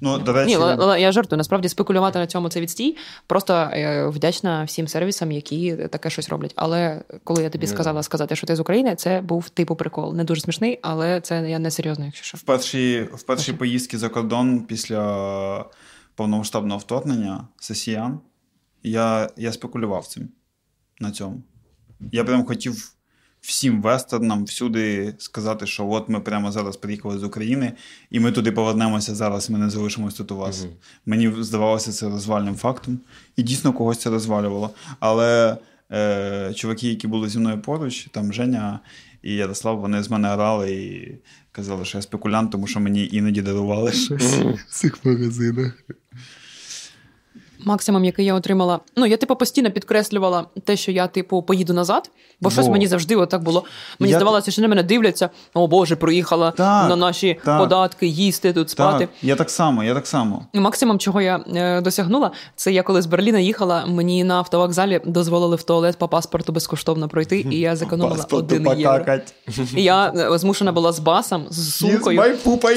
Ну, до речі, Ні, я жартую. Насправді спекулювати на цьому це відстій. Просто е, вдячна всім сервісам, які таке щось роблять. Але коли я тобі сказала сказати, що ти з України, це був типу прикол. Не дуже смішний, але це я не серйозно, якщо що. в першій, в першій поїздці за кордон після повномасштабного вторгнення сесіян я, я спекулював цим на цьому. Я прям хотів всім вестернам всюди сказати, що от ми прямо зараз приїхали з України, і ми туди повернемося зараз, ми не залишимось тут у вас. Мгм. Мені здавалося це розвальним фактом, і дійсно когось це розвалювало. Але е, чуваки, які були зі мною поруч, там Женя і Ярослав, вони з мене орали і казали, що я спекулянт, тому що мені іноді дарували щось в цих магазинах. Максимум, який я отримала. Ну, я типу постійно підкреслювала те, що я, типу, поїду назад, бо щось мені завжди отак було. Мені Я- здавалося, що на мене дивляться. О Боже, приїхала Так, на наші так. податки, їсти тут спати. Так, я так само, я так само. Максимум, чого я е, досягнула, це я коли з Берліна їхала, мені на автовокзалі дозволили в туалет по паспорту безкоштовно пройти, і я зекономила Паспорту один євро. І я е, змушена була з басом, з сумкою,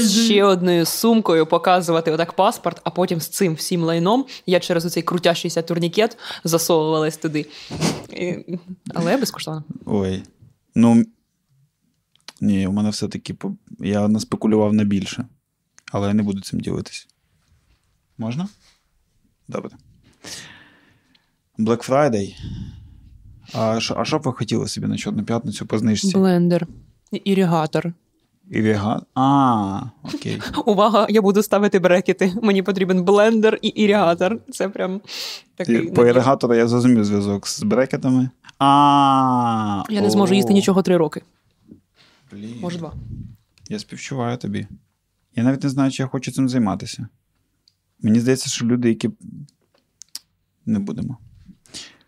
ще одною сумкою показувати отак паспорт, а потім з цим всім лайном я через оцей крутящийся турнікет засовувалась туди. І... Але безкоштовно. Ой. Ну. Ні, у мене все-таки я наспекулював на більше. Але я не буду цим ділитись. Можна? Добре. Black Friday. А що, б ви хотіли собі на Чорну п'ятницю по знижці? Блендер. Іригатор. Іріга... А, окей. Увага, я буду ставити брекети. Мені потрібен блендер і іригатор. Це прям такий. По іригатору я зрозумів зв'язок з брекетами. А, Я не зможу їсти нічого три роки. Блін. Може, два. Я співчуваю тобі. Я навіть не знаю, чи я хочу цим займатися. Мені здається, що люди, які. Не будемо.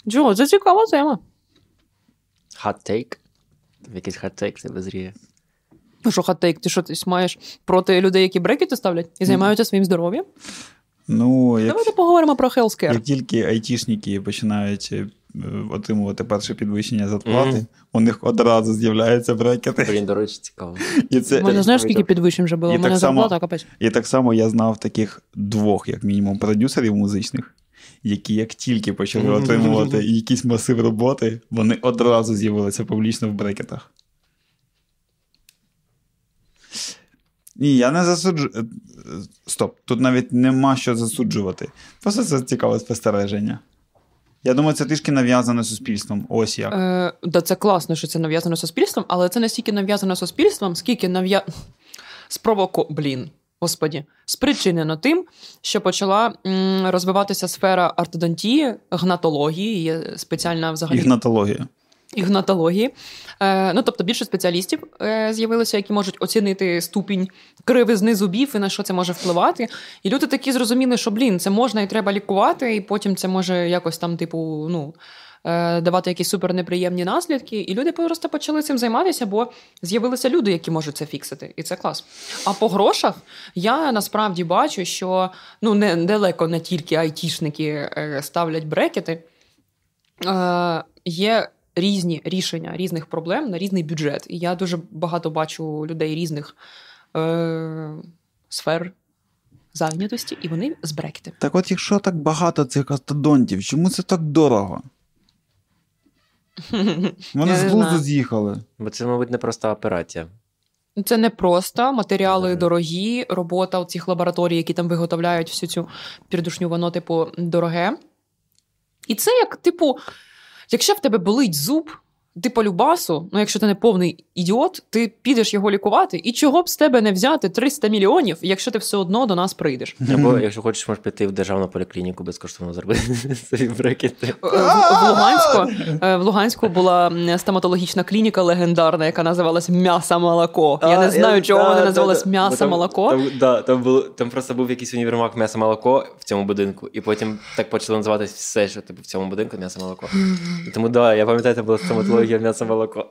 Джо, це цікава тема. Hot take. Якийсь hot take тебе зріє. Ну що, хатейк, ти що ти маєш проти людей, які брекети ставлять і займаються своїм здоров'ям? Ну, як, Давайте поговоримо про healthcare. як тільки айтішники починають е, отримувати перше підвищення зарплати, Мгм. у них одразу з'являються брекети. Блін, до речі, цікаво. І, це, мене знаєш, скільки підвищень вже було? І У мене так само- зарплата капець. і так само я знав таких двох, як мінімум, продюсерів музичних, які як тільки почали отримувати якийсь масив роботи, вони одразу з'явилися публічно в брекетах. Ні, я не засуджую. е, е, Стоп, тут навіть нема що засуджувати. Просто це цікаве спостереження. Я думаю, це трішки нав'язане суспільством. Ось як. Е, да, це класно, що це нав'язано суспільством, але це не стільки нав'язано суспільством, скільки нав'я... спровоко... Блін, господі, спричинено тим, що почала м, розвиватися сфера ортодонтії, гнатології, є спеціальна взагалі Ігнатологія. Ігнатології. Е, ну, тобто більше спеціалістів е, з'явилося, які можуть оцінити ступінь кривизни зубів і на що це може впливати. І люди такі зрозуміли, що блін, це можна і треба лікувати, і потім це може якось там, типу, ну. е, Давати якісь супернеприємні наслідки, і люди просто почали цим займатися, бо з'явилися люди, які можуть це фіксити, і це клас. А по грошах я насправді бачу, що ну не далеко не тільки айтішники ставлять брекети. Є різні рішення різних проблем на різний бюджет. І я дуже багато бачу людей різних е, сфер зайнятості, і вони з брекети. Так от, якщо так багато цих ортодонтів, чому це так дорого? Вони з не глузду з'їхали. Бо це, мабуть, непроста операція. Це не просто матеріали Мгм. дорогі, робота у цих лабораторій, які там виготовляють всю цю підрушню, воно, типу, дороге. І це як, типу, якщо в тебе болить зуб, ти по любасу, ну якщо ти не повний ідіот, ти підеш його лікувати, і чого б з тебе не взяти 300 мільйонів, якщо ти все одно до нас прийдеш. Або, якщо хочеш, можеш піти в державну поліклініку безкоштовно зробити свої брекети. Е, В, Луганську, е, в Луганську була стоматологічна клініка легендарна, яка називалась М'ясо молоко. Я не знаю, чого вона називалась М'ясо молоко. Там, там, було, там просто був якийсь універмаг м'ясо молоко в цьому будинку, і потім так почало називатись все, що типу, в цьому будинку м'ясо молоко. Тому да, я пам'ятаю, там була стоматологія м'ясо молоко.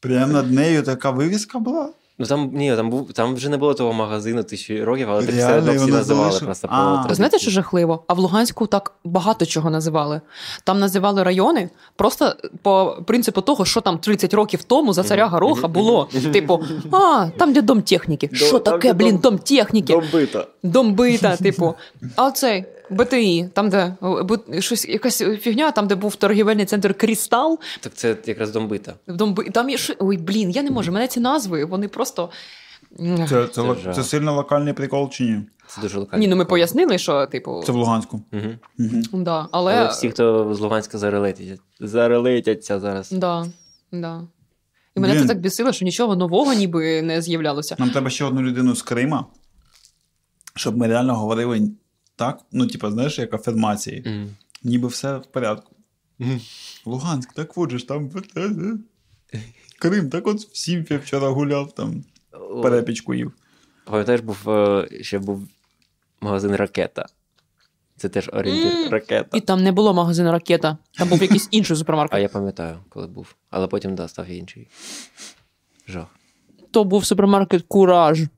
Прямо над нею така вивіска була. Ну там ні, там був там вже не було того магазину тисячі років, але так все одно всі називали залишило? просто по Знаєте, що жахливо? А в Луганську так багато чого називали. Там називали райони просто по принципу того, що там 30 років тому за царя Гороха було. Типу, а, там, де дом техніки. Що таке, блін, дом- дом техніки? Добита. Дом бита, типу. А цей БТІ, там, де щось, якась фігня, там, де був торгівельний центр Крістал. Так це якраз домбита. В дом Би- Там є що. Ой, блін, я не можу. Мене ці назви, вони просто. Це, це, Це це сильно локальний прикол чи ні? Це дуже локально. Ні, ну ми пояснили, що, типу. Це в Луганську. Угу. Угу. Да, Але... але. всі, хто з Луганська зарелетять, зарелетяться зараз. Да, да. І мене Блін. це так бісило, що нічого нового ніби не з'являлося. Нам треба ще одну людину з Крима, щоб ми реально говорили так, ну, типу, знаєш, як афірмації. Мгм. Ніби все в порядку. Мгм. Луганськ, так от же ж там. Крим, так от в Сімфі вчора гуляв, там перепічку їв. Пам'ятаєш, був е, ще був магазин ракета. Це теж орієнтир М. ракета. І там не було магазину ракета, там був якийсь інший супермаркет. А я пам'ятаю, коли був. Але потім да, став інший. Жах. То був супермаркет Кураж.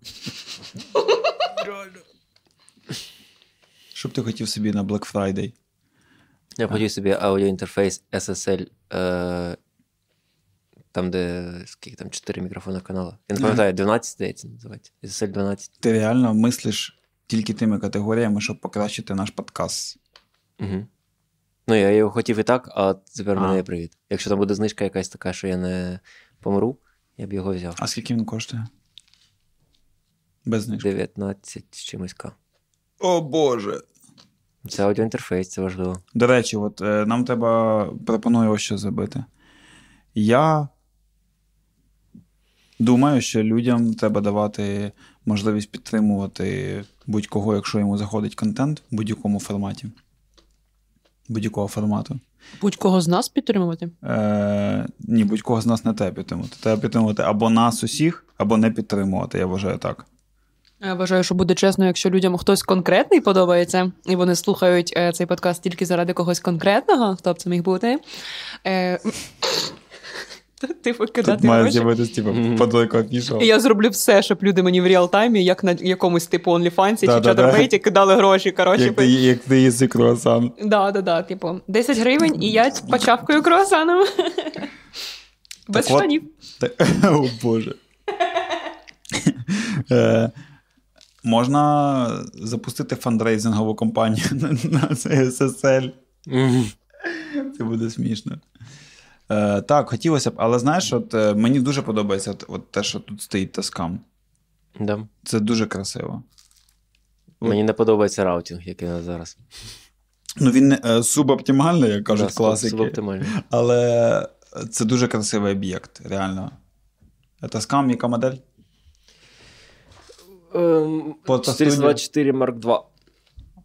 Що б ти хотів собі на Black Friday? Я хотів собі аудіоінтерфейс SSL, е, там, де скільки там 4 мікрофони в каналах. Я не пам'ятаю, 12, здається, називається. SSL 12. Ти реально мислиш тільки тими категоріями, щоб покращити наш подкаст. Угу. Ну, я його хотів і так, а тепер А. мене є привіт. Якщо там буде знижка якась така, що я не помру, я б його взяв. А скільки він коштує? Без знижки. 19 з чимось К. О Боже. Це аудіоінтерфейс, це важливо. До речі, от е, нам треба пропоную ось що зробити. Я думаю, що людям треба давати можливість підтримувати будь-кого, якщо йому заходить контент в будь-якому форматі. Будь-якого формату. Будь-кого з нас підтримувати. Е, ні, будь-кого з нас не треба підтримувати. Треба підтримувати або нас усіх, або не підтримувати, я вважаю так. Я вважаю, що буде чесно, якщо людям хтось конкретний подобається, і вони слухають е, цей подкаст тільки заради когось конкретного, хто б це міг бути. Е, Типу, Тут кидати має з'явитися, типу, подлойко афішал. І я зроблю все, щоб люди мені в реал-таймі, як на якомусь типу OnlyFans чи чатербейті, кидали гроші. Коротше, Як ти, як ти їси круасан. Да, да, да, типу, 10 гривень і я почавкою круасаном. Без штанів. О Боже. Можна запустити фандрейзингову кампанію на, на. Мгм. Це буде смішно. Е, так, хотілося б, але знаєш, от е, мені дуже подобається от, от те, що тут стоїть таскам. Да. Це дуже красиво. Мені не подобається раутинг, який у нас зараз. Ну, він е, субоптимальний, як кажуть Да, класики. Субоптимально. Але це дуже красивий об'єкт, реально. Таскам, яка модель? Ем, 424 Mark II.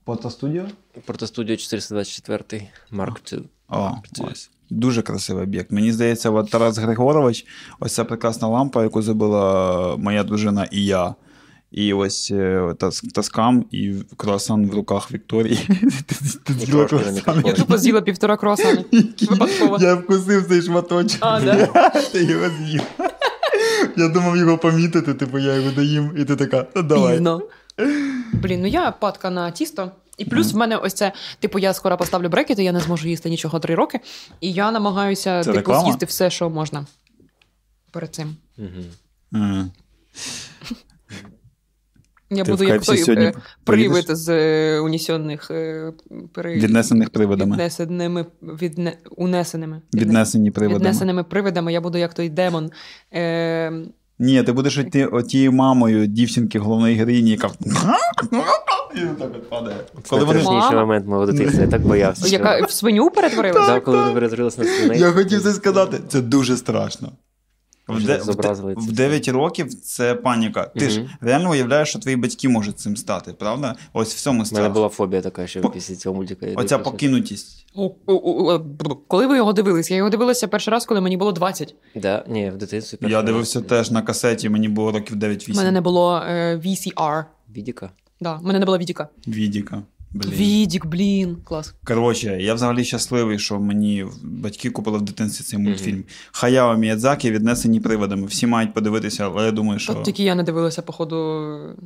Фотостудіо? Протостудіо 424 Mark II. О, ось. Дуже красивий об'єкт. Мені здається, от Тарас Григорович, ось ця прекрасна лампа, яку забила моя дружина і я. І ось е, таскам і круасан в руках Вікторії. Ти- ти з'їла круасан? Я тупо з'їла півтора круасана. Випадково. Я вкусив цей шматочок. А, да? Ти його з'їв. Я думав його помітити, типу я його доїм, і ти така, давай. Пізно. Блін, ну я падка на тісто. І плюс в мене ось це, типу, я скоро поставлю брекети, я не зможу їсти нічого три роки. І я намагаюся Це типу, з'їсти все, що можна. Перед цим. Мгм. Ага. Я Ти буду як той сьогодні е, привид з е, унесених е. Віднесених привидами. віднесеними, відне... унесеними. Віднесені привидами. Віднесеними привидами. Я буду як той демон. Е... Ні, ти будеш йти отією мамою дівчинки головної героїні, яка. І так от падає. Коли вони... Мама. момент мого дитинства, я так боявся. Яка в свиню перетворилася? Да, коли вони перетворилися на свиней. Я хотів це сказати. Це дуже страшно. В, де- в, в 9 років це паніка. Ти ж реально уявляєш, що твої батьки можуть цим стати, правда? Ось в цьому У мене була фобія така, що По- після цього мультика. Оця покинутість. О, Коли ви його дивились? Я його дивилася перший раз, коли мені було 20. Да, ні, в дитинстві. перший Я раз. дивився теж на касеті, мені було років 9-8. У мене не було е, VCR. Відіка. Да, у мене не було відіка. Відіка. Блін. Відік, блін, клас. Коротше, я взагалі щасливий, що мені батьки купили в дитинстві цей мультфільм. Хаяо Міядзакі віднесені приводами. Всі мають подивитися, але я думаю, що. От тільки я не дивилася, походу,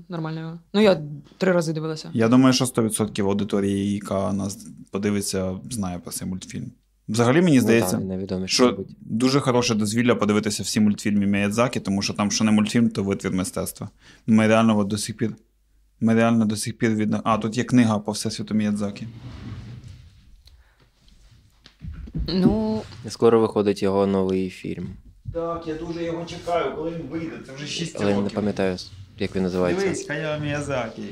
нормально. Ну, я три рази дивилася. Я думаю, що 100% аудиторії, яка нас подивиться, знає про цей мультфільм. Взагалі, мені здається, Ну, так, що мабуть. дуже хороше дозвілля подивитися всі мультфільми Міядзакі, тому що там, що не мультфільм, то витвір мистецтва. Ми реально до сих пір. Ми реально до сих пір від... А, тут є книга по всесвіту Міядзакі. Ну, Скоро виходить його новий фільм. Так, я дуже його чекаю, коли він вийде. Це вже 6 років. Але я не пам'ятаю, як він називається. Дивись, Хаяо Міязакі.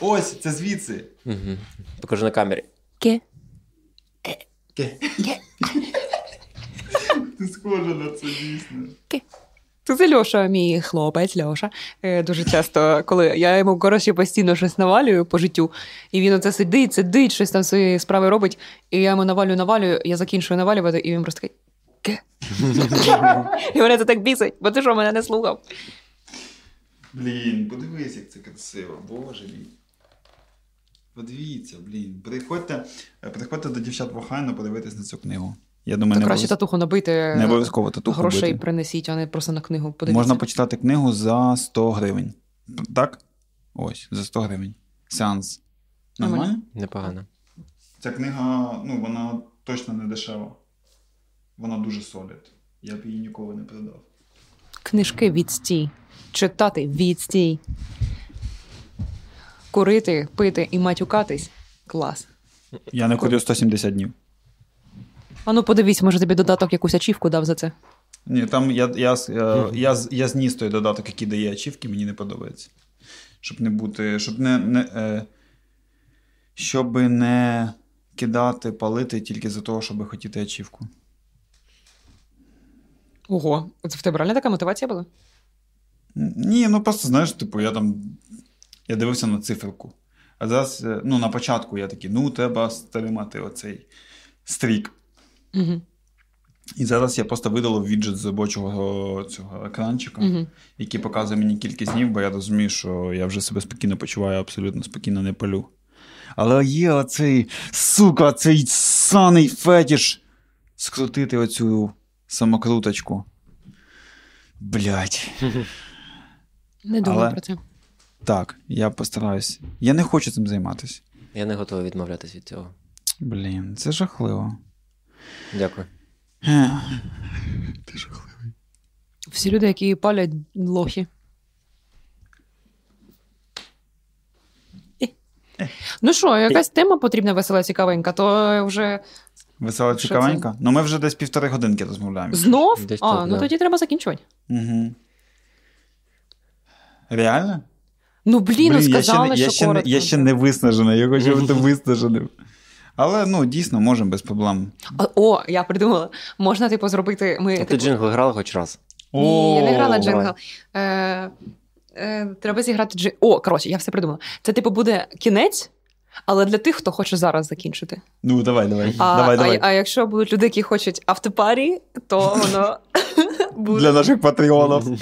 Ось, це звідси. Угу. Покажу на камері. ке? Ти схожа на це дійсно. Це Льоша, мій хлопець Льоша. Е, Дуже часто, коли я йому коротше постійно щось навалюю по життю, і він оце сидить, сидить, щось там свої справи робить, і я йому навалюю, навалюю, я закінчую навалювати, і він просто такий. Ке? І мене це так бісить, бо ти що мене не слухав. Блін, подивись, як це красиво. Боже мій. Подивіться, блін. Приходьте, приходьте до дівчат в Охайно подивитись на цю книгу. Я думаю, не, краще татуху набити, не обов'язково татуху грошей бити. принесіть, а не просто на книгу. Подивіться. Можна почитати книгу за 100 гривень. Так? Ось, за 100 гривень. Сеанс. Нормально? Нормально. Непогано. Ця книга, ну, вона точно не дешева. Вона дуже солід. Я б її ніколи не продав. Книжки відстій. Читати відстій. Курити, пити і матюкатись. Клас. Я не курю 170 днів. А ну подивись, може тобі додаток якусь ачівку дав за це. Ні, там я, я, я, я, я зніс той додаток, який дає ачівки, мені не подобається. Щоб не бути. Щоб не. не е, щоб не кидати, палити тільки за того, щоб хотіти ачівку. Ого, це в тебе реально така мотивація була? Ні, ну просто знаєш, типу, я там. Я дивився на циферку. А зараз, е, ну, на початку я такий, ну, треба стримати оцей стрік. Угу. І зараз я просто видалив віджит з робочого цього екранчика, Мгм. який показує мені кількість днів, бо я розумію, що я вже себе спокійно почуваю, абсолютно спокійно не палю. Але є оцей, сука, цей саний фетіш скрутити оцю самокруточку. Блять. Не думаю Але- про це. Так, я постараюсь. Я не хочу цим займатися. Я не готовий відмовлятись від цього. Блін, це жахливо. Дякую. Ех. Всі люди, які палять лохи. Ну що, якась тема потрібна весела, цікавенька, то вже Весела цікавенька. Ну ми вже десь півтори годинки розмовляємо. знов? Десь А, так, ну да. тоді треба закінчувати. Угу. Реально? Ну блін, ну я ще, сказали, не- я, що ще, не, коротко. я ще не виснажений, я хочу бути виснаженим. Але ну, дійсно, можемо без проблем. О, я придумала. Можна, типу, зробити. Ми, А ти типу... jingle грала хоч раз? Ні, я не грала jingle. Е, е, треба зіграти jingle. О, коротше, я все придумала. Це, типу, буде кінець, але для тих, хто хоче зараз закінчити. Ну, давай, давай. А, давай, а, давай. а якщо будуть люди, які хочуть afterparty, то воно буде. Для наших патреонів.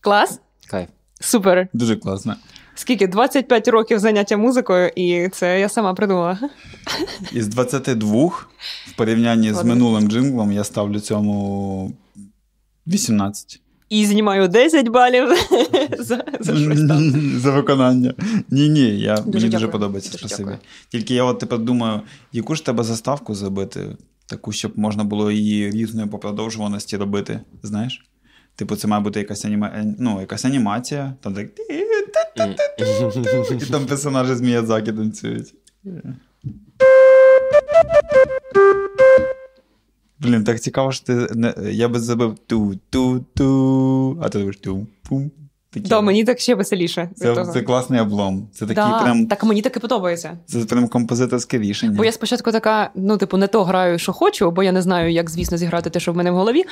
Клас? Супер. Дуже класно. Скільки? 25 років заняття музикою, і це я сама придумала. Із 22 в порівнянні з минулим джинглом я ставлю цьому 18. І знімаю 10 балів за, за щось там. За виконання. Ні, ні, я, мені дуже подобається Дуже спасибі. дякую. Тільки я от тепер думаю, яку ж треба заставку забити, таку, щоб можна було її різною по продовжуваності робити. Знаєш? Типу, це має бути якась, аніма... е, ну, якась анімація, там так. І там персонажі з Міядзакі танцюють. Блін, так цікаво, що ти я би забив ту-ту-ту, а ти думаєш ту-пум. Такі. Да, мені так ще веселіше. від Це, того. це класний облом. Це такий да, прям, Так мені таки подобається. це прям композиторське рішення. Бо я спочатку така, ну, типу, не то граю, що хочу, бо я не знаю, як, звісно, зіграти те, що в мене в голові.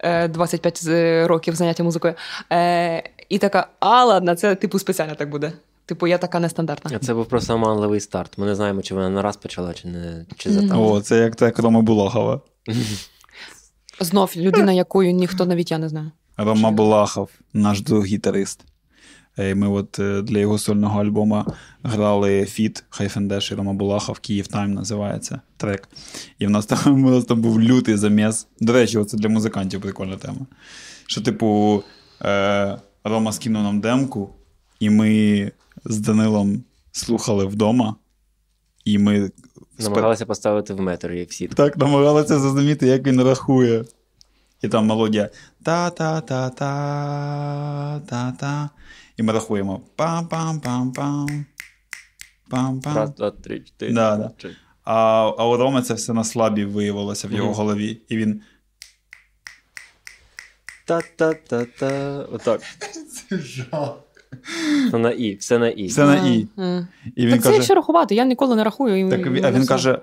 Е, 25 років заняття музикою. Е, і така, а ладно, це типу спеціально так буде. Типу, я така нестандартна. Це був просто оманливий старт. Ми не знаємо, чи вона на раз почала, чи не чи за там. О, це як та Рома Булахова. Знов людина, якою ніхто навіть я не знаю. Рома Булахов, наш друг гітарист. Е, Ми от е, для його сольного альбома грали фіт Хайфендеш і Рома Булахов, Київ Тайм називається трек. І в нас там, у нас там був лютий заміс. До речі, це для музикантів прикольна тема. Що, типу, е, Рома скинув нам демку, і ми з Данилом слухали вдома, і ми Намагалися поставити в метр, як всі. так намагалися зрозуміти, як він рахує. І там мелодія та-та-та-та-та-та. І ми рахуємо пам-пам-пам-пам. Пам-пам. Раз, два, три, чотири. Да, да. А, а у Роми це все на слабі виявилося в його Мгм. голові. І він. Та-та-та-та. Отак. Все на І, все на І. Все на І. М. І він Так це каже. якщо рахувати, я ніколи не рахую. І, Так, і а він все. каже: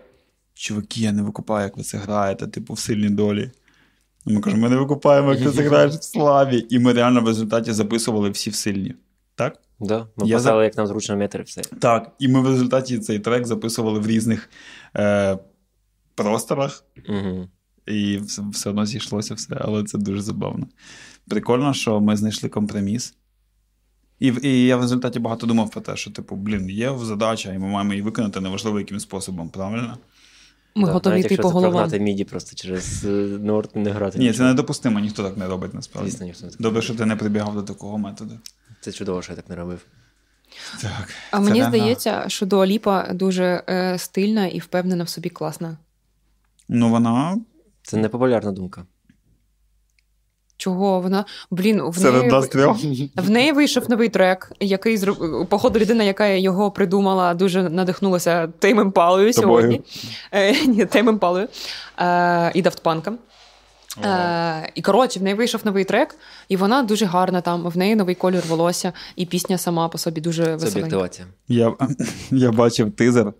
чуваки, я не викупаю, як ви це граєте, типу, в сильній долі. Ми кажемо, ми не викупаємо, як ти це граєш в славі. І ми реально в результаті записували всі в сильні. Так? Да, ми Я писали, як нам зручно метр, і все. Так. І ми в результаті цей трек записували в різних е, просторах, Угу. і все, все одно зійшлося все, але це дуже забавно. Прикольно, що ми знайшли компроміс. І, і я в результаті багато думав про те, що, типу, блін, є задача, і ми маємо її виконати неважливо яким способом, правильно? Ми Да, готові навіть йти якщо по головам. прогнати міді просто через е, Норд не грати. Ні, це недопустимо, ніхто так не робить насправді. Звісно, ніхто не так. Добре, що ти не прибігав до такого методу. Це чудово, що я так не робив. Так. А це мені здається, що Дуаліпа дуже е, стильна і впевнена в собі класна. Ну, вона Це не популярна думка. Чого вона? Блін, в серед неї, нас трьох. в неї вийшов новий трек, який зроб... походу людина, яка його придумала, дуже надихнулася Тейм Імпалою сьогодні. Е, ні, Тейм Імпалою е, і Дафтпанком. Е, і коротше, в неї вийшов новий трек, і вона дуже гарна там. В неї новий колір волосся, і пісня сама по собі дуже веселенька. Я, я бачив тизер.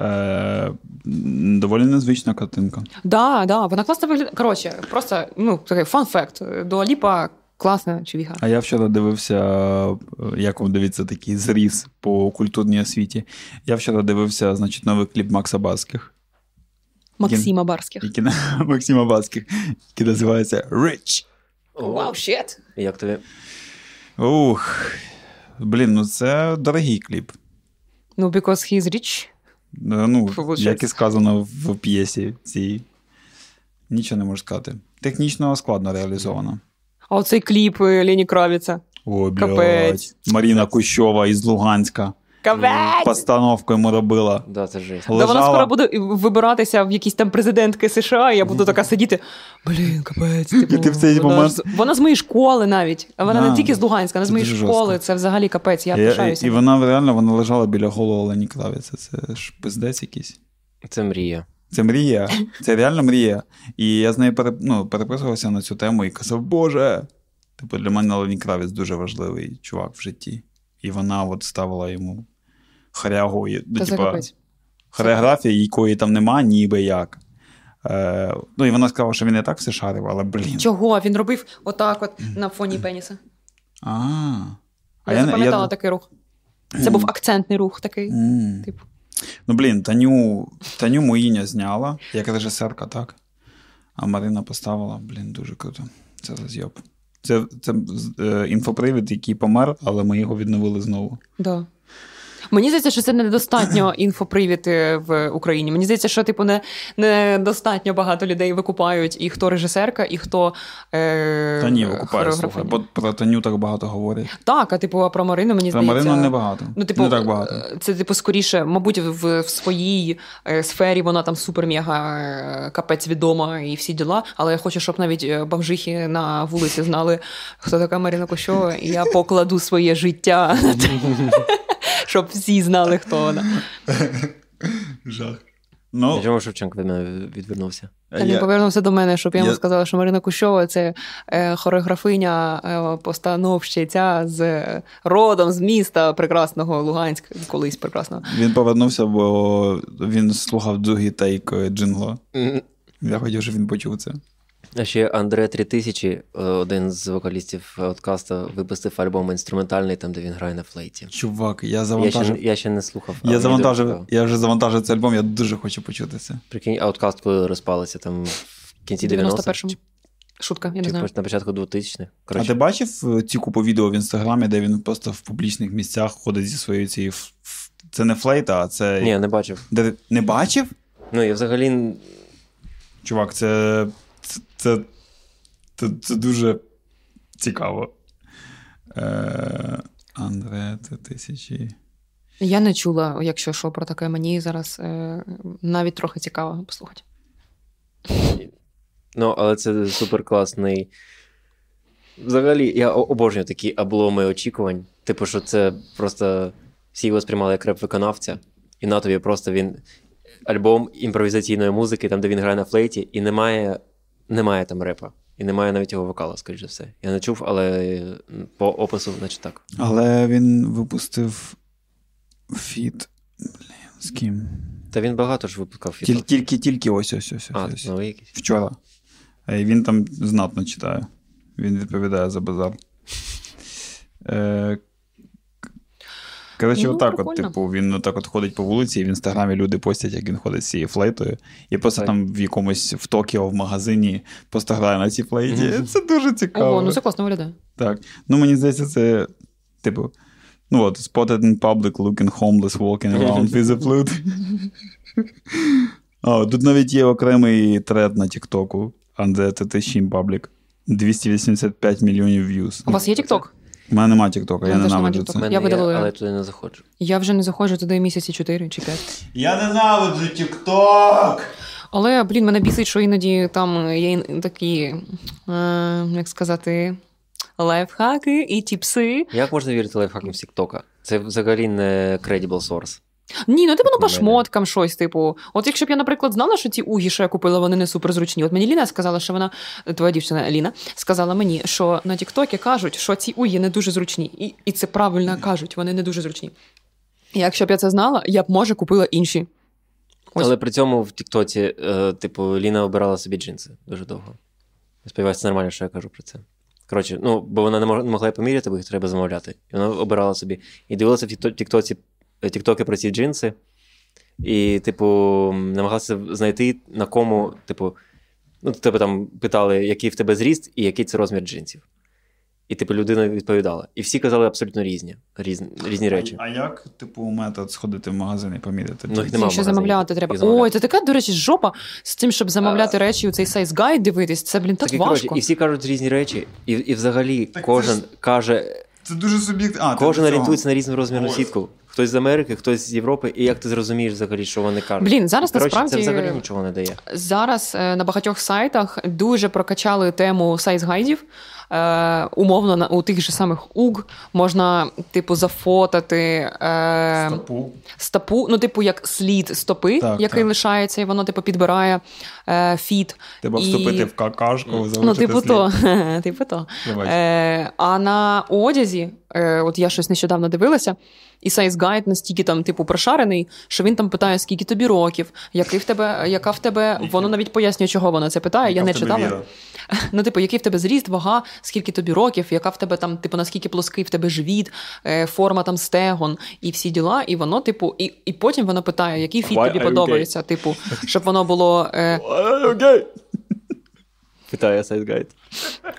Е, доволі незвична картинка. Да, да, вона класно виглядає. Коротше, просто ну такий фан-факт. Дуаліпа Класно, чувіха. А я вчора дивився, е, як вам дивиться такий зріз по культурній освіті. Я вчора дивився, значить, новий кліп Макса Баских. Максима Барських. Який, Максима Баских, який називається Rich. Вау, щет! Як тобі? Ух. Блін, ну це дорогий кліп. Ну, because he's rich. Е, Ну, як і сказано в п'єсі цій. Нічого не можу сказати. Технічно складно реалізовано. А оцей кліп е, Лені Кравіця. О, блядь. Капець. Маріна Кущова із Луганська. Капець! Постановку йому робила. Да, це жесть. Да вона Лежала. скоро буде вибиратися в якісь там президентки США, і я буду така сидіти. Блін, капець. Типу, І ти в цей вона, момент- з- вона з моєї школи навіть. Вона Да. не тільки з Луганська, вона з моєї школи. жорстко. Це взагалі капець, я І, і, і вона реально вона лежала біля голого Лені Кравіця. Це ж пиздець якийсь. Це мрія. Це мрія. Це реально мрія. І я з нею пере, ну, переписувався на цю тему і казав, Боже. Типу, для мене Лені Кравець дуже важливий чувак в житті. І вона от ставила йому хорягу, ну, Та типа, капець. хореографія, якої там нема, ніби як. Е, ну, і вона сказала, що він і так все шарив, але блін. Чого? Він робив отак от на фоні пеніса. А, а Я не- запам'ятала такий рух. Це був акцентний рух такий. Типу. Ну, блін, Таню, Таню Моїня зняла, як режисерка, так. А Марина поставила, блін, дуже круто. Це розйоб. Це, це е, інфопривід, який помер, але ми його відновили знову. Да. Мені здається, що це недостатньо інфопривід в Україні. Мені здається, що типу не, недостатньо багато людей викупають і хто режисерка, і хто е, Та ні, викупаю, слухай, бо про Таню так багато говорять. Так, а типу, а про Марину мені Про здається. Марину небагато. Ну, типу, не так багато. е, це, типу, скоріше, мабуть, в, в своїй е, сфері вона там супер-мега е, капець відома і всі діла. Але я хочу, щоб навіть бомжихи на вулиці знали, хто така Марина Кощова, і я покладу своє життя, щоб всі знали, хто вона. Жах. Ну, Чому Шевченко від мене відвернувся? Та він я, повернувся до мене, щоб я йому сказала, що Марина Кущова це е, хореографиня, е, постановщиця з родом з міста прекрасного Луганська, колись прекрасного. він повернувся, бо він слухав другий тейк е, джингла. М. Я хотів, щоб він почув це. А ще Андре 3000, е, один з вокалістів Outkast-а, випустив альбом інструментальний, там, де він грає на флейті. Чувак, я Я ще, завантажив. я ще не слухав. Я завантажив, дуже я вже завантажив цей альбом, я дуже хочу почути це. Прикинь, Outkast, коли розпалися там в кінці 90-х. Шутка, я не Чи знаю. на початку 2000-х. А ти бачив е, ці купу відео в інстаграмі, де він просто в публічних місцях ходить зі своєю цією. Це не флейта, а це. Ні, не бачив. Де... Не бачив? Ну, я взагалі Чувак, це. Це, це, це, дуже цікаво. Е... Андре, це тисячі. Я не чула, якщо що про таке, мені зараз е, навіть трохи цікаво послухати. Ну, але це супер класний. Взагалі, я обожнюю такі обломи очікувань. Типу, що це просто всі його сприймали як реп-виконавця, і на тобі просто він альбом імпровізаційної музики, там, де він грає на флейті, і немає, немає там репа. І немає навіть його вокала, скоріш за все. Я не чув, але по опису, наче так. Але він випустив фіт. Блін, з ким? Та він багато ж випускав Тіль, фіток. тільки, тільки ось ось ось. А, ось, новий якийсь. Вчора. Е, Він там знатно читає. Він відповідає за базар. Е, Коротше, Ну, отак, от, типу, він отак от ходить по вулиці, і в інстаграмі люди постять, як він ходить з цією флейтою. І просто Так. там в якомусь в Токіо в магазині просто грає на цій флейті. Мгм. Це дуже цікаво. Ого, ну це класно виглядає. Так. Ну, мені здається, це, типу, ну от, spotted in public, looking homeless, walking around with a flute. А, тут навіть є окремий тред на Тіктоку, Анде Тетешін Public. 285 мільйонів views. У вас є TikTok? У мене нема Тіктока, я ненавиджу це. Я видалила. але туди не заходжу. Я вже не заходжу туди місяці 4 чи 5. Я ненавиджу Тікток! Але, блін, мене бісить, що іноді там є такі, е, як сказати, лайфхаки і тіпси. Як можна вірити лайфхакам з Тіктока? Це взагалі не credible source. Ні, ну типу, ну по мене. шмоткам щось, типу. От якщо б я, наприклад, знала, що ці угі, що я купила, вони не суперзручні. От мені Ліна сказала, що вона, твоя дівчина Ліна, сказала мені, що на Тіктокі кажуть, що ці угі не дуже зручні. І, і це правильно кажуть, вони не дуже зручні. І якщо б я це знала, я б, може, купила інші. Ось. Але при цьому в Тіктоці, е, типу, Ліна обирала собі джинси дуже довго. Сподіваюся, це нормально, що я кажу про це. Коротше, ну, бо вона не могла поміряти, бо їх треба замовляти. І вона обирала собі. І дивилася в тіктоці, е, тіктоки про ці джинси. І, типу, намагалася знайти, на кому, типу, ну, тебе там питали, який в тебе зріст і який це розмір джинсів. І, типу, людина відповідала. І всі казали абсолютно різні, різні, різні речі. А, а як, типу, метод сходити в магазин і поміряти? Ну, їх нема ще замовляти треба. Замовляти. Ой, це така, до речі, жопа з тим, щоб замовляти речі у цей сайз гайд дивитись. Це, блін, так Так, і, коротше, важко. і всі кажуть різні речі, і, і взагалі Так це кожен ж- каже, Це дуже суб'єктивно. Кожен орієнтується на різну розмірну Ось. сітку. Хтось з Америки, хтось з Європи, і як ти зрозумієш взагалі, що вони кажуть. Блін, зараз Коротше, насправді це взагалі нічого не дає. Зараз е, на багатьох сайтах дуже прокачали тему сайз-гайдів. Е, умовно, на, у тих же самих УГ можна, типу, зафотати е, Стопу. стопу, ну, типу, як слід стопи, Так, який так. лишається, і воно, типу, підбирає е, фіт. Треба І- вступити в какашку, залишити Ну, типу слід. то. типу то. Е, а на одязі, е, от я щось нещодавно дивилася, і сайз гайд настільки там, типу, прошарений, що він там питає, скільки тобі років, який в тебе, яка в тебе. Воно навіть пояснює, чого воно це питає. Яка я не читала. віра? Ну, типу, який в тебе зріст, вага, скільки тобі років, яка в тебе там, типу, наскільки плоский в тебе живіт, е, форма там стегон і всі діла. І воно, типу, і, і потім воно питає, який фіт тобі подобається, okay? типу, щоб воно було. Е, Питає size guide.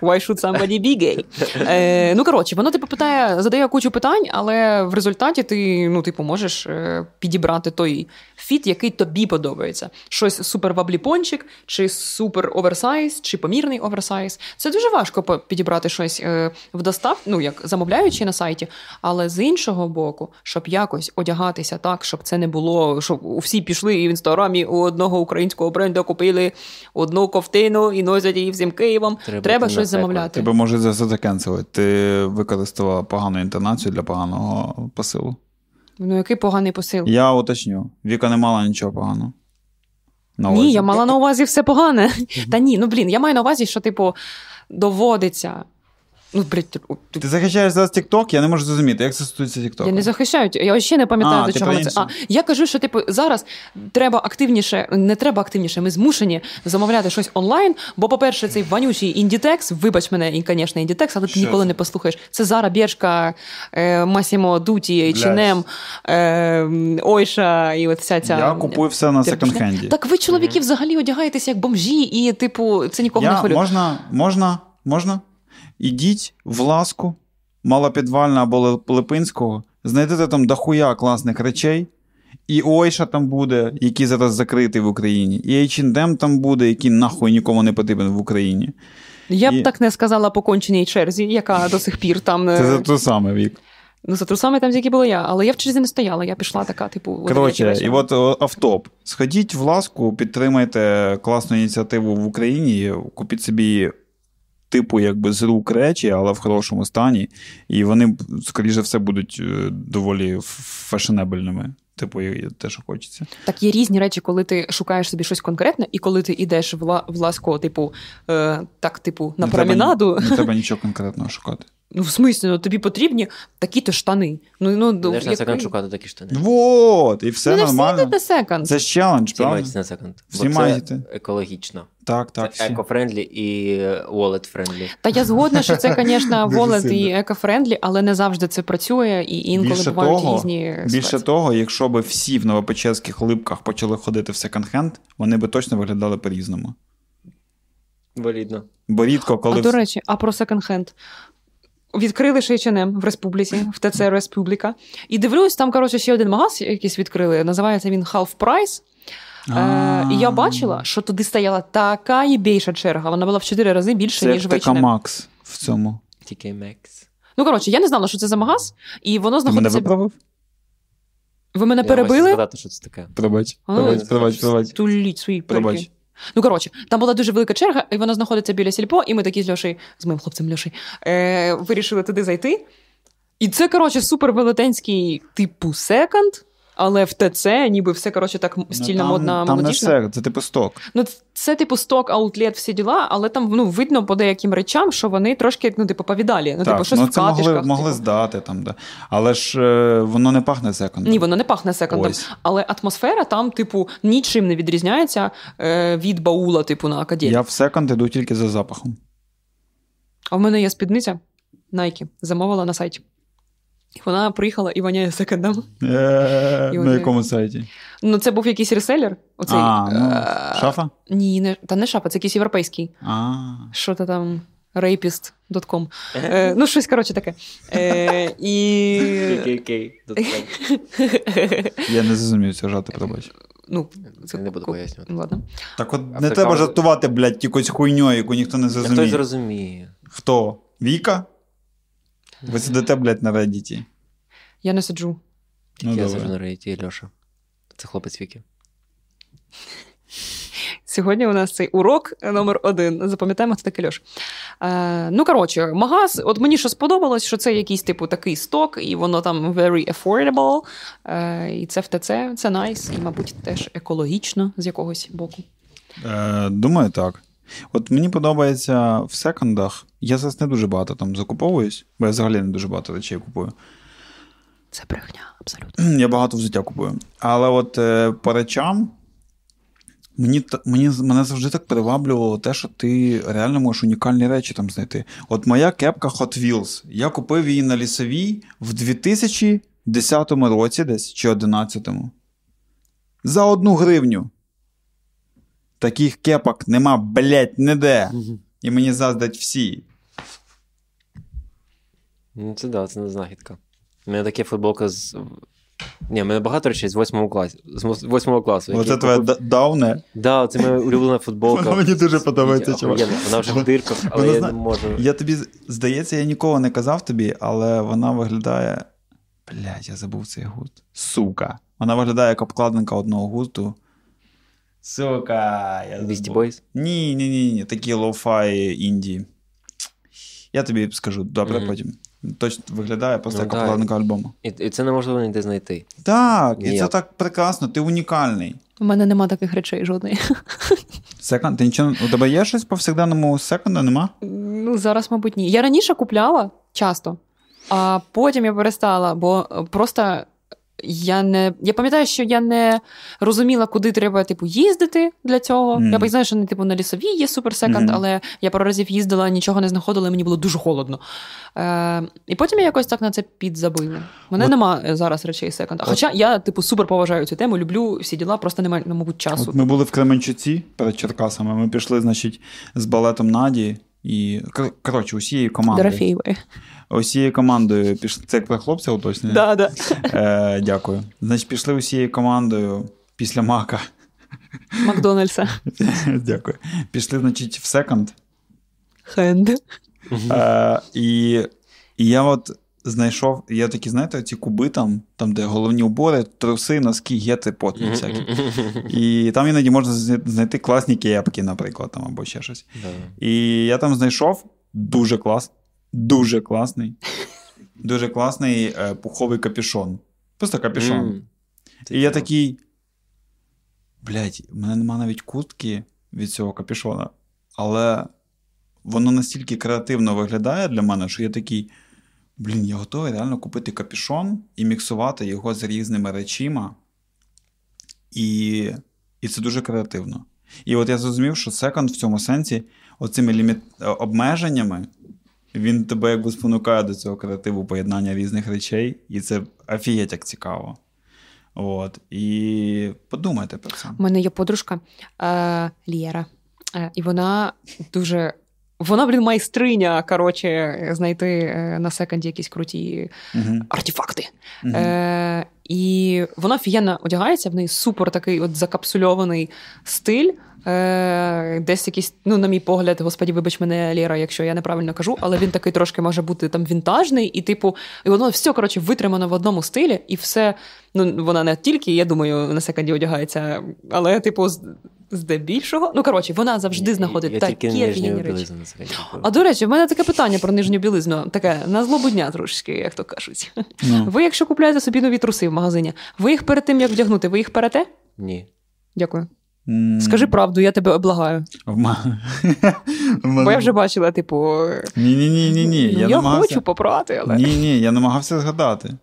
Why should somebody be gay? Е, ну, коротше, воно типу питає, задає кучу питань, але в результаті ти, ну, типу, можеш е, підібрати той фіт, який тобі подобається. Щось супер в обліпончик, чи супер оверсайз, чи помірний оверсайз. Це дуже важко підібрати щось е, в достав, ну як замовляючи на сайті. Але з іншого боку, щоб якось одягатися так, щоб це не було, щоб всі пішли і в інстаграмі у одного українського бренду купили одну ковтину і носять її всім Києвом. Треба Треба, щось замовляти. Тебе може за це закенселити. Ти використала погану інтонацію для поганого посилу. Ну, який поганий посил. Я уточню. Віка не мала нічого поганого. На Ні, я мала на увазі все погане. Та ні, ну блін, я маю на увазі, що, типу, доводиться. Ну, блядь, ти- Ти захищаєш зараз TikTok, я не можу зрозуміти, як це стосується TikTok. я не захищаю. Я ще не пам'ятаю, А, до ти чого це. А, я кажу, що типу зараз треба активніше, не треба активніше, ми змушені замовляти щось онлайн. Бо, по-перше, цей вонючий індітекс, вибач мене, і, звісно, індітекс, але ти Що ніколи це? не послухаєш. Це Зара Бершка, е, Масімо Дуті, H&M, е, Ойша і от вся ця. Я купую все на секонд-хенді. Так ви, чоловіки, взагалі одягаєтеся як бомжі, і, типу, це нікого не Я, хвилює. можна, можна, можна? Ідіть в ласку, малопідвальна або Лип- Липинського, знайдете там дохуя класних речей. І Ойша там буде, який зараз закритий в Україні, і H&M там буде, який нахуй нікому не потрібен в Україні. Я б так не сказала по конченій черзі, яка до сих пір там. е, Це за те саме вік. Ну, за трусами там, які була я, але я в черзі не стояла, я пішла така, типу, Коротше, і от автоп. Сходіть в ласку, підтримайте класну ініціативу в Україні, купіть собі. Типу, якби з рук речі, але в хорошому стані, і вони, скоріше все, будуть е, доволі фешенебельними. Типу, те, що хочеться. Так є різні речі, коли ти шукаєш собі щось конкретне, і коли ти йдеш в, ла- в ласку, типу, е, так, типу, на Не треба. Не треба нічого конкретного шукати. Ну, в смислі, ну тобі потрібні такі-то штани. Ну, ну, ну, Йдеш на як- секонд шукати такі штани. Вот, і все ну, не всі нормально. на. Це ж челендж, Всі правда? мають на секонд. Всі Бо це маєте. екологічно. Так, так. Це всі. eco-friendly і wallet-friendly. Та я згодна, що це, звісно, Дуже wallet і сильно. eco-friendly, але не завжди це працює, і інколи Більше бувають того, різні Більше ситуації. того, якщо б всі в новопечерських липках почали ходити в секонд-хенд, вони би точно виглядали по-різному. Валідно. Бо рідко, коли А до речі, а про секонд-хенд. Відкрили ще H&M в республіці, в ТЦ Республіка. І дивлюсь, там, коротше, ще один магаз якийсь відкрили. Називається він Half Price. Е, і я бачила, що туди стояла така єбейша черга. Вона була в 4 рази більше, ніж в H&M. Макс в цьому. TK Maxx. Ну, коротше, я не знала, що це за магаз, і воно Ти мене виправив? Ви мене Я хочу перебили? згадати, що це таке. Пробач, пробач, пробач, пробач. Туліть свої пельки. Пробач. Ну, коротше, там була дуже велика черга, і вона знаходиться біля сільпо, і ми такі з Льошею, з моїм хлопцем Льошею, е, вирішили туди зайти. І це, коротше, супер велетенський типу секонд, але в ТЦ, ніби все, коротше, так Ну, стільно, там, модно, Там не все, це типу сток. Ну, це, типу, сток, аутлет, всі діла, але там ну, видно по деяким речам, що вони трошки, ну, типу, повідалі. Ну, так, типу, щось ну в це могли, катишках. могли типу. здати там, да. Але ж е, воно не пахне секондом. Ні, воно не пахне секондом. Ось. Але атмосфера там, типу, нічим не відрізняється е, від баула, типу, на академії. Я в секонд іду тільки за запахом. А в мене є спідниця Nike, замовила на сайті. І вона приїхала і воняє секондом. Е, На якому сайті? Ну, це був якийсь реселер. Оцей, А, ну, е, шафа? Ні, не, та не шафа, це якийсь європейський. А. Що то там rapist.com. Е, ну, щось коротше таке. Е, і... Я не зрозумів цього жарти, пробач. ну, Я не буду пояснювати. Ладно. Так от не треба жартувати, блядь, якоюсь хуйньою, яку ніхто не Хтось зрозуміє. зрозуміє. Хто? Віка? Ви сидите, блядь, на Reddit. Я не сиджу. Ну, Я сиджу на рейті Льоша. Це хлопець Віки. Сьогодні у нас цей урок номер один. Запам'ятаємо, хто такий Льош. Е, ну, коротше, магаз, от мені що сподобалось, що це якийсь типу такий сток, і воно там very affordable. Е, і це в ТЦ, це найс, і, мабуть, теж екологічно з якогось боку. Е, думаю, так. От мені подобається в секондах. Я зараз не дуже багато там закуповуюсь, бо я взагалі не дуже багато речей купую. Це брехня, абсолютно. Я багато взуття купую. Але от е, по речам. Мені, мені, мене завжди так приваблювало те, що ти реально можеш унікальні речі там знайти. От моя кепка Hot Wheels. Я купив її на лісовій в 2010 році, десь чи 11-му. За одну гривню. Таких кепок нема, блять, ніде. І мені заздрять всі. Ну, це да, це не знахідка. У мене таке футболка з. Ні, у мене багато речей з 8 класу. З 8 класу. Оце я твоя купив. дауне. Да, це моя улюблена футболка. Вона мені дуже подобається, чувак. Вона вже в дирках, але Вона я не можу. Я тобі, здається, я ніколи не казав тобі, але вона виглядає. Блядь, я забув цей гурт. Сука. Вона виглядає як обкладинка одного гурту. Сука. Я Beastie забув. Boys? Ні, ні, ні, ні. Такі lo-fi indie. Я тобі скажу, добре, Мгм. потім. Точно виглядає просто Ну, як обкладинка альбому. І, і це неможливо ніде знайти. Так, і це так прекрасно, ти унікальний. У мене нема таких речей жодної. Секонд, ти нічого. У тебе є щось повсякденному секунду, нема? Ну, зараз, мабуть, ні. Я раніше купляла часто, а потім я перестала, бо просто я не. Я пам'ятаю, що я не розуміла, куди треба типу, їздити для цього. Мгм. Я б знаю, що не типу, на лісовій є суперсеконд, Мгм. але я пару разів їздила, нічого не знаходила, і мені було дуже холодно. Е, і потім я якось так на це підзабила. Мене От- нема е, зараз речей секонд. Хоча я, типу, супер поважаю цю тему, люблю всі діла, просто немає, ну, мабуть, часу. От ми були в Кременчуці перед Черкасами. Ми пішли, значить, з балетом Наді і кор- коротше, усією командою. Дорофієвої. Усією командою пішли. Це як про хлопця уточнення? Да, да. Е, дякую. Значить, пішли усією командою після мака. Макдональдса. Дякую. Пішли, значить, в секонд. Хенд. Е, і, і я от знайшов, я такі, знаєте, ці куби там, там, де головні убори, труси, носки, гети, потні всякі. І там іноді можна знайти класні кепки, наприклад, там, або ще щось. І я там знайшов дуже клас, дуже класний, дуже класний е, пуховий капюшон. Просто капюшон. І я такий. Блять, в мене нема навіть куртки від цього капюшона, але воно настільки креативно виглядає для мене, що я такий. Блін, я готовий реально купити капюшон і міксувати його з різними речима. І, і це дуже креативно. І от я зрозумів, що секонд в цьому сенсі, оцими ліміт... е, обмеженнями, він тебе якби спонукає до цього креативу поєднання різних речей, і це офігеть як цікаво. От. І подумайте про це. У мене є подружка е, Лєра, е, і вона дуже. Вона, блін, майстриня, коротше, знайти е, на секонді якісь круті Угу. артефакти. Угу. Е, і вона офігенно одягається, в неї супер такий от закапсульований стиль. Е, десь якийсь, ну, на мій погляд, господі, вибач мене, Лєра, якщо я неправильно кажу, але він такий трошки може бути там вінтажний, і, типу, і воно все, коротше, витримано в одному стилі, і все. Ну, вона не тільки, я думаю, на секонді одягається, але, типу, здебільшого. Ну, коротше, вона завжди знаходить я такі офігенні речі. А до речі, в мене таке питання про нижню білизну, таке на злобу дня трошки, як то кажуть. Ну. Ви, якщо купуєте собі нові труси в магазині, ви їх перед тим, як вдягнути, ви їх перете? Ні. Дякую. Скажи правду, я тебе облагаю. Бо я вже бачила, типу, Ні, ні, ні, ні, ні. Я, намагався... хочу попрати, але. Ні, ні, я намагався згадати.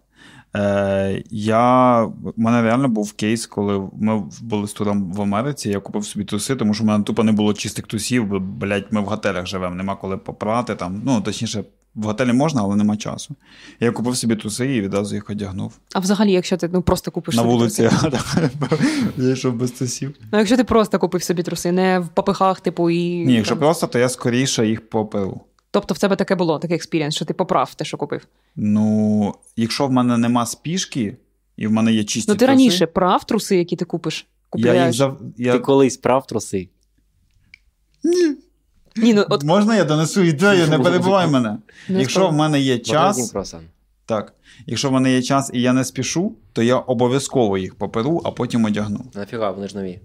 Е, я, У мене реально був кейс, коли ми були з туром в Америці, я купив собі труси, тому що в мене тупо не було чистих трусів, бо, блядь, ми в готелях живемо, нема коли попрати там. Ну, точніше, в готелі можна, але нема часу. Я купив собі труси і відразу їх одягнув. А взагалі, якщо ти ну, просто купиш На собі вулиці я йшов без трусів. Ну, якщо ти просто купив собі труси, не в попихах, типу, і. Ні, якщо там. просто, то я скоріше їх поперу. Тобто в тебе таке було, такий experience, що ти поправ те, що купив. Ну, якщо в мене нема спішки, і в мене є чисті Ну, ти труси, раніше прав труси, які ти купиш. я їх зав... я... Ти колись прав труси. Ні, ну от Можна я донесу ідею, не перебувай мене. Якщо в мене є час, так, якщо в мене є час і я не спішу, то я обов'язково їх поперу, а потім одягну. Нафіга, вони ж нові.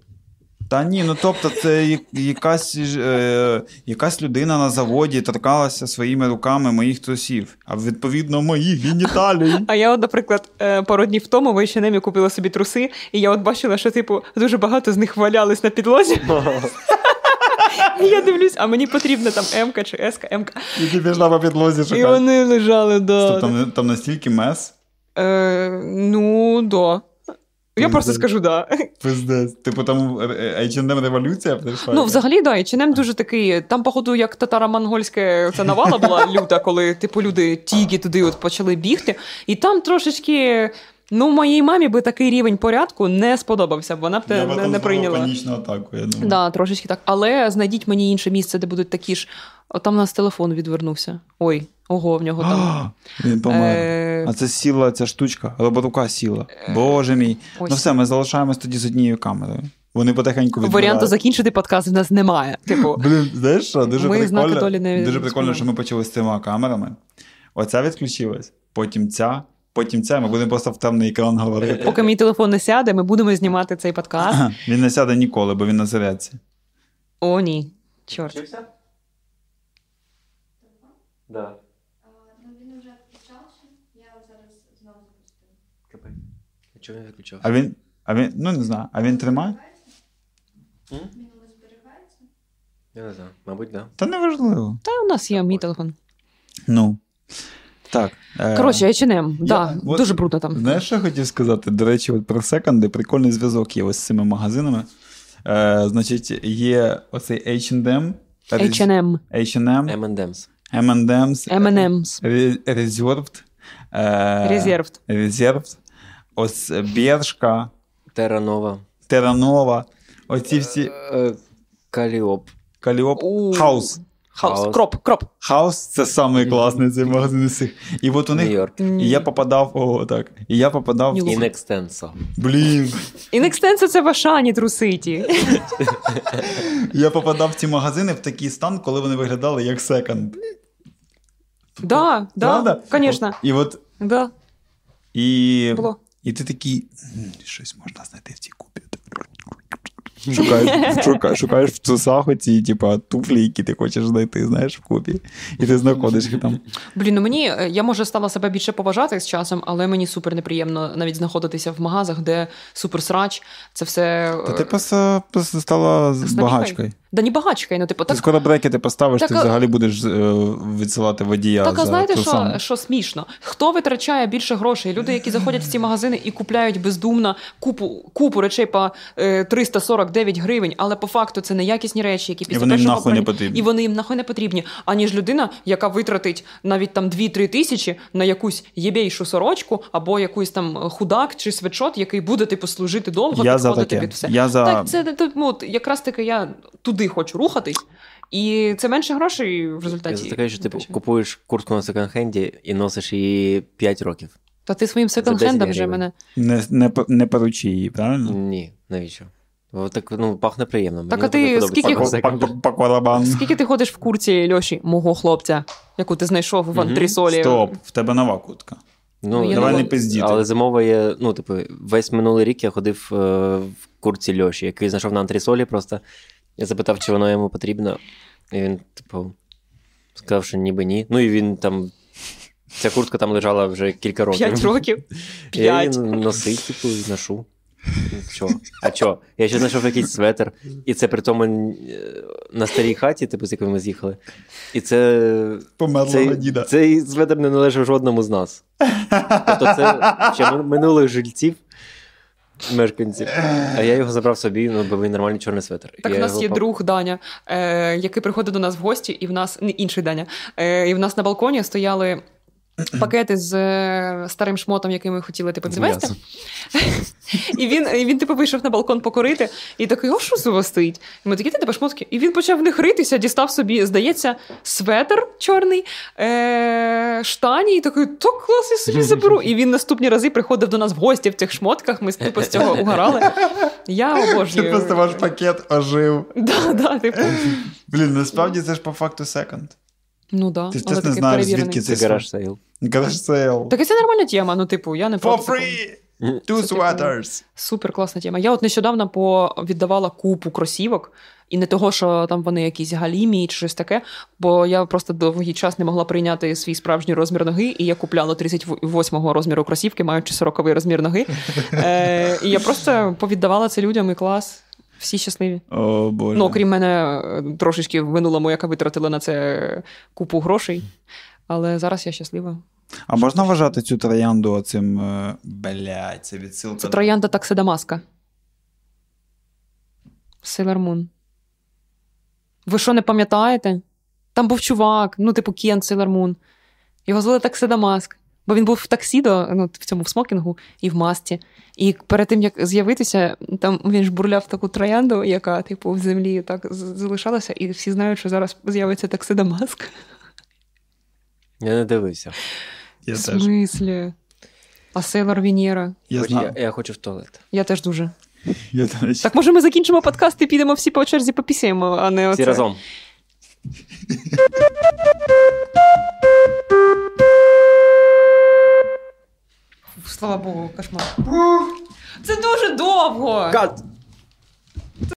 Та ні, ну тобто, це якась, е, якась людина на заводі торкалася своїми руками моїх трусів, а відповідно моїх геніталій. А я, от, наприклад, е, пару днів тому в H&M купила собі труси, і я от бачила, що типу дуже багато з них валялись на підлозі. І я дивлюсь, а мені потрібна там М-ка чи С-ка, М-ка. І ти пішла по підлозі І вони лежали, да. Стоп, там, там настільки мес. Е, ну, да. Я просто скажу да. Пиздець. Типу там е, H&M революція прийшла. Ну, взагалі, да, чинем дуже такий. Там, походу, як татаро-монгольська ця навала була люта, коли типу люди тіги туди от почали бігти. І там трошечки. Ну, моїй мамі би такий рівень порядку не сподобався, б вона б Я те не, не прийняла. панічну атаку, я думаю. Да, трошечки так. Але знайдіть мені інше місце, де будуть такі ж. От там у нас телефон відвернувся. Ой, ого, в нього там. А, Він помер. Е, А це сіла ця штучка, роборука сіла. Боже мій. ось. Ну все, ми залишаємось тоді з однією камерою. Вони потихеньку відбирають. Варіанту закінчити подкаст в нас немає. Типу, Блін, знаєш що? Дуже Ми прикольно, долі не дуже прикольно, що ми почали з трьома камерами. Оця відключилась, потім ця, потім ця. Ми будемо просто в темний екран говорити. поки мій телефон не сяде, ми будемо знімати цей подкаст. Він не сяде ніколи, бо він на зарядці. О, ні. Чорт. Да. Ну, він вже включався, я зараз знову запустила. Чого не виключав? А він, а він, ну не знаю, а він тримає? Він у вас зберігається? Я не знаю. Мабуть, да. Та неважливо. Та у нас є мій телефон. Ну. Так. е, Коротше, H&M, да, от- дуже брудно там. Знаєш, що я хотів сказати? До речі, от про секонди прикольний зв'язок є ось з цими магазинами. Е, значить, є оцей H&M, H&M, H&M, M&M's. M&M's, M&M's, Reserved, е, Reserved. Reserved, ось Бершка, Терранова. Теранова, оці всі Е, Каліопе. Каліопе. Хаус. Хаус, кроп, кроп. Хаус це самий класний цей магазин. І от у них. Нью-Йорк. І я попадав, о, так. І я попадав. В- Інекстенсо. Блін. Інекстенсо це в Ашані труситі. Я попадав в ці магазини в такий стан, коли вони виглядали як секонд. Да, да, звісно. І от. Да. І, Було. і ти такий. Щось можна знайти в цій. Шукаєш, шукаєш, шукаєш в трусах оці, типа, туфлі, які ти хочеш знайти, знаєш, в купі. І ти знаходиш їх там. Блін, ну мені е, я може стала себе більше поважати з часом, але мені супер неприємно навіть знаходитися в магазах, де супер срач. Це все. Та е, ти просто, просто стала багачкою. Да не багачка, ну типу, Ти так скоро брекети поставиш, Так, ти взагалі будеш е, відсилати водія. Так, а за знаєте, що, що смішно? Хто витрачає більше грошей? Люди, які заходять в ці магазини і купляють бездумно купу, купу речей по е, 349 гривень, але по факту це неякісні речі, які після вони їм першого нахуй не потрібні. І вони їм нахуй не потрібні. Аніж людина, яка витратить навіть там 2-3 тисячі на якусь єбейшу сорочку або якийсь там худак чи свитшот, який буде типу служити довго, Я за підходити таке. під все. Я за- Так, це це, ну, от, якраз таки я туди хочу рухатись. І це менше грошей в результаті. Це таке, що типу витрачаю. купуєш куртку на секонд-хенді і носиш її 5 років. Та ти своїм секонд-хендом вже мене. Не, не, не поручи її, правильно? Ні, навіщо? Бо так ну, пахне приємно. Так, Мені а ти скільки-. Скільки ти ходиш в курці Льоші, мого хлопця, яку ти знайшов в Мгм. антресолі? Стоп, в тебе нова кутка. Ну, Ну, Давай не але- пиздіти. Але зимова є, ну, типу, весь минулий рік я ходив е, в курці Льоші, який знайшов на антресолі просто. Я запитав, чи воно йому потрібно. І він, типу, сказав, що ніби ні. Ну і він там. Ця куртка там лежала вже кілька років. П'ять років. Я її носив, типу, і ношу. Чо? А чо? Я ще знайшов якийсь светр, і це при тому е, на старій хаті, типу, з якою ми з'їхали. І це. Померлого Цей, діда. цей светр не належав жодному з нас. Тобто це ще минулих жильців, мешканців. А я його забрав собі, ну, бо він нормальний чорний светр. Так, я в нас є пап... друг Даня, е, який приходить до нас в гості, і в нас не інший Даня. Е, і в нас на балконі стояли пакети з е, старим шмотом, який ми хотіли типу, З І він, і він типу, вийшов на балкон покорити, і такий, о, що вас стоїть? І ми такі, ти тебе шмотки. І він почав в них ритися, дістав собі, здається, светр чорний, е- штані, і такий, то клас, я собі заберу. І він наступні рази приходив до нас в гості в цих шмотках, ми типу, з цього угорали. Я Ти просто ваш пакет ожив. Да, да, типу. Блін, насправді це ж по факту секонд. Ну да, Ти ж теж не такий знаєш, перевірений. звідки Це гараж сейл. Гараж сейл. Так і це нормальна тема. Ну, типу, я не For free! Two Це типу- sweaters. Супер класна тема. Я от нещодавно по... віддавала купу кросівок, і не того, що там вони якісь галімі чи щось таке, бо я просто довгий час не могла прийняти свій справжній розмір ноги, і я купляла 38-го розміру кросівки, маючи 40-й розмір ноги. Е, і я просто повіддавала це людям і клас. Всі щасливі. О, боже. Ну, окрім мене, трошечки в минулому, яка витратила на це купу грошей. Але зараз я щаслива. А можна вважати цю троянду оцим. е, Блядь, це відсилка. Це троянда таксидамаска. Sailor Moon. Ви що не пам'ятаєте? Там був чувак, ну, типу Кен Sailor Moon. Його звали Таксидамаск. Бо він був в таксідо, ну, в цьому в смокінгу і в масці. І перед тим, як з'явитися, там він ж бурляв таку троянду, яка, типу, в землі так залишалася, і всі знають, що зараз з'явиться таксидамаск. Я не дивився. Я в смислі? А Сейлор Венера. Я я, я хочу в туалет. Я теж дуже. Я теж. Так може ми закінчимо подкаст і підемо всі по черзі попісяємо, а не оце. Всі разом. Слава Богу, кошмар. Це дуже довго. Кат!